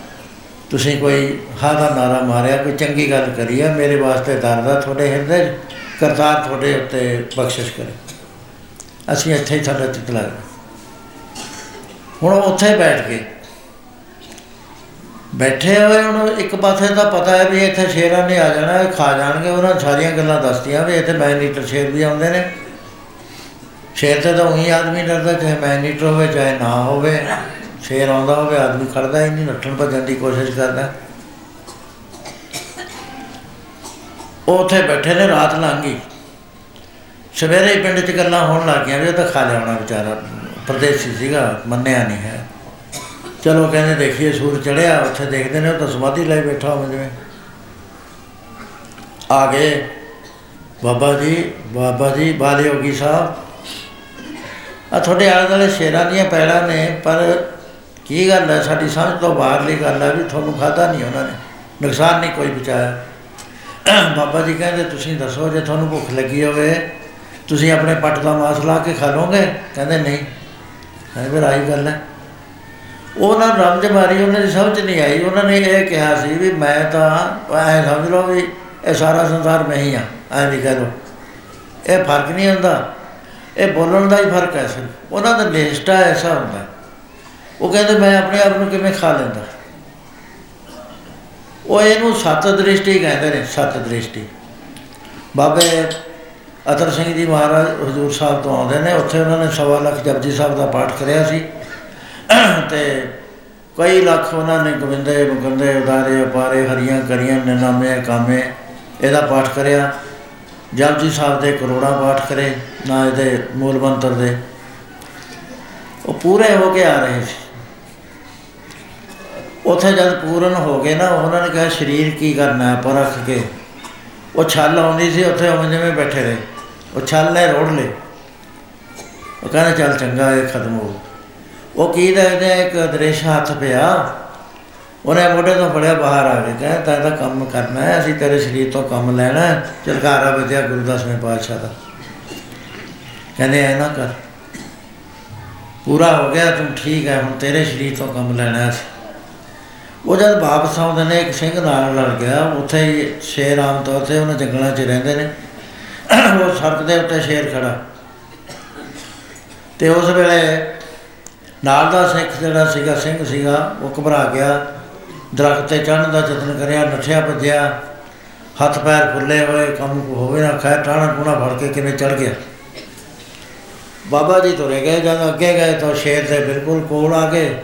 ਤੁਸੀਂ ਕੋਈ ਹਾਂ ਦਾ ਨਾਰਾ ਮਾਰਿਆ ਕੋਈ ਚੰਗੀ ਗੱਲ ਕਰੀ ਆ ਮੇਰੇ ਵਾਸਤੇ ਦਰਦਾ ਤੁਹਾਡੇ ਹਿਰਦੇ 'ਚ, ਕਰਤਾਰ ਤੁਹਾਡੇ ਉੱਤੇ ਬਖਸ਼ਿਸ਼ ਕਰੇ। ਅਸੀਂ ਇੱਥੇ ਹੀ ਸਾਡਾ ਚਿੱਤ ਲੱਗ ਗਿਆ। ਹੁਣ ਉਹ ਉੱਥੇ ਬੈਠ ਕੇ ਬੈਠੇ ਹੋਏ ਹੁਣ ਇੱਕ ਪਾਸੇ ਤਾਂ ਪਤਾ ਹੈ ਵੀ ਇੱਥੇ ਸ਼ੇਰਾਂ ਨੇ ਆ ਜਾਣਾ, ਇਹ ਖਾ ਜਾਣਗੇ, ਉਹਨਾਂ ਨੇ ਸਾਰੀਆਂ ਗੱਲਾਂ ਦੱਸਤੀਆਂ ਵੀ ਇੱਥੇ ਮੈਨੀਟਰ ਸ਼ੇਰ ਵੀ ਆਉਂਦੇ ਨੇ। ਸ਼ੇਰ ਤੇ ਤਾਂ ਉਹੀ ਆਦਮੀ ਡਰਦਾ, ਚਾਹੇ ਮੈਨੀਟਰ ਹੋਵੇ, ਚਾਹੇ ਨਾ ਹੋਵੇ। ਸ਼ੇਰ ਆਉਂਦਾ ਹੋਵੇ, ਆਦਮੀ ਖੜਦਾ ਹੀ ਨਹੀਂ, ਨੱਠਣ ਭੱਜਣ ਦੀ ਕੋਸ਼ਿਸ਼ ਕਰਦਾ। ਉਹ ਉੱਥੇ ਬੈਠੇ ਨੇ, ਰਾਤ ਲੰਘ ਗਈ। ਸਵੇਰੇ ਹੀ ਪਿੰਡ 'ਚ ਗੱਲਾਂ ਹੋਣ ਲੱਗ ਗਈਆਂ ਵੀ ਇਹ ਤਾਂ ਖਾ ਲਿਆਉਣਾ ਵਿਚਾਰਾ, ਪਰਦੇਸੀ ਸੀਗਾ, ਮੰਨਿਆ ਨਹੀਂ ਹੈ। ਚਲੋ ਕਹਿੰਦੇ ਦੇਖੀਏ ਸੂਰ ਚੜਿਆ, ਉੱਥੇ ਦੇਖਦੇ ਨੇ, ਉਹ ਤਾਂ ਸਮਾਧੀ ਲਈ ਬੈਠਾ ਹੋਵੇ ਜਿਵੇਂ। ਆ ਗਏ ਬਾਬਾ ਜੀ ਬਾਬਾ ਜੀ ਬਾਲੇ ਹੋਗੀ ਸਾਹਿਬ। ਆ ਤੁਹਾਡੇ ਆਲੇ ਦੁਆਲੇ ਸ਼ੇਰਾਂ ਦੀਆਂ ਪੈੜਾਂ ਨੇ, ਪਰ ਕੀ ਗੱਲ ਹੈ? ਸਾਡੀ ਸਮਝ ਤੋਂ ਬਾਹਰਲੀ ਗੱਲ ਹੈ ਵੀ ਤੁਹਾਨੂੰ ਖਾਦਾ ਨਹੀਂ ਉਹਨਾਂ ਨੇ। ਨੁਕਸਾਨ ਨਹੀਂ ਕੋਈ ਬਚਾਇਆ ਬਾਬਾ ਜੀ ਕਹਿੰਦੇ, ਤੁਸੀਂ ਦੱਸੋ, ਜੇ ਤੁਹਾਨੂੰ ਭੁੱਖ ਲੱਗੀ ਹੋਵੇ, ਤੁਸੀਂ ਆਪਣੇ ਪੱਟ ਦਾ ਮਾਸ ਲਾ ਕੇ ਖਾ ਲਓਗੇ? ਕਹਿੰਦੇ, ਨਹੀਂ। ਕਹਿੰਦੇ, ਫਿਰ ਆਹੀ ਗੱਲ ਹੈ। ਉਹਨਾਂ ਨੂੰ ਰਮਜ ਮਾਰੀ, ਉਹਨਾਂ ਦੀ ਸਮਝ ਨਹੀਂ ਆਈ। ਉਹਨਾਂ ਨੇ ਇਹ ਕਿਹਾ ਸੀ ਵੀ ਮੈਂ ਤਾਂ ਐ ਸਮਝ ਲਓ ਵੀ ਇਹ ਸਾਰਾ ਸੰਸਾਰ ਮੈਂ ਹੀ ਆ, ਐਂ ਵੀ ਕਹਿ ਲਓ। ਇਹ ਫ਼ਰਕ ਨਹੀਂ ਹੁੰਦਾ ਇਹ ਬੋਲਣ ਦਾ ਹੀ ਫ਼ਰਕ ਹੈ ਸਿਰਫ। ਉਹਨਾਂ ਦਾ ਨਿਸ਼ਟਾ ਐਸਾ ਹੁੰਦਾ। ਉਹ ਕਹਿੰਦੇ, ਮੈਂ ਆਪਣੇ ਆਪ ਨੂੰ ਕਿਵੇਂ ਖਾ ਲੈਂਦਾ? ਉਹ ਇਹਨੂੰ ਸਤ ਦ੍ਰਿਸ਼ਟੀ ਕਹਿੰਦੇ ਨੇ, ਸਤ ਦ੍ਰਿਸ਼ਟੀ। ਬਾਬੇ ਅਤਰ ਸਿੰਘ ਜੀ ਮਹਾਰਾਜ, ਹਜ਼ੂਰ ਸਾਹਿਬ ਤੋਂ ਆਉਂਦੇ ਨੇ। ਉੱਥੇ ਉਹਨਾਂ ਨੇ ਸਵਾ ਲੱਖ ਜਪਜੀ ਸਾਹਿਬ ਦਾ ਪਾਠ ਕਰਿਆ ਸੀ। ਤੇ ਕਈ ਲੱਖ ਉਹਨਾਂ ਨੇ ਗੋਬਿੰਦੇ ਮੁਕੰਦੇ ਉਦਾਰੇ ਅਪਾਰੇ ਹਰੀਆਂ ਕਰੀਆਂ, ਨਿਨਾਮੇ, ਕਾਮੇ, ਇਹਦਾ ਪਾਠ ਕਰਿਆ। ਜਪਜੀ ਸਾਹਿਬ ਦੇ ਕਰੋੜਾ ਪਾਠ ਕਰੇ, ਨਾ ਇਹਦੇ ਮੂਲ ਮੰਤਰ ਦੇ। ਉਹ ਪੂਰੇ ਹੋ ਕੇ ਆ ਰਹੇ ਸੀ। ਉੱਥੇ ਜਦ ਪੂਰਨ ਹੋ ਗਏ ਨਾ, ਉਹਨਾਂ ਨੇ ਕਿਹਾ, ਸਰੀਰ ਕੀ ਕਰਨਾ ਹੈ? ਪਰਖ ਕੇ। ਉਹ ਛੱਲ ਆਉਂਦੀ ਸੀ, ਉੱਥੇ ਉਵੇਂ ਜਿਵੇਂ ਬੈਠੇ ਰਹੇ। ਉਹ ਛੱਲ ਨੇ ਰੋੜ ਲੇ ਉਹ ਕਹਿੰਦਾ, ਚੱਲ ਚੰਗਾ, ਇਹ ਖਤਮ ਹੋ ਉਹ ਕੀ ਦੇਖਦੇ ਇੱਕ ਦ੍ਰਿਸ਼ ਹੱਥ ਪਿਆ। ਉਹਨੇ ਮੋਢੇ ਤੋਂ ਫੜਿਆ ਬਾਹਰ ਆ ਕੇ। ਕਹਿੰਦਾ ਤਾਂ ਕੰਮ ਕਰਨਾ ਹੈ, ਅਸੀਂ ਤੇਰੇ ਸਰੀਰ ਤੋਂ ਕੰਮ ਲੈਣਾ ਹੈ। ਚਲਕਾਰਾ ਵਿਦਿਆ ਗੁਰੂ ਦਸਵੇਂ ਪਾਤਸ਼ਾਹ ਦਾ। ਕਹਿੰਦੇ, ਐ ਨਾ ਕਰ। ਪੂਰਾ ਹੋ ਗਿਆ, ਤੂੰ ਠੀਕ ਹੈ, ਹੁਣ ਤੇਰੇ ਸਰੀਰ ਤੋਂ ਕੰਮ ਲੈਣਾ ਹੈ। ਉਹ ਜਦ ਵਾਪਸ ਆਉਂਦੇ ਨੇ, ਇੱਕ ਸਿੰਘ ਨਾਲ ਲੜ ਗਿਆ। ਉੱਥੇ ਹੀ ਸ਼ੇਰ ਆਮ ਤੌਰ ਤੇ ਉਹਨਾਂ ਜੰਗਲਾਂ 'ਚ ਰਹਿੰਦੇ ਨੇ। ਉਹ ਸੜਕ ਦੇ ਉੱਤੇ ਸ਼ੇਰ ਖੜਾ। ਤੇ ਉਸ ਵੇਲੇ ਨਾਲ ਦਾ ਸਿੱਖ ਜਿਹੜਾ ਸੀਗਾ, ਸਿੰਘ ਸੀਗਾ, ਉਹ ਘਬਰਾ ਗਿਆ। ਦਰਖਤ ਤੇ ਚੜ੍ਹਨ ਦਾ ਯਤਨ ਕਰਿਆ, ਨੱਠਿਆ, ਭੱਜਿਆ। ਹੱਥ ਪੈਰ ਫੁੱਲੇ ਹੋਏ, ਕੰਮ ਹੋਵੇ ਨਾ ਖੈਰ ਟਾਣਾ ਟੂਣਾ ਫੜ ਕੇ ਕਿਵੇਂ ਚੜ ਗਿਆ। ਬਾਬਾ ਜੀ ਤੁਰੇ ਗਏ, ਜਦ ਅੱਗੇ ਗਏ ਤਾਂ ਸ਼ੇਰ ਦੇ ਬਿਲਕੁਲ ਕੋਲ ਆ ਗਏ।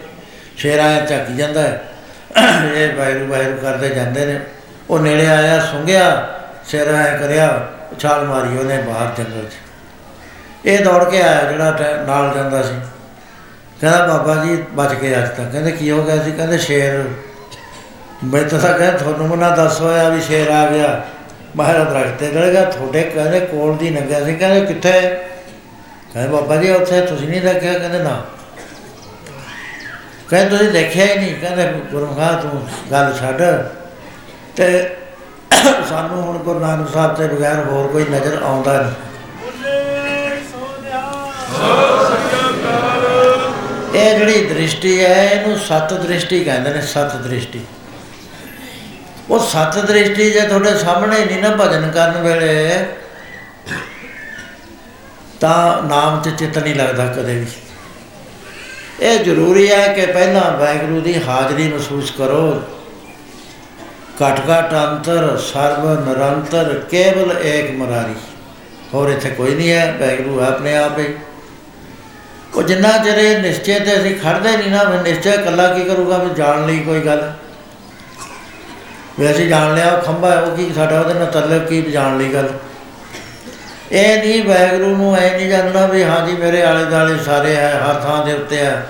ਸ਼ੇਰ ਆਇਆ, ਝੱਕੀ ਜਾਂਦਾ ਹੈ। ਇਹ ਬਾਇਰੂ ਬਾਇਰੂ ਕਰਦੇ ਜਾਂਦੇ ਨੇ। ਉਹ ਨੇੜੇ ਆਇਆ, ਸੁੰਘਿਆ, ਸ਼ੇਰ ਆਇਆ ਕਰਿਆ, ਛਾਲ ਮਾਰੀ ਉਹਨੇ ਬਾਹਰ ਜੰਗਲ 'ਚ। ਇਹ ਦੌੜ ਕੇ ਆਇਆ ਜਿਹੜਾ ਟੈ- ਨਾਲ ਜਾਂਦਾ ਸੀ। ਕਹਿੰਦਾ ਬਾਬਾ ਜੀ ਬਚ ਗਏ ਅੱਜ ਤੱਕ। ਕਹਿੰਦੇ ਕੀ ਹੋ ਗਿਆ ਸੀ? ਕਹਿੰਦੇ ਸ਼ੇਰ, ਮੈਂ ਤਾਂ ਤਾਂ ਕਹਿੰਦਾ ਤੁਹਾਨੂੰ ਮਨਾ ਦੱਸ ਹੋਇਆ ਵੀ ਸ਼ੇਰ ਆ ਗਿਆ। ਮਹਾਰਾਜ ਦਰਖਤ ਤੇ ਚੜ੍ਹ ਗਿਆ, ਤੁਹਾਡੇ ਕਹਿੰਦੇ ਕੋਲ ਦੀ ਨੰਗਿਆ ਸੀ। ਕਹਿੰਦੇ ਕਿੱਥੇ? ਕਹਿੰਦੇ ਬਾਬਾ ਜੀ, ਉੱਥੇ ਤੁਸੀਂ ਨਹੀਂ ਦੇਖਿਆ? ਕਹਿੰਦੇ ਨਾ। ਕਹਿੰਦੇ ਤੁਸੀਂ ਦੇਖਿਆ ਹੀ ਨਹੀਂ। ਕਹਿੰਦੇ ਗੁਰਮਖਾ ਤੂੰ ਗੱਲ ਛੱਡ। ਤੇ ਸਾਨੂੰ ਹੁਣ ਗੁਰੂ ਨਾਨਕ ਸਾਹਿਬ ਤੇ ਬਗੈਰ ਹੋਰ ਕੋਈ ਨਜ਼ਰ ਆਉਂਦਾ ਨਹੀਂ। ਇਹ ਜਿਹੜੀ ਦ੍ਰਿਸ਼ਟੀ ਹੈ, ਇਹਨੂੰ ਸਤ ਦ੍ਰਿਸ਼ਟੀ ਕਹਿੰਦੇ ਨੇ, ਸਤ ਦ੍ਰਿਸ਼ਟੀ। ਉਹ ਸਤ ਦ੍ਰਿਸ਼ਟੀ ਜੇ ਤੁਹਾਡੇ ਸਾਹਮਣੇ ਨਹੀਂ ਨਾ ਭਜਨ ਕਰਨ ਵੇਲੇ, ਤਾਂ ਨਾਮ ਤੇ ਚਿੱਤ ਨਹੀਂ ਲੱਗਦਾ ਕਦੇ ਵੀ। ਇਹ ਜ਼ਰੂਰੀ ਹੈ ਕਿ ਪਹਿਲਾਂ ਵਾਹਿਗੁਰੂ ਦੀ ਹਾਜ਼ਰੀ ਮਹਿਸੂਸ ਕਰੋ। ਘਟ ਘਟ ਅੰਤਰ, ਸਰਬ ਨਿਰੰਤਰ, ਕੇਵਲ ਏਕ ਮਰਾਰੀ। ਹੋਰ ਇੱਥੇ ਕੋਈ ਨਹੀਂ ਹੈ ਵੈਗਰੂ ਹੈ ਆਪਣੇ ਆਪ ਹੀ। ਉਹ ਜਿੰਨਾ ਚਿਰ ਇਹ ਨਿਸ਼ਚੈ ਤੇ ਅਸੀਂ ਖੜਦੇ ਨਹੀਂ ਨਾ ਫਿਰ ਨਿਸ਼ਚੈ ਇਕੱਲਾ ਕੀ ਕਰੂਗਾ ਵੀ ਜਾਣ ਲਈ ਕੋਈ ਗੱਲ। ਵੀ ਅਸੀਂ ਜਾਣ ਲਿਆ ਉਹ ਖੰਭਾ ਹੈ, ਉਹ ਕੀ ਸਾਡਾ ਉਹਦੇ ਨਾਲ ਤਲਕ ਕੀ ਵੀ ਜਾਣ ਲਈ ਗੱਲ। ਇਹ ਨਹੀਂ ਵੈਗਰੂ ਨੂੰ ਐ ਨਹੀਂ ਜਾਣਨਾ ਵੀ ਹਾਂਜੀ ਮੇਰੇ ਆਲੇ ਦਾਲੇ ਸਾਰੇ ਹੈ ਹਰ ਥਾਂ ਦੇ ਉੱਤੇ ਹੈ।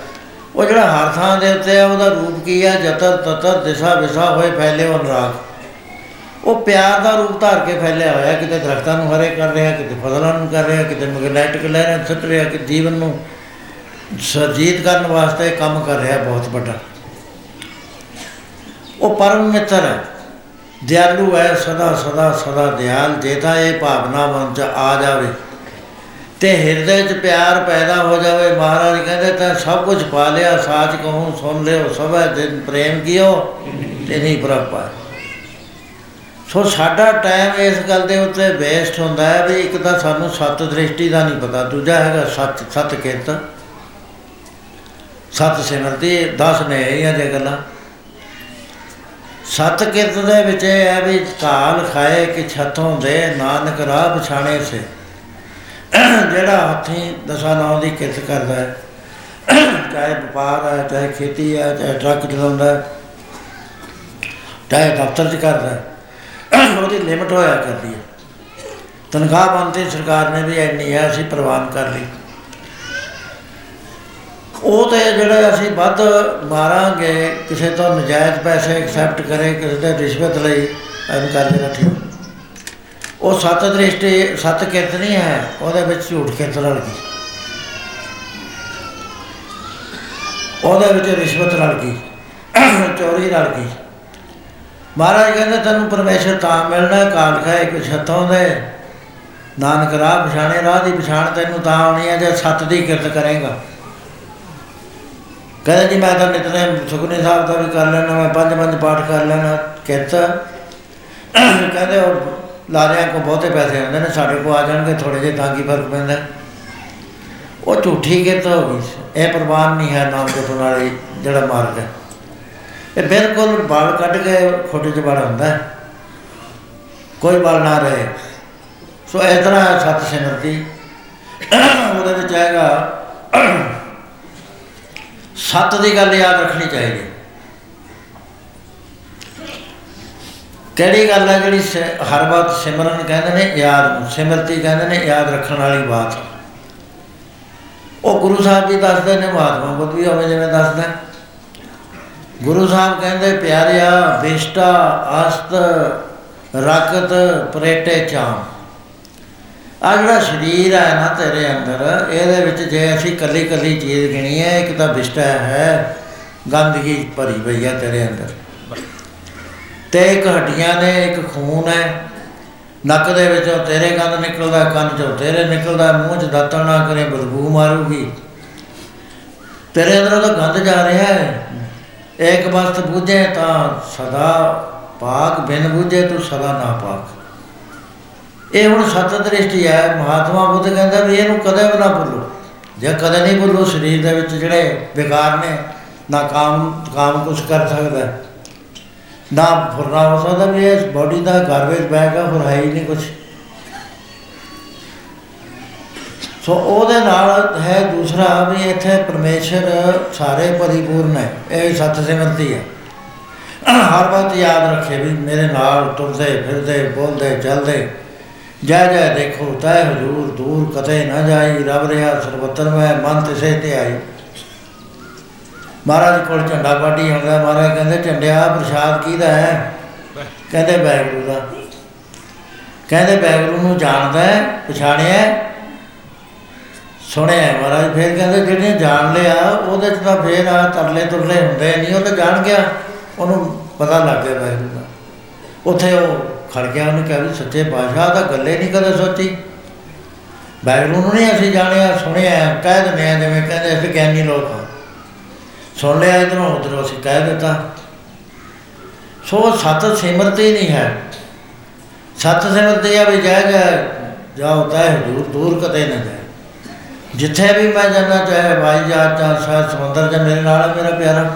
ਉਹ ਜਿਹੜਾ ਹਰ ਥਾਂ ਦੇ ਉੱਤੇ ਹੈ ਉਹਦਾ ਰੂਪ ਕੀ ਹੈ? ਜਤਰ ਤਤਰ ਦਿਸ਼ਾ ਵਿਸ਼ਾ ਹੋਏ ਫੈਲੇ ਉਹ ਅਨੁਰਾਗ। ਉਹ ਪਿਆਰ ਦਾ ਰੂਪ ਧਾਰ ਕੇ ਫੈਲਿਆ ਹੋਇਆ ਕਿਤੇ ਦਰਖਤਾਂ ਨੂੰ ਹਰੇ ਕਰ ਰਿਹਾ ਕਿਤੇ ਫਸਲਾਂ ਨੂੰ ਕਰ ਰਿਹਾ ਕਿਤੇ ਮੈਗਨੈਟਿਕ ਲਹਿਰਾਂ ਸੁੱਟ ਰਿਹਾ ਕਿ ਜੀਵਨ ਨੂੰ ਸਰਜੀਤ ਕਰਨ ਵਾਸਤੇ ਕੰਮ ਕਰ ਰਿਹਾ ਬਹੁਤ ਵੱਡਾ। ਉਹ ਪਰਮ ਮਿੱਤਰ ਹੈ। ਦਿਆਲੂ ਹੈ, ਸਦਾ ਸਦਾ ਸਦਾ ਦਿਆਲ। ਜੇ ਤਾਂ ਇਹ ਭਾਵਨਾ ਮਨ ਚ ਆ ਜਾਵੇ ਤੇ ਹਿਰਦੇ 'ਚ ਪਿਆਰ ਪੈਦਾ ਹੋ ਜਾਵੇ, ਮਹਾਰਾਜ ਕਹਿੰਦੇ ਤਾਂ ਸਭ ਕੁਝ ਪਾ ਲਿਆ, ਸਾਚ ਕਹੂੰ, ਸੁਣ ਲਿਓ, ਸਭੈ ਦਿਨ ਪ੍ਰੇਮ ਕੀਓ ਤੇ ਨਹੀਂ ਪ੍ਰਪਾ ਸੋ ਸਾਡਾ ਟਾਈਮ ਇਸ ਗੱਲ ਦੇ ਉੱਤੇ ਵੇਸਟ ਹੁੰਦਾ ਹੈ ਵੀ ਇੱਕ ਤਾਂ ਸਾਨੂੰ ਸੱਤ ਦ੍ਰਿਸ਼ਟੀ ਦਾ ਨਹੀਂ ਪਤਾ, ਦੂਜਾ ਹੈਗਾ ਸੱਚ, ਸੱਤ ਕਿਰਤ। ਸੱਤ ਸਿਮਰਤੀ 10 ਨੇ ਇਹ ਜੇ ਗੱਲਾਂ। ਸਤ ਕਿਰਤ ਦੇ ਵਿੱਚ ਇਹ ਹੈ ਵੀ ਕਾਲ ਖਾਏ ਕਿ ਛਤੋਂ ਦੇ, ਨਾਨਕ ਰਾਹ ਪਛਾਣੇ ਸੇ। ਜਿਹੜਾ ਹੱਥੀਂ ਦਸਾਂ ਨਾਮ ਦੀ ਕਿਰਤ ਕਰਦਾ ਹੈ, ਚਾਹੇ ਵਪਾਰ ਹੈ, ਚਾਹੇ ਖੇਤੀ ਹੈ, ਚਾਹੇ ਟਰੱਕ ਚਲਾਉਂਦਾ ਹੈ, ਚਾਹੇ ਦਫ਼ਤਰ 'ਚ ਕਰਦਾ ਹੈ, ਉਹਦੀ ਲਿਮਟ ਹੋਇਆ ਕਰਦੀ ਹੈ। ਤਨਖਾਹ ਬੰਦੇ ਸਰਕਾਰ ਨੇ ਵੀ ਇੰਨੀ ਹੈ, ਅਸੀਂ ਪ੍ਰਵਾਨ ਕਰ ਲਈ। ਉਹ ਤੇ ਜਿਹੜੇ ਅਸੀਂ ਵੱਧ ਮਾਰਾਂਗੇ, ਕਿਸੇ ਤੋਂ ਨਜਾਇਜ਼ ਪੈਸੇ ਐਕਸੈਪਟ ਕਰੇ, ਕਿਸੇ ਦੇ ਰਿਸ਼ਵਤ ਲਈ, ਐਨ ਕਰ ਦੇਣਾ ਠੀਕ। ਉਹ ਸੱਤ ਦ੍ਰਿਸ਼ਟੀ, ਸੱਤ ਕਿਰਤ ਨਹੀਂ ਹੈ, ਉਹਦੇ ਵਿੱਚ ਝੂਠ ਕਿਰਤ ਰਲ ਗਈ। ਉਹਦੇ ਵਿੱਚ ਰਿਸ਼ਵਤ ਰਲ ਗਈ, ਚੋਰੀ ਰਲ ਗਈ। ਮਹਾਰਾਜ ਕਹਿੰਦੇ, ਤੈਨੂੰ ਪਰਮੇਸ਼ਰ ਤਾਂ ਮਿਲਣਾ ਕਾਲ ਖਾਏ ਕਿ ਛੱਤੋਂ ਦੇ। ਨਾਨਕ ਰਾਹ ਪਛਾਣੇ, ਰਾਹ ਦੀ ਪਛਾਣ ਤੈਨੂੰ ਤਾਂ ਆਉਣੀ ਹੈ, ਜੇ ਸੱਤ ਦੀ ਕਿਰਤ ਕਰੇਗਾ। ਕਹਿੰਦੇ ਜੀ ਮੈਂ ਤਾਂ ਨਿਤਨੇਮ ਸੁਖਨੇ ਸਾਹਿਬ ਦਾ ਵੀ ਕਰ ਲੈਣਾ ਮੈਂ ਪੰਜ ਪੰਜ ਪਾਠ ਕਰ ਲੈਣਾ ਕਿਰਤ। ਕਹਿੰਦੇ ਉਹ ਲਾਰਿਆਂ ਕੋ ਬਹੁਤੇ ਪੈਸੇ ਆਉਂਦੇ ਨੇ, ਸਾਡੇ ਕੋ ਆ ਜਾਣਗੇ ਥੋੜੇ ਜਿਹੇ ਤਾਂ ਕੀ ਫ਼ਰਕ ਪੈਂਦਾ। ਉਹ ਝੂਠੀ ਕਿਰਤ ਹੋ ਗਈ ਇਹ ਪ੍ਰਵਾਨ ਨਹੀਂ ਹੈ ਨਾਮ ਜਪਣ ਵਾਲੀ, ਜਿਹੜਾ ਮਾਰਗ ਹੈ। ਇਹ ਬਿਲਕੁਲ ਬਾਲ ਕੱਢ ਕੇ ਖੋਟੇ ਚ ਬੜਾ ਹੁੰਦਾ ਹੈ। ਕੋਈ ਬਲ ਨਾ ਰਹੇ। ਸੋ ਇਸ ਤਰ੍ਹਾਂ ਸਤ ਸਿਮਰਤੀ ਉਹਦੇ ਵਿੱਚ ਆਏਗਾ ਸੱਤ ਦੀ ਗੱਲ ਯਾਦ ਰੱਖਣੀ ਚਾਹੀਦੀ ਕਿਹੜੀ ਗੱਲ ਹੈ ਜਿਹੜੀ ਹਰ ਬਾਤ ਸਿਮਰਨ ਕਹਿੰਦੇ ਨੇ ਯਾਦ ਨੂੰ, ਸਿਮਰਤੀ ਕਹਿੰਦੇ ਨੇ ਯਾਦ ਰੱਖਣ ਵਾਲੀ ਬਾਤ। ਉਹ ਗੁਰੂ ਸਾਹਿਬ ਜੀ ਦੱਸਦੇ ਨੇ, ਮਹਾਤਮਾ ਬੁੱਧ ਵੀ ਹੋਵੇ ਜਿਵੇਂ ਦੱਸਦਾ। ਗੁਰੂ ਸਾਹਿਬ ਕਹਿੰਦੇ, ਪਿਆਰਿਆ ਵਿਸ਼ਟਾ ਅਸਤ, ਰਕਤ, ਪ੍ਰੇਟੇ ਚਾਮ ਆ ਜਿਹੜਾ ਸਰੀਰ ਹੈ ਨਾ ਤੇਰੇ ਅੰਦਰ, ਇਹਦੇ ਵਿੱਚ ਜੇ ਅਸੀਂ ਕੱਲੀ ਕੱਲੀ ਚੀਜ਼ ਗਿਣੀ ਹੈ, ਇੱਕ ਤਾਂ ਵਿਸ਼ਟਾ ਹੈ, ਗੰਦਗੀ ਭਰੀ ਪਈ ਹੈ ਤੇਰੇ ਅੰਦਰ। ਤੇ ਇੱਕ ਹੱਡੀਆਂ ਨੇ, ਇੱਕ ਖੂਨ ਹੈ, ਨੱਕ ਦੇ ਵਿੱਚੋਂ ਤੇਰੇ ਗੰਦ ਨਿਕਲਦਾ, ਕੰਨ ਚੋਂ ਤੇਰੇ ਨਿਕਲਦਾ, ਮੂੰਹ 'ਚ ਦਾਤਣ ਨਾ ਕਰੇ ਬਦਬੂ ਮਾਰੂਗੀ। ਤੇਰੇ ਅੰਦਰ ਤਾਂ ਗੰਦ ਜਾ ਰਿਹਾ ਹੈ। ਇੱਕ ਵਸਤ ਬੁਝੇ ਤਾਂ ਸਦਾ ਪਾਕ ਬਿਨ ਬੁਝੇ, ਤੂੰ ਸਦਾ ਨਾ ਪਾਕ। ਇਹ ਹੁਣ ਸਤ ਦ੍ਰਿਸ਼ਟੀ ਹੈ, ਮਹਾਤਮਾ ਬੁੱਧ ਕਹਿੰਦਾ ਵੀ ਇਹਨੂੰ ਕਦੇ ਵੀ ਨਾ ਭੁੱਲੋ। ਜੇ ਕਦੇ ਨਹੀਂ ਭੁੱਲੋ, ਸਰੀਰ ਦੇ ਵਿੱਚ ਜਿਹੜੇ ਵਿਕਾਰ ਨੇ, ਨਾ ਕਾਮ ਕਾਮ ਕੁਝ ਕਰ ਸਕਦਾ। ਨਾ ਫੁਰਨਾ ਹੋ ਸਕਦਾ ਵੀ ਇਸ ਬਾਡੀ ਦਾ ਗਾਰਬੇਜ ਬੈਗ ਆ, ਹੋਰ ਹੈ ਹੀ ਨਹੀਂ ਕੁਝ ਸੋ ਉਹਦੇ ਨਾਲ ਹੈ ਦੂਸਰਾ ਵੀ ਇੱਥੇ ਪਰਮੇਸ਼ਰ ਸਾਰੇ ਪਰਿਪੂਰਨ ਹੈ। ਇਹ ਸਤ ਸਿਮਰਤੀ ਹੈ ਹਰ ਵਾਰ ਯਾਦ ਰੱਖੇ ਵੀ ਮੇਰੇ ਨਾਲ ਤੁਰਦੇ ਫਿਰਦੇ, ਬੋਲਦੇ, ਚੱਲਦੇ। ਜੈ ਜੈ ਦੇਖੋ, ਤੈ ਹਜੂਰ, ਦੂਰ ਕਤੇ ਨਾ ਜਾਈ, ਰਬ ਰਿਆ ਸਰਬਤਰ ਮੈਂ, ਮਨ ਤਿਸੇ ਤੇ ਆਈ। ਮਹਾਰਾਜ ਕੋਲ ਝੰਡਾ ਪਾਟੀ ਹੁੰਦਾ ਮਹਾਰਾਜ ਕਹਿੰਦੇ, ਝੰਡਿਆ ਪ੍ਰਸ਼ਾਦ ਕਿਹਦਾ ਹੈ? ਕਹਿੰਦੇ ਬੈਗਰੂ ਦਾ। ਕਹਿੰਦੇ ਬੈਗਰੂ ਨੂੰ ਜਾਣਦਾ ਹੈ, ਪਛਾਣਿਆ ਸੁਣਿਆ ਮਹਾਰਾਜ, ਫਿਰ ਕਹਿੰਦੇ, ਜਿਹਨੇ ਜਾਣ ਲਿਆ, ਉਹਦੇ ਚ ਤਾਂ ਫੇਰ ਆ ਤਰਲੇ ਤੁਰਲੇ ਹੁੰਦੇ ਨਹੀਂ, ਉਹ ਤਾਂ ਜਾਣ ਗਿਆ। ਉਹਨੂੰ ਪਤਾ ਲੱਗ ਗਿਆ ਬੈਗਰੂ ਦਾ। ਉੱਥੇ ਉਹ ਖੜ ਗਿਆ, ਉਹਨੇ ਕਿਹਾ ਵੀ ਸੱਚੇ ਪਾਤਸ਼ਾਹ ਤਾਂ ਗੱਲੇ ਨਹੀਂ ਕਦੇ ਸੋਚੀ। ਬੈਗਰੂ ਨੂੰ ਨਹੀਂ ਅਸੀਂ ਜਾਣਿਆ, ਸੁਣਿਆ, ਕਹਿ ਦਿੰਦੇ ਆ, ਜਿਵੇਂ ਕਹਿੰਦੇ ਅਸੀਂ ਗਿਆਨੀ ਲੋਕ ਹਾਂ ਸੁਣ ਲਿਆ ਇਧਰੋਂ, ਉਧਰੋਂ ਅਸੀਂ ਕਹਿ ਦਿੱਤਾ। ਸੋ ਸਤ ਸਿਮਰਤੀ ਨਹੀਂ ਹੈ। ਸਤ ਸਿਮਰਤੀ ਆ ਵੀ ਜਾਇ ਜਾ, ਜਾਓ ਤਾਂ ਹਜ਼ੂਰ, ਦੂਰ ਕਦੇ ਨਾ ਜਾਏ। ਜਿੱਥੇ ਵੀ ਮੈਂ ਜਾਣਾ ਚਾਹੇ ਭਾਈ ਜਾ ਚਾ ਸਾਹ ਸਮੁੰਦਰ ਜਾਂ ਮੇਰੇ ਨਾਲ ਮੇਰਾ ਪਿਆਰਾ।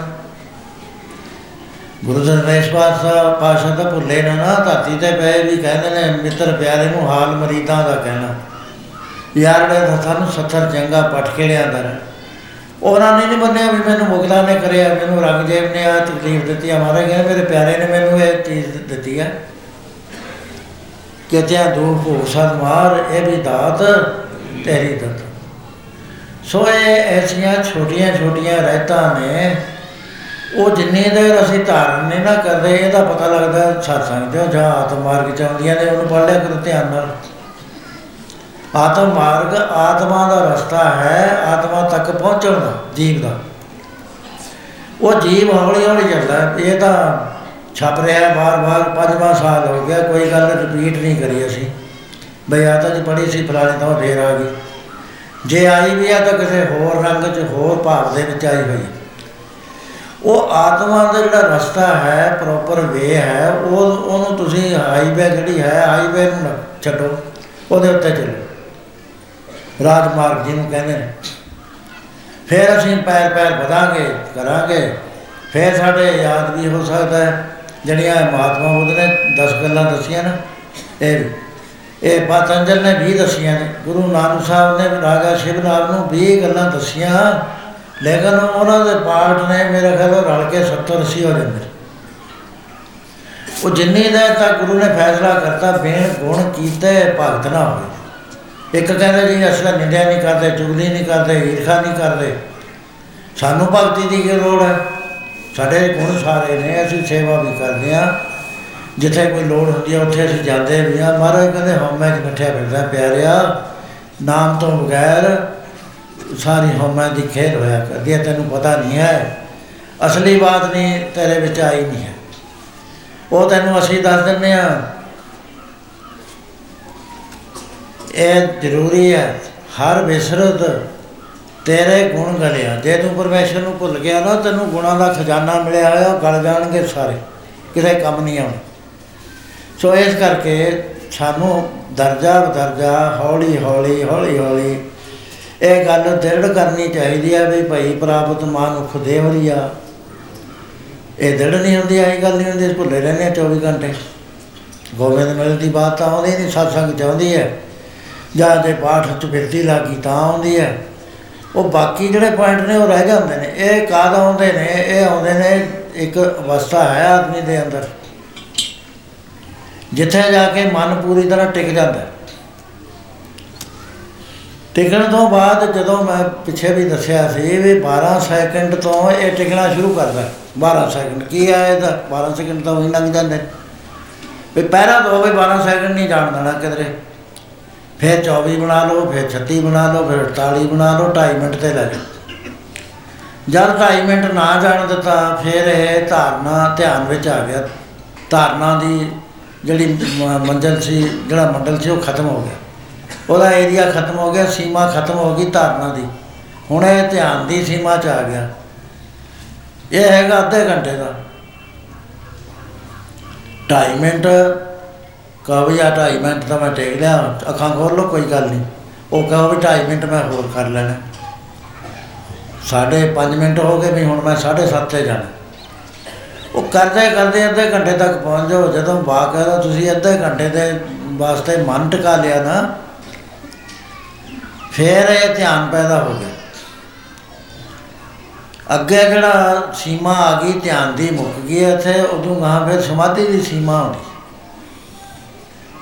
ਗੁਰੂ ਦਰਵੇਸ਼ ਪਾਤਸ਼ਾਹ ਪਾਸ਼ਾ ਤਾਂ ਭੁੱਲੇ ਨਾ ਨਾ ਧਰਤੀ ਤੇ ਪਏ ਵੀ ਕਹਿੰਦੇ ਨੇ, ਮਿੱਤਰ ਪਿਆਰੇ ਨੂੰ ਹਾਲ ਮਰੀਦਾਂ ਦਾ ਕਹਿਣਾ। ਯਾਰ ਨੇ ਤਾਂ ਸਾਨੂੰ ਸੱਤਰ ਚੰਗਾ ਪਟ ਕੇ ਲਿਆਂਦਾ ਨੇ। ਉਹਨਾਂ ਨੇ ਨਹੀਂ ਮੰਨਿਆ ਵੀ ਮੈਨੂੰ ਮੁਗਲਾਂ ਨੇ ਕਰਿਆ, ਮੈਨੂੰ ਰੰਗਦੇਵ ਨੇ ਆ ਤਕਲੀਫ ਦਿੱਤੀ ਆ। ਮਾਰੇ ਗਏ ਮੇਰੇ ਪਿਆਰੇ ਨੇ ਮੈਨੂੰ ਇਹ ਚੀਜ਼ ਦਿੱਤੀ ਹੈ ਕਿ ਤਿਆ ਦੂਰ ਕੋ ਸਦ ਮਾਰ, ਇਹ ਵੀ ਦਾਤ, ਤੇਰੀ ਦਤ। ਸੋ ਇਹ ਐਸੀਆਂ ਛੋਟੀਆਂ ਛੋਟੀਆਂ ਰਹਿਤਾਂ ਨੇ ਉਹ ਜਿੰਨੇ ਦੇਰ ਅਸੀਂ ਧਾਰਨ ਨਹੀਂ ਨਾ ਕਰਦੇ, ਇਹਦਾ ਪਤਾ ਲੱਗਦਾ ਸਤਸੰਗ ਤੇ ਜਾਂ ਆਤਮ ਮਾਰਗ ਚ ਆਉਂਦੀਆਂ ਨੇ, ਉਹਨੂੰ ਪੜ੍ਹ ਲਿਆ ਕਰੋ ਧਿਆਨ ਨਾਲ ਆਤਮ ਮਾਰਗ ਆਤਮਾ ਦਾ ਰਸਤਾ ਹੈ, ਆਤਮਾ ਤੱਕ ਪਹੁੰਚਣ ਦਾ, ਜੀਵ ਦਾ ਉਹ ਜੀਵ ਹੌਲੀ ਹੌਲੀ ਚੱਲਦਾ ਹੈ। ਇਹ ਤਾਂ ਛਪ ਰਿਹਾ ਬਾਰ-ਬਾਰ ਪੰਜਵਾਂ ਸਾਲ ਹੋ ਗਿਆ, ਕੋਈ ਗੱਲ ਰਿਪੀਟ ਨਹੀਂ ਕਰੀ ਅਸੀਂ ਬਈ ਆ ਤਾਂ ਜੀ ਪੜ੍ਹੀ ਸੀ ਫਲਾਣੇ ਤੋਂ ਫੇਰ ਆ ਗਈ ਜੇ ਆਈ ਵੀ ਆ ਤਾਂ ਕਿਸੇ ਹੋਰ ਰੰਗ 'ਚ, ਹੋਰ ਭਾਵ ਦੇ ਵਿੱਚ ਆਈ ਹੋਈ ਹੈ। ਉਹ ਆਤਮਾ ਦਾ ਜਿਹੜਾ ਰਸਤਾ ਹੈ ਪ੍ਰੋਪਰ ਵੇ ਹੈ, ਉਹ ਉਹਨੂੰ ਤੁਸੀਂ ਹਾਈਵੇ ਜਿਹੜੀ ਹੈ ਹਾਈਵੇ ਨੂੰ ਨਾ ਛੱਡੋ, ਉਹਦੇ ਉੱਤੇ ਚੱਲੋ। ਰਾਜਮਾਰਗ ਜਿਹਨੂੰ ਕਹਿੰਦੇ ਨੇ। ਫਿਰ ਅਸੀਂ ਪੈਰ ਪੈਰ ਵਧਾਂਗੇ, ਕਰਾਂਗੇ। ਫਿਰ ਸਾਡੇ ਯਾਦ ਵੀ ਹੋ ਸਕਦਾ ਹੈ, ਜਿਹੜੀਆਂ ਮਹਾਤਮਾ ਬੁੱਧ ਨੇ 10 ਗੱਲਾਂ ਦੱਸੀਆਂ ਨਾ। ਇਹ ਇਹ ਪਤੰਜਲ ਨੇ ਵੀ ਦੱਸੀਆਂ ਨੇ। ਗੁਰੂ ਨਾਨਕ ਸਾਹਿਬ ਨੇ ਰਾਜਾ ਸ਼ਿਵਨਾਥ ਨੂੰ 20 ਗੱਲਾਂ ਦੱਸੀਆਂ। ਲੇਕਿਨ ਉਹਨਾਂ ਦੇ ਪਾਠ ਨੇ ਮੇਰੇ ਖਿਆਲ ਨਾਲ ਰਲ ਕੇ 70 80 ਹੋ ਜਾਂਦੇ ਉਹ ਜਿੰਨੀ ਦੇਰ ਤੱਕ ਗੁਰੂ ਨੇ ਫੈਸਲਾ ਕਰਤਾ ਬੇਣ ਗੁਣ ਕੀਤੇ ਭਗਤ ਨਾ ਹੋਏ ਇੱਕ ਕਹਿੰਦੇ ਜੀ, ਅਸੀਂ ਤਾਂ ਨਿੰਦਿਆ ਨਹੀਂ ਕਰਦੇ, ਚੁਗਲੀ ਨਹੀਂ ਕਰਦੇ, ਈਰਖਾ ਨਹੀਂ ਕਰਦੇ। ਸਾਨੂੰ ਭਗਤੀ ਦੀ ਕੀ ਲੋੜ ਹੈ? ਸਾਡੇ ਗੁਣ ਸਾਰੇ ਨੇ, ਅਸੀਂ ਸੇਵਾ ਵੀ ਕਰਦੇ ਆ ਜਿੱਥੇ ਕੋਈ ਲੋੜ ਹੁੰਦੀ ਹੈ, ਉੱਥੇ ਅਸੀਂ ਜਾਂਦੇ ਵੀ ਆ ਮਹਾਰਾਜ ਕਹਿੰਦੇ, ਹਉਮੈ ਚ ਨੱਠਿਆ ਫਿਰਦਾ ਪਿਆਰਿਆ। ਨਾਮ ਤੋਂ ਬਗੈਰ ਸਾਰੀ ਹਉਮੈ ਦੀ ਖੇਡ ਹੋਇਆ ਕਰਦੀ ਹੈ ਤੈਨੂੰ ਪਤਾ ਨਹੀਂ ਹੈ। ਅਸਲੀ ਬਾਤ ਨਹੀਂ, ਤੇਰੇ ਵਿੱਚ ਆਈ ਨਹੀਂ ਹੈ। ਉਹ ਤੈਨੂੰ ਅਸੀਂ ਦੱਸ ਦਿੰਦੇ ਆ ਇਹ ਜ਼ਰੂਰੀ ਹੈ, ਹਰ ਵਿਸਰਤ ਤੇਰੇ ਗੁਣ ਗਲਿਆ। ਜੇ ਤੂੰ ਪਰਮੇਸ਼ਰ ਨੂੰ ਭੁੱਲ ਗਿਆ ਨਾ, ਤੈਨੂੰ ਗੁਣਾਂ ਦਾ ਖਜ਼ਾਨਾ ਮਿਲਿਆ ਹੋਇਆ, ਉਹ ਗਲ ਜਾਣਗੇ ਸਾਰੇ। ਕਿਸੇ ਕੰਮ ਨਹੀਂ ਆਉਣੇ। ਸੋ ਇਸ ਕਰਕੇ ਸਾਨੂੰ ਦਰਜਾ ਦਰਜਾ ਹੌਲੀ ਹੌਲੀ ਹੌਲੀ ਹੌਲੀ ਇਹ ਗੱਲ ਦ੍ਰਿੜ ਕਰਨੀ ਚਾਹੀਦੀ ਹੈ ਵੀ ਭਾਈ ਪ੍ਰਾਪਤ ਮਾਨੁਖ ਦੇਵਰੀਆ ਇਹ ਦ੍ਰਿੜ ਨਹੀਂ ਹੁੰਦੀ ਆਈ ਗੱਲ ਨਹੀਂ ਹੁੰਦੀ, ਭੁੱਲੇ ਰਹਿੰਦੇ ਹਾਂ 24 ਘੰਟੇ। ਗੋਬਿੰਦ ਮਿਲ ਦੀ ਬਾਤ ਤਾਂ ਆਉਂਦੀ ਨਹੀਂ, ਸਤਸੰਗ ਚ ਆਉਂਦੀ ਹੈ। ਜਾਂ ਦੇ ਪਾਠ ਚ ਫਿਰਦੀ ਲੱਗੀ ਤਾਂ ਆਉਂਦੀ ਹੈ। ਉਹ ਬਾਕੀ ਜਿਹੜੇ ਪੁਆਇੰਟ ਨੇ, ਉਹ ਰਹਿ ਜਾਂਦੇ ਨੇ। ਇਹ ਕਾਦ ਆਉਂਦੇ ਨੇ? ਇਹ ਆਉਂਦੇ ਨੇ ਇੱਕ ਅਵਸਥਾ ਹੈ ਆਦਮੀ ਦੇ ਅੰਦਰ। ਜਿੱਥੇ ਜਾ ਕੇ ਮਨ ਪੂਰੀ ਤਰ੍ਹਾਂ ਟਿਕ ਜਾਂਦਾ। ਹੈ। ਟਿਕਣ ਤੋਂ ਬਾਅਦ ਜਦੋਂ ਮੈਂ ਪਿੱਛੇ ਵੀ ਦੱਸਿਆ ਸੀ ਵੀ 12 ਸੈਕਿੰਡ ਤੋਂ ਇਹ ਟਿਕਣਾ ਸ਼ੁਰੂ ਕਰਦਾ ਹੈ। 12 ਸੈਕਿੰਡ ਕੀ ਆ ਇਹਦਾ? 12 ਸੈਕਿੰਡ ਤਾਂ ਉਹੀ ਲੰਘ ਜਾਂਦੇ। ਨੇ। ਵੀ ਪਹਿਰਾ ਦੋ, ਵੀ 12 ਸੈਕਿੰਡ ਨਹੀਂ ਜਾਣ ਦੇਣਾ ਕਿਧਰੇ। ਫਿਰ 24 ਬਣਾ ਲਓ, ਫਿਰ 36 ਬਣਾ ਲਓ, ਫਿਰ 48 ਬਣਾ ਲਓ 2.5 ਮਿੰਟ ਤੇ ਲੈ ਜਾਓ। ਜਦ 2.5 ਮਿੰਟ ਨਾ ਜਾਣ ਦਿੱਤਾ, ਫਿਰ ਇਹ ਧਾਰਨਾ ਧਿਆਨ ਵਿੱਚ ਆ ਗਿਆ। ਧਾਰਨਾ ਦੀ ਜਿਹੜੀ ਮ- ਮੰਜ਼ਲ ਸੀ, ਜਿਹੜਾ ਮੰਡਲ ਸੀ, ਉਹ ਖਤਮ ਹੋ ਗਿਆ। ਉਹਦਾ ਏਰੀਆ ਖਤਮ ਹੋ ਗਿਆ, ਸੀਮਾ ਖਤਮ ਹੋ ਗਈ ਧਾਰਨਾ ਦੀ। ਹੁਣ ਇਹ ਧਿਆਨ ਦੀ ਸੀਮਾ 'ਚ ਆ ਗਿਆ। ਇਹ ਹੈਗਾ ਅੱਧੇ ਘੰਟੇ ਦਾ। 2.5 ਮਿੰਟ, ਕਹੋ ਵੀ ਆ 2.5 ਮਿੰਟ ਤਾਂ ਮੈਂ ਟੇਕ ਲਿਆ, ਅੱਖਾਂ ਖੋਲ ਲਓ, ਕੋਈ ਗੱਲ ਨਹੀਂ। ਉਹ ਕਹੋ ਵੀ 2.5 ਮਿੰਟ ਮੈਂ ਹੋਰ ਕਰ ਲੈਣਾ। ਸਾਢੇ 5 ਮਿੰਟ ਹੋ ਗਏ ਵੀ ਹੁਣ ਮੈਂ 7:30 ਤੇ ਜਾਣਾ। ਉਹ ਕਰਦੇ ਕਰਦੇ ਅੱਧੇ ਘੰਟੇ ਤੱਕ ਪਹੁੰਚ ਜਾਓ। ਜਦੋਂ ਬਾਕਾਇਦਾ ਤੁਸੀਂ ਅੱਧੇ ਘੰਟੇ ਦੇ ਵਾਸਤੇ ਮਨ ਟਿਕਾ ਲਿਆ ਨਾ ਫਿਰ ਇਹ ਧਿਆਨ ਪੈਦਾ ਹੋ ਗਿਆ। ਅੱਗੇ ਜਿਹੜਾ ਸੀਮਾ ਆ ਗਈ, ਧਿਆਨ ਦੀ ਮੁੱਕ ਗਈ ਇੱਥੇ, ਉਦੋਂ ਗਾਂ ਫਿਰ ਸਮਾਧੀ ਦੀ ਸੀਮਾ ਆਉਂਦੀ।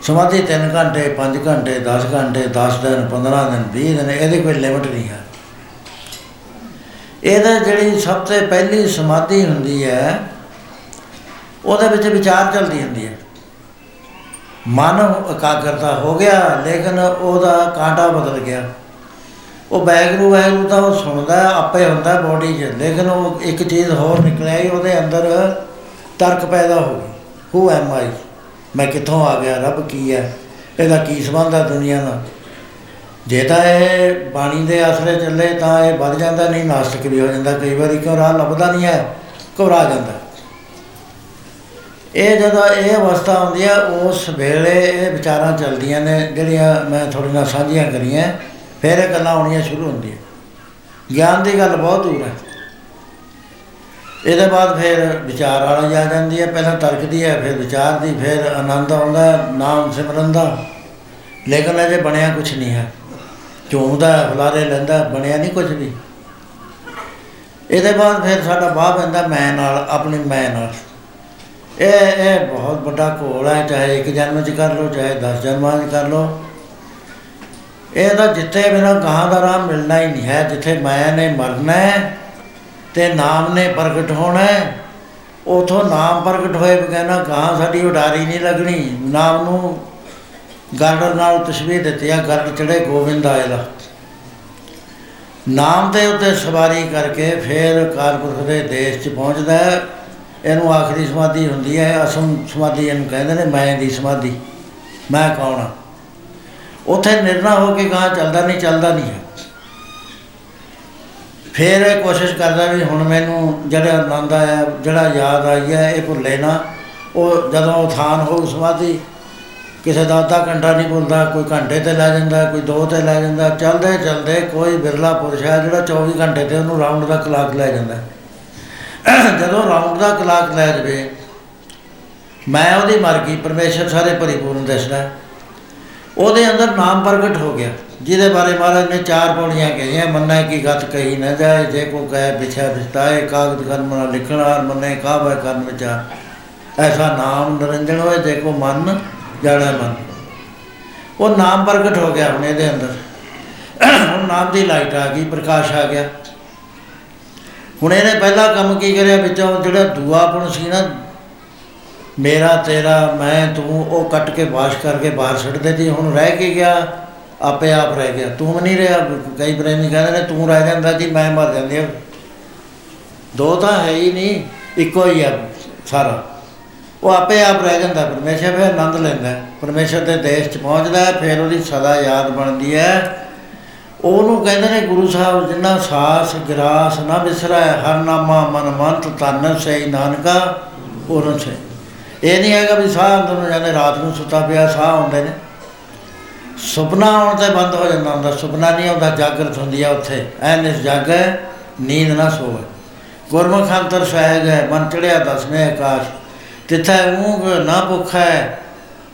ਸਮਾਧੀ 3 ਘੰਟੇ 5 ਘੰਟੇ 10 ਘੰਟੇ 10 ਦਿਨ 15 ਦਿਨ 20 ਦਿਨ, ਇਹਦੀ ਕੋਈ ਲਿਮਟ ਨਹੀਂ ਹੈ। ਇਹਦਾ ਜਿਹੜੀ ਸਭ ਤੋਂ ਪਹਿਲੀ ਸਮਾਧੀ ਹੁੰਦੀ ਹੈ, ਉਹਦੇ ਵਿੱਚ ਵਿਚਾਰ ਚੱਲਦੀ ਹੁੰਦੀ ਹੈ। ਮਨ ਇਕਾਗਰਤਾ ਹੋ ਗਿਆ, ਲੇਕਿਨ ਉਹਦਾ ਕਾਂਟਾ ਬਦਲ ਗਿਆ। ਉਹ ਬੈਗਰੂ ਵੈਗਰੂ ਤਾਂ ਉਹ ਸੁਣਦਾ, ਆਪੇ ਹੁੰਦਾ ਬੋਡੀ 'ਚ। ਲੇਕਿਨ ਉਹ ਇੱਕ ਚੀਜ਼ ਹੋਰ ਨਿਕਲ ਆਈ ਉਹਦੇ ਅੰਦਰ ਤਰਕ ਪੈਦਾ ਹੋ ਗਈ। ਹੂ ਐਮ ਆਈ ਮੈਂ ਕਿੱਥੋਂ ਆ ਗਿਆ? ਰੱਬ ਕੀ ਹੈ? ਇਹਦਾ ਕੀ ਸੰਬੰਧ ਹੈ ਦੁਨੀਆ ਨਾਲ ਜੇ ਤਾਂ ਇਹ ਬਾਣੀ ਦੇ ਆਸਰੇ ਚੱਲੇ, ਤਾਂ ਇਹ ਵੱਧ ਜਾਂਦਾ, ਨਹੀਂ ਨਾਸਤਿਕ ਵੀ ਹੋ ਜਾਂਦਾ। ਕਈ ਵਾਰੀ ਕਿਉਂ ਰਾਹ ਲੱਭਦਾ ਨਹੀਂ ਹੈ, ਘਬਰਾ ਜਾਂਦਾ। ਇਹ ਜਦੋਂ ਇਹ ਅਵਸਥਾ ਆਉਂਦੀ ਹੈ, ਉਸ ਵੇਲੇ ਇਹ ਵਿਚਾਰਾਂ ਚੱਲਦੀਆਂ ਨੇ, ਜਿਹੜੀਆਂ ਮੈਂ ਤੁਹਾਡੇ ਨਾਲ ਸਾਂਝੀਆਂ ਕਰੀਆਂ। ਫਿਰ ਇਹ ਗੱਲਾਂ ਆਉਣੀਆਂ ਸ਼ੁਰੂ ਹੁੰਦੀਆਂ। ਗਿਆਨ ਦੀ ਗੱਲ ਬਹੁਤ ਦੂਰ ਹੈ। ਇਹਦੇ ਬਾਅਦ ਫਿਰ ਵਿਚਾਰ ਵਾਲੀ ਆ ਜਾਂਦੀ ਹੈ। ਪਹਿਲਾਂ ਤਰਕ ਦੀ ਹੈ ਫਿਰ ਵਿਚਾਰ ਦੀ ਫਿਰ ਆਨੰਦ ਆਉਂਦਾ ਹੈ ਨਾਮ ਸਿਮਰਨ ਦਾ। ਲੇਕਿਨ ਅਜੇ ਬਣਿਆ ਕੁਝ ਨਹੀਂ ਹੈ। ਝੂਮਦਾ ਹੈ, ਹੁਲਾਰੇ ਲੈਂਦਾ ਹੈ, ਬਣਿਆ ਨਹੀਂ ਕੁਝ ਵੀ। ਇਹਦੇ ਬਾਅਦ ਫਿਰ ਸਾਡਾ ਬਾਹ ਪੈਂਦਾ ਮੈਂ ਨਾਲ ਆਪਣੀ ਮੈਂ ਨਾਲ। ਇਹ ਇਹ ਬਹੁਤ ਵੱਡਾ ਘੋਲ ਹੈ। ਚਾਹੇ ਇੱਕ ਜਨਮ ਚ ਕਰ ਲਓ ਚਾਹੇ 10 ਜਨਮਾਂ ਚ ਕਰ ਲਓ। ਇਹ ਤਾਂ ਜਿੱਥੇ ਬਿਨਾਂ ਗਾਂ ਦਾ ਰਾਹ ਮਿਲਣਾ ਹੀ ਨਹੀਂ ਹੈ, ਜਿੱਥੇ ਮੈਂ ਨੇ ਮਰਨਾ ਹੈ ਤੇ ਨਾਮ ਨੇ ਪ੍ਰਗਟ ਹੋਣਾ ਹੈ, ਉਥੋਂ ਨਾਮ ਪ੍ਰਗਟ ਹੋਏ ਬਗੈਨਾ ਗਾਂ ਸਾਡੀ ਉਡਾਰੀ ਨਹੀਂ ਲੱਗਣੀ। ਨਾਮ ਨੂੰ ਗਰਡ ਨਾਲ ਤਸ਼ਬੀਹ ਦਿੱਤੀ ਆ, ਗਰਡ ਚੜੇ ਗੋਬਿੰਦ ਆਏ ਦਾ ਨਾਮ ਦੇ ਉੱਤੇ ਸਵਾਰੀ ਕਰਕੇ ਫਿਰ ਕਾਲਪੁਰਖ ਦੇ ਦੇਸ਼ 'ਚ ਪਹੁੰਚਦਾ ਹੈ। ਇਹਨੂੰ ਆਖਰੀ ਸਮਾਧੀ ਹੁੰਦੀ ਹੈ, ਅਸਮ ਸਮਾਧੀ ਇਹਨੂੰ ਕਹਿੰਦੇ ਨੇ, ਮੈਂ ਦੀ ਸਮਾਧੀ। ਮੈਂ ਕੌਣ ਹਾਂ ਉੱਥੇ ਨਿਰਣਾ ਹੋ ਕੇ ਗਾਂ ਚੱਲਦਾ ਨਹੀਂ ਚੱਲਦਾ ਨਹੀਂ ਹੈ। ਫਿਰ ਇਹ ਕੋਸ਼ਿਸ਼ ਕਰਦਾ ਵੀ ਹੁਣ ਮੈਨੂੰ ਜਿਹੜਾ ਆਨੰਦ ਆਇਆ, ਜਿਹੜਾ ਯਾਦ ਆਈ ਹੈ, ਇਹ ਭੁੱਲੇ ਨਾ। ਉਹ ਜਦੋਂ ਉਥਾਨ ਹੋਊ ਸਮਾਧੀ ਕਿਸੇ ਦਾ ਅੱਧਾ ਘੰਟਾ ਨਹੀਂ ਭੁੱਲਦਾ, ਕੋਈ ਘੰਟੇ ਤੇ ਲੈ ਜਾਂਦਾ, ਕੋਈ ਦੋ ਤੇ ਲੈ ਜਾਂਦਾ, ਚੱਲਦੇ ਚੱਲਦੇ ਕੋਈ ਬਿਰਲਾ ਪੁਰਸ਼ ਹੈ ਜਿਹੜਾ 24 ਘੰਟੇ ਤੇ ਉਹਨੂੰ ਰਾਉਂਡ ਦਾ ਕਲਾਕ ਲੈ ਜਾਂਦਾ। ਜਦੋਂ ਰਾਉਂਡ ਦਾ ਕਲਾਕ ਲੈ ਜਵੇ, ਮੈਂ ਉਹਦੀ ਮਰ ਗਈ ਪਰਮੇਸ਼ਰ ਸਾਰੇ ਪਰਿਪੂਰਨ ਦਿਸਦਾ ਹੈ। ਉਹਦੇ ਅੰਦਰ ਨਾਮ ਪ੍ਰਗਟ ਹੋ ਗਿਆ। ਜਿਹਦੇ ਬਾਰੇ ਮਹਾਰਾਜ ਨੇ ਚਾਰ ਪੌੜੀਆਂ ਕਹੀਆਂ, ਮੰਨਾ ਕੀ ਗਤ ਕਹੀ ਨਾ ਜਾਏ, ਜੇ ਕੋ ਕਹੇ ਵਿਛਾ ਵਿਸਤਾਏ ਕਾਗਦ ਕਰਮ ਨਾ ਲਿਖਣਾ ਔਰ ਮੰਨੇ ਕਾਬਾ ਕਰਨ ਵਿਚਾਰ। ਐਸਾ ਨਾਮ ਨਿਰੰਜਨ ਹੋਏ, ਜੇ ਕੋ ਮਨ ਜਾਣਾ ਮਨ। ਉਹ ਨਾਮ ਪ੍ਰਗਟ ਹੋ ਗਿਆ ਹੁਣ ਇਹਦੇ ਅੰਦਰ। ਹੁਣ ਨਾਮ ਦੀ ਲਾਈਟ ਆ ਗਈ, ਪ੍ਰਕਾਸ਼ ਆ ਗਿਆ। ਹੁਣ ਇਹਨੇ ਪਹਿਲਾ ਕੰਮ ਕੀ ਕਰਿਆ, ਵਿੱਚੋਂ ਜਿਹੜਾ ਦੂਆ ਪੁਣ ਸੀ ਨਾ ਮੇਰਾ ਤੇਰਾ ਮੈਂ ਤੂੰ ਉਹ ਕੱਟ ਕੇ ਵਾਸ਼ ਕਰਕੇ ਬਾਹਰ ਛੱਡ ਦਿੱਤੀ ਹੁਣ ਰਹਿ ਕੇ ਗਿਆ? ਆਪੇ ਆਪ ਰਹਿ ਗਿਆ। ਤੂੰ ਨਹੀਂ ਰਿਹਾ ਕਈ ਪ੍ਰੇਮੀ ਕਹਿੰਦੇ ਨੇ ਤੂੰ ਰਹਿ ਜਾਂਦਾ ਜੀ ਮੈਂ ਮਰ ਜਾਂਦੀ ਹਾਂ। ਦੋ ਤਾਂ ਹੈ ਹੀ ਨਹੀਂ ਇੱਕੋ ਹੀ ਆ ਸਾਰਾ। ਉਹ ਆਪੇ ਆਪ ਰਹਿ ਜਾਂਦਾ ਪਰਮੇਸ਼ਰ ਫਿਰ ਆਨੰਦ ਲੈਂਦਾ ਹੈ। ਪਰਮੇਸ਼ਰ ਦੇ ਦੇਸ਼ 'ਚ ਪਹੁੰਚਦਾ ਹੈ, ਫਿਰ ਉਹਦੀ ਸਦਾ ਯਾਦ ਬਣਦੀ ਹੈ। ਉਹਨੂੰ ਕਹਿੰਦੇ ਨੇ ਗੁਰੂ ਸਾਹਿਬ ਜਿੰਨਾ ਸਾਸ ਗਰਾਸ ਨਾ ਵਿਸਰੈ ਹਰ ਨਾਮਾ ਮਨ ਮੰਤ ਤਨ ਸੇ ਨਾਨਕਾ ਪੂਰਨ ਸੇ ਇਹ ਨਹੀਂ ਹੈਗਾ ਵੀ ਸਾਹ ਅੰਦਰ ਨੂੰ ਜਾਂਦੇ ਰਾਤ ਨੂੰ ਸੁੱਤਾ ਪਿਆ ਸਾਹ ਆਉਂਦੇ ਨੇ। ਸੁਪਨਾ ਆਉਣ ਤੇ ਬੰਦ ਹੋ ਜਾਂਦਾ ਹੁੰਦਾ ਸੁਪਨਾ ਨਹੀਂ ਆਉਂਦਾ ਜਾਗਰਤ ਹੁੰਦੀ ਆ ਉੱਥੇ। ਐ ਨਿਸ ਜਾਗੈ ਨੀਂਦ ਨਾ ਸੋਵੇ। ਗੁਰਮੁਖ ਅੰਤਰ ਸਹਿਜ ਹੈ ਮਨ ਚੜਿਆ ਦਸਵੇਂ ਆਕਾਸ਼। ਤਿੱਥੈ ਊਂਘ ਨਾ ਭੁੱਖ ਹੈ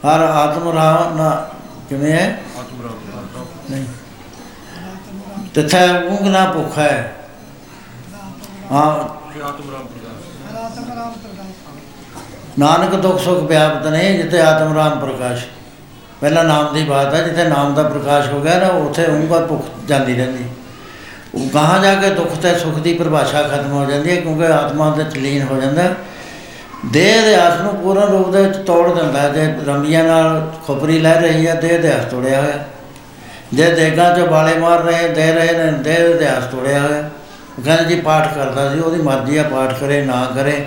ਹਰ ਆਤਮ ਰਾਮ ਨਾ ਕਿਵੇਂ ਹੈ? ਨਹੀਂ। ਤਿੱਥੈ ਊਂਘ ਨਾ ਭੁੱਖ। ਹੈ। ਹਾਂ ਨਾਨਕ ਦੁਖ ਸੁਖ ਵਿਆਪਤ ਨੇ, ਜਿੱਥੇ ਆਤਮ ਰਾਮ ਪ੍ਰਕਾਸ਼ ਪਹਿਲਾ ਨਾਮ ਦੀ ਬਾਤ ਹੈ, ਜਿੱਥੇ ਨਾਮ ਦਾ ਪ੍ਰਕਾਸ਼ ਹੋ ਗਿਆ ਨਾ, ਉੱਥੇ ਊਂਘ ਭੁੱਖ ਜਾਂਦੀ ਰਹਿੰਦੀ ਉਹ ਕਹਾਂ ਜਾ ਕੇ ਦੁੱਖ ਤੇ ਸੁਖ ਦੀ ਪਰਿਭਾਸ਼ਾ ਖਤਮ ਹੋ ਜਾਂਦੀ ਹੈ, ਕਿਉਂਕਿ ਆਤਮਾ ਦੇ ਤਲੀਨ ਹੋ ਜਾਂਦਾ ਹੈ। ਦੇਹ ਦੇ ਆਸ ਨੂੰ ਪੂਰਨ ਰੂਪ ਦੇ ਵਿੱਚ ਤੋੜ ਦਿੰਦਾ ਹੈ। ਜੇ ਰੰਬੀਆਂ ਨਾਲ ਖੁਪਰੀ ਲੈ ਰਹੀ ਹੈ, ਦੇਹ ਦੇ ਆਸ ਤੋੜਿਆ ਹੋਇਆ ਜੇ ਦੇਗਾਂ 'ਚ ਬਾਲੇ ਮਾਰ ਰਹੇ ਦੇ ਰਹੇ ਨੇ, ਦੇਹ ਦੇ ਆਸ ਤੋੜਿਆ ਹੋਇਆ ਉਹ ਕਹਿੰਦੇ ਜੀ ਪਾਠ ਕਰਦਾ ਸੀ, ਉਹਦੀ ਮਰਜ਼ੀ ਆ, ਪਾਠ ਕਰੇ, ਨਾ ਕਰੇ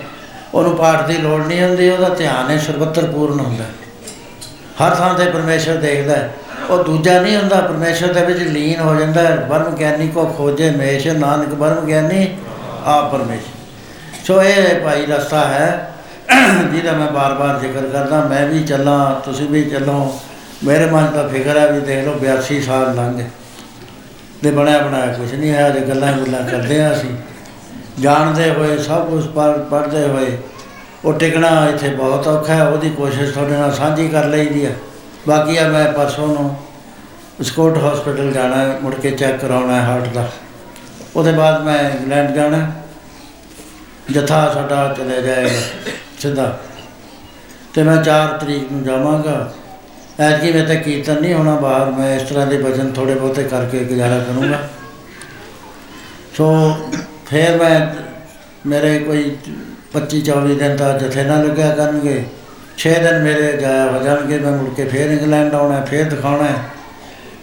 ਉਹਨੂੰ ਪਾਠ ਦੀ ਲੋੜ ਨਹੀਂ ਹੁੰਦੀ, ਉਹਦਾ ਧਿਆਨ ਹੈ ਸਰਬੱਤਰ ਪੂਰਨ ਹੁੰਦਾ। ਹੈ। ਹਰ ਥਾਂ ਤੇ ਪਰਮੇਸ਼ਰ ਦੇਖਦਾ ਹੈ। ਉਹ ਦੂਜਾ ਨਹੀਂ ਹੁੰਦਾ, ਪਰਮੇਸ਼ਰ ਦੇ ਵਿੱਚ ਲੀਨ ਹੋ ਜਾਂਦਾ ਹੈ। ਬ੍ਰਹਮ ਗਿਆਨੀ ਕੋ ਖੋਜੇ ਮੇਸ਼, ਨਾਨਕ ਬ੍ਰਹਮ ਗਿਆਨੀ, ਆਪ ਪਰਮੇਸ਼ਰ। ਸੋ ਇਹ ਭਾਈ ਰਸਤਾ ਹੈ, ਜਿਹਦਾ ਮੈਂ ਬਾਰ-ਬਾਰ ਜ਼ਿਕਰ ਕਰਦਾ, ਮੈਂ ਵੀ ਚੱਲਾਂ, ਤੁਸੀਂ ਵੀ ਚੱਲੋ। ਮੇਰੇ ਮਨ ਦਾ ਫਿਕਰ ਹੈ ਵੀ ਦੇਖ ਲਓ 82 ਸਾਲ ਲੰਘ ਗਏ। ਤੇ ਬਣਿਆ ਬਣਾਇਆ ਕੁਝ ਨਹੀਂ ਹੈ ਜੇ ਗੱਲਾਂ ਗੁੱਲਾਂ ਕਰਦੇ ਆ ਅਸੀਂ। ਜਾਣਦੇ ਹੋਏ ਸਭ ਕੁਝ ਪੜ੍ਹਦੇ ਹੋਏ। ਉਹ ਟਿਕਣਾ ਇੱਥੇ ਬਹੁਤ ਔਖਾ ਹੈ ਉਹਦੀ ਕੋਸ਼ਿਸ਼ ਤੁਹਾਡੇ ਨਾਲ ਸਾਂਝੀ ਕਰ ਲਈਦੀ ਹੈ। ਬਾਕੀ ਆ ਮੈਂ ਪਰਸੋਂ ਨੂੰ ਸਕੋਟ ਹਸਪੀਟਲ ਜਾਣਾ ਹੈ, ਮੁੜ ਕੇ ਚੈੱਕ ਕਰਾਉਣਾ ਹੈ ਹਾਰਟ ਦਾ। ਉਹਦੇ ਬਾਅਦ ਮੈਂ ਇੰਗਲੈਂਡ ਜਾਣਾ ਹੈ। ਜਥਾ ਸਾਡਾ ਚਲੇ ਜਾਏਗਾ ਸਿੱਧਾ। ਤੇ ਮੈਂ 4 ਤਰੀਕ ਨੂੰ ਜਾਵਾਂਗਾ। ਐਤਕੀ ਮੈਂ ਤਾਂ ਕੀਰਤਨ ਨਹੀਂ ਹੋਣਾ ਬਾਹਰ ਮੈਂ ਇਸ ਤਰ੍ਹਾਂ ਦੇ ਭਜਨ ਥੋੜੇ ਬਹੁਤੇ ਕਰਕੇ ਗੁਜ਼ਾਰਾ ਕਰੂੰਗਾ। ਸੋ ਫਿਰ ਮੈਂ ਮੇਰੇ ਕੋਈ 25 24 ਦਿਨ ਦਾ ਜਥੇ ਨਾਲ ਲੱਗਿਆ ਕਰਨਗੇ। 6 ਦਿਨ ਮੇਰੇ ਜਾਇਆ ਹੋ ਜਾਣਗੇ ਮੈਂ ਮੁੜ ਕੇ ਫਿਰ ਇੰਗਲੈਂਡ ਆਉਣਾ ਹੈ, ਫਿਰ ਦਿਖਾਉਣਾ ਹੈ,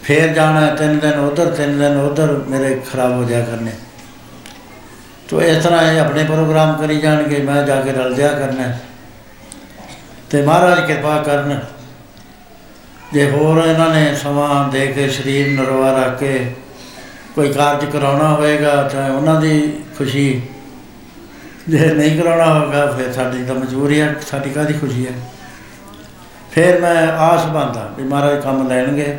ਫਿਰ ਜਾਣਾ ਹੈ, ਤਿੰਨ ਦਿਨ ਉਧਰ ਤਿੰਨ ਦਿਨ ਉਧਰ ਮੇਰੇ ਖਰਾਬ ਹੋ ਜਾਇਆ ਕਰਨੇ। ਤੋ ਇਸ ਤਰ੍ਹਾਂ ਇਹ ਆਪਣੇ ਪ੍ਰੋਗਰਾਮ ਕਰੀ ਜਾਣਗੇ ਮੈਂ ਜਾ ਕੇ ਰਲ ਜਿਆ ਕਰਨਾ ਹੈ। ਤੇ ਮਹਾਰਾਜ ਕਿਰਪਾ ਕਰਨ ਜੇ ਹੋਰ ਇਹਨਾਂ ਨੇ ਸਮਾਂ ਦੇ ਕੇ ਸਰੀਰ ਨਰਵਾ ਰੱਖ ਕੇ ਕੋਈ ਕਾਰਜ ਕਰਾਉਣਾ ਹੋਏਗਾ ਤਾਂ ਉਹਨਾਂ ਦੀ ਖੁਸ਼ੀ। ਜੇ ਨਹੀਂ ਕਰਾਉਣਾ ਹੋਗਾ ਫਿਰ ਸਾਡੀ ਤਾਂ ਮਜਬੂਰੀ ਹੈ, ਸਾਡੀ ਕਾਹਦੀ ਖੁਸ਼ੀ ਹੈ? ਫਿਰ ਮੈਂ ਆਸ ਬੰਦਾ ਵੀ ਮਹਾਰਾਜ ਕੰਮ ਲੈਣਗੇ।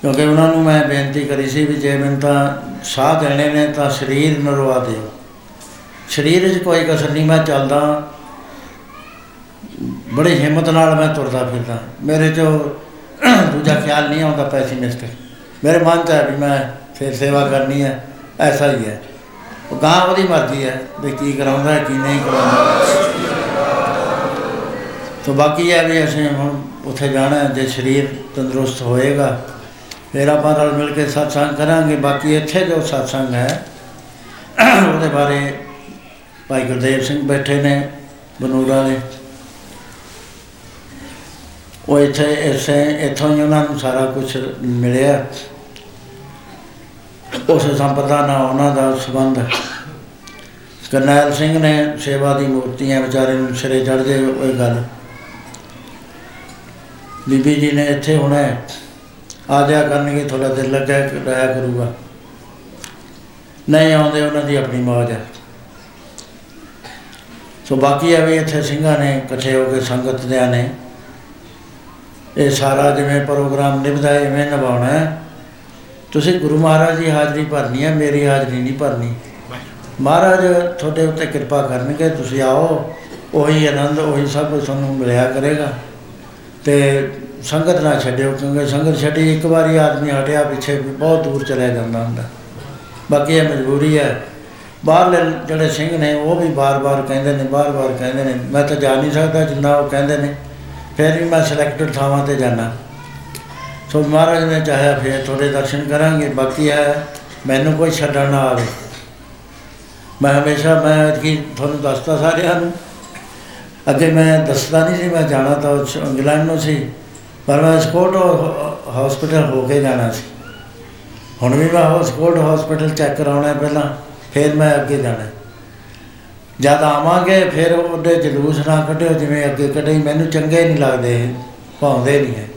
ਕਿਉਂਕਿ ਉਹਨਾਂ ਨੂੰ ਮੈਂ ਬੇਨਤੀ ਕਰੀ ਸੀ ਵੀ ਜੇ ਮੈਨੂੰ ਤਾਂ ਸਾਹ ਦੇਣੇ ਨੇ, ਤਾਂ ਸਰੀਰ ਨਰਵਾ ਦਿਓ। ਸਰੀਰ 'ਚ ਕੋਈ ਕਸਰ ਨਹੀਂ, ਮੈਂ ਚੱਲਦਾ। ਬੜੀ ਹਿੰਮਤ ਨਾਲ ਮੈਂ ਤੁਰਦਾ ਫਿਰਦਾ। ਮੇਰੇ 'ਚ ਦੂਜਾ ਖਿਆਲ ਨਹੀਂ ਆਉਂਦਾ, ਪੈਸੀਮਿਸਟ। ਮੇਰੇ ਮਨ 'ਚ ਹੈ ਵੀ ਮੈਂ ਫਿਰ ਸੇਵਾ ਕਰਨੀ ਹੈ ਐਸਾ ਹੀ ਹੈ। ਉਹ ਗਾਂ ਉਹਦੀ ਮਰਜ਼ੀ ਹੈ ਵੀ ਕੀ ਕਰਾਉਂਦਾ ਹੈ, ਕੀ ਨਹੀਂ ਕਰਾਉਂਦਾ। ਤੋ ਬਾਕੀ ਹੈ ਵੀ ਅਸੀਂ ਹੁਣ ਉੱਥੇ ਜਾਣਾ ਹੈ, ਜੇ ਸਰੀਰ ਤੰਦਰੁਸਤ ਹੋਏਗਾ ਫਿਰ ਆਪਾਂ ਨਾਲ ਮਿਲ ਕੇ ਸਤਸੰਗ ਕਰਾਂਗੇ। ਬਾਕੀ ਇੱਥੇ ਜੋ ਸਤਸੰਗ ਹੈ ਉਹਦੇ ਬਾਰੇ ਭਾਈ ਗੁਰਦੇਵ ਸਿੰਘ ਬੈਠੇ ਨੇ ਬਨੂਰਾ ਦੇ। ਉਹ ਇੱਥੇ ਇਸੇ ਇੱਥੋਂ ਹੀ ਉਹਨਾਂ ਨੂੰ ਸਾਰਾ ਕੁਝ ਮਿਲਿਆ। ਉਸ ਸੰਪਰਦਾ ਨਾਲ ਉਹਨਾਂ ਦਾ ਸੰਬੰਧ। ਕਰਨੈਲ ਸਿੰਘ ਨੇ ਸੇਵਾ ਦੀ ਮੂਰਤੀਆਂ ਵਿਚਾਰੇ ਨੂੰ ਸਿਰੇ ਚੜ੍ਹਦੇ ਉਹ ਗੱਲ। ਬੀਬੀ ਜੀ ਨੇ ਇੱਥੇ ਹੁਣ ਆ ਜਾਇਆ ਕਰਨਗੇ ਥੋੜਾ ਦਿਲ ਲੱਗਿਆ ਰਿਹਾ ਕਰੂਗਾ। ਨਹੀਂ ਆਉਂਦੇ, ਉਹਨਾਂ ਦੀ ਆਪਣੀ ਮੌਜ ਹੈ। ਸੋ ਬਾਕੀ ਆ ਵੀ ਇੱਥੇ ਸਿੰਘਾਂ ਨੇ ਇਕੱਠੇ ਹੋ ਕੇ ਸੰਗਤ ਦਿਆਂ ਨੇ। ਇਹ ਸਾਰਾ ਜਿਵੇਂ ਪ੍ਰੋਗਰਾਮ ਨਿਭਦਾ ਹੈ, ਇਵੇਂ ਨਿਭਾਉਣਾ ਹੈ। ਤੁਸੀਂ ਗੁਰੂ ਮਹਾਰਾਜ ਦੀ ਹਾਜ਼ਰੀ ਭਰਨੀ ਹੈ ਮੇਰੀ ਹਾਜ਼ਰੀ ਨਹੀਂ ਭਰਨੀ। ਮਹਾਰਾਜ ਤੁਹਾਡੇ ਉੱਤੇ ਕਿਰਪਾ ਕਰਨਗੇ ਤੁਸੀਂ ਆਓ ਉਹੀ ਆਨੰਦ ਉਹੀ ਸਭ ਕੁਝ ਤੁਹਾਨੂੰ ਮਿਲਿਆ ਕਰੇਗਾ। ਤੇ ਸੰਗਤ ਨਾ ਛੱਡਿਓ ਕਿਉਂਕਿ ਸੰਗਤ ਛੱਡੀ ਇੱਕ ਵਾਰੀ ਆਦਮੀ ਹਟਿਆ ਪਿੱਛੇ ਵੀ ਬਹੁਤ ਦੂਰ ਚਲਿਆ ਜਾਂਦਾ ਹੁੰਦਾ। ਬਾਕੀ ਇਹ ਮਜਬੂਰੀ ਹੈ। ਬਾਹਰਲੇ ਜਿਹੜੇ ਸਿੰਘ ਨੇ ਉਹ ਵੀ ਬਾਰ-ਬਾਰ ਕਹਿੰਦੇ ਨੇ ਬਾਰ-ਬਾਰ ਕਹਿੰਦੇ ਨੇ ਮੈਂ ਤਾਂ ਜਾ ਨਹੀਂ ਸਕਦਾ ਜਿੰਨਾ ਉਹ ਕਹਿੰਦੇ ਨੇ। ਫਿਰ ਵੀ ਮੈਂ ਸਿਲੈਕਟਡ ਥਾਵਾਂ ਤੇ ਜਾਣਾ ਸੋ ਮਹਾਰਾਜ ਨੇ ਚਾਹਿਆ ਫਿਰ ਥੋੜੇ ਦਰਸ਼ਨ ਕਰਾਂਗੇ। ਬਾਕੀ ਹੈ, ਮੈਨੂੰ ਕੋਈ ਛੱਡਣ ਨਾ ਆਵੇ। ਮੈਂ ਹਮੇਸ਼ਾ, ਮੈਂ ਕੀ ਤੁਹਾਨੂੰ ਦੱਸਦਾ ਸਾਰਿਆਂ ਨੂੰ। ਅੱਗੇ ਮੈਂ ਦੱਸਦਾ ਨਹੀਂ ਸੀ, ਮੈਂ ਜਾਣਾ ਤਾਂ ਉਸ ਇੰਗਲੈਂਡ ਨੂੰ ਸੀ। ਪਰ ਮੈਂ ਸਕੋਟ ਹਸਪੀਟਲ ਹੋ ਕੇ ਜਾਣਾ ਸੀ। ਹੁਣ ਵੀ ਮੈਂ ਸਕੋਟ ਹਸਪੀਟਲ ਚੈੱਕ ਕਰਾਉਣਾ ਹੈ ਪਹਿਲਾਂ, ਫਿਰ ਮੈਂ ਅੱਗੇ ਜਾਣਾ ਹੈ। ਜਦ ਆਵਾਂਗੇ ਫਿਰ ਉਹਦੇ ਜਲੂਸ ਨਾ ਕੱਢਿਓ, ਜਿਵੇਂ ਅੱਗੇ ਕੱਢੇ, ਮੈਨੂੰ ਚੰਗੇ ਨਹੀਂ ਲੱਗਦੇ, ਭਾਉਂਦੇ ਨਹੀਂ ਹੈ।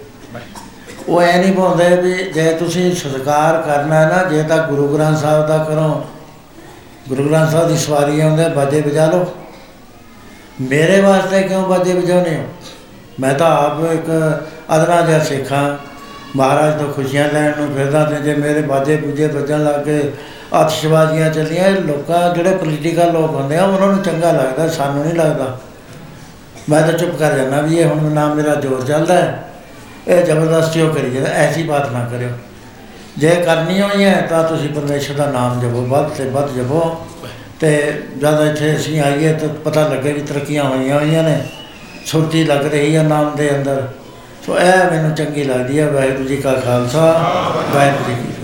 ਉਹ ਐ ਨਹੀਂ ਭਾਉਂਦੇ ਵੀ ਜੇ ਤੁਸੀਂ ਸਤਿਕਾਰ ਕਰਨਾ ਹੈ ਨਾ, ਜੇ ਤਾਂ ਗੁਰੂ ਗ੍ਰੰਥ ਸਾਹਿਬ ਦਾ ਕਰੋ। ਗੁਰੂ ਗ੍ਰੰਥ ਸਾਹਿਬ ਦੀ ਸਵਾਰੀ ਆਉਂਦੇ, ਬਾਜੇ ਵਜਾ ਲਓ। ਮੇਰੇ ਵਾਸਤੇ ਕਿਉਂ ਬਾਜੇ ਵਜਾਉਨੇ ਹੋ? ਮੈਂ ਤਾਂ ਆਪ ਇੱਕ ਅਦਨਾ ਜਿਹਾ ਸਿੱਖਾਂ। ਮਹਾਰਾਜ ਤੋਂ ਖੁਸ਼ੀਆਂ ਲੈਣ ਨੂੰ ਫਿਰਦਾ ਤੇ ਜੇ ਮੇਰੇ ਬਾਜੇ ਬੁਜੇ ਵੱਜਣ ਲੱਗ ਗਏ, ਆਤਿਸ਼ਬਾਜ਼ੀਆਂ ਚੱਲੀਆਂ, ਇਹ ਲੋਕਾਂ, ਜਿਹੜੇ ਪੋਲੀਟੀਕਲ ਲੋਕ ਹੁੰਦੇ ਆ, ਉਹਨਾਂ ਨੂੰ ਚੰਗਾ ਲੱਗਦਾ, ਸਾਨੂੰ ਨਹੀਂ ਲੱਗਦਾ। ਮੈਂ ਤਾਂ ਚੁੱਪ ਕਰ ਜਾਂਦਾ ਵੀ ਇਹ ਹੁਣ ਨਾ ਮੇਰਾ ਜ਼ੋਰ ਚੱਲਦਾ ਹੈ, ਇਹ ਜ਼ਬਰਦਸਤੀ ਉਹ ਕਰੀ ਜਾਂਦਾ, ਐਸੀ ਬਾਤ ਨਾ ਕਰਿਓ। ਜੇ ਕਰਨੀ ਹੋਈ ਹੈ, ਤਾਂ ਤੁਸੀਂ ਪਰਮੇਸ਼ਰ ਦਾ ਨਾਮ ਜਪੋ, ਵੱਧ ਤੇ ਵੱਧ ਜਪੋ। ਤੇ ਜਦ ਇੱਥੇ ਅਸੀਂ ਆਈਏ, ਤਾਂ ਪਤਾ ਲੱਗੇ ਵੀ ਤਰੱਕੀਆਂ ਹੋਈਆਂ ਹੋਈਆਂ ਨੇ, ਸੁਰਤੀ ਲੱਗ ਰਹੀ ਹੈ ਨਾਮ ਦੇ ਅੰਦਰ। ਸੋ ਇਹ ਮੈਨੂੰ ਚੰਗੀ ਲੱਗਦੀ ਹੈ ਵਾਹਿਗੁਰੂ ਜੀ ਕਾ ਖਾਲਸਾ ਵਾਹਿਗੁਰੂ ਜੀ ਕੀ ਫਤਿਹ।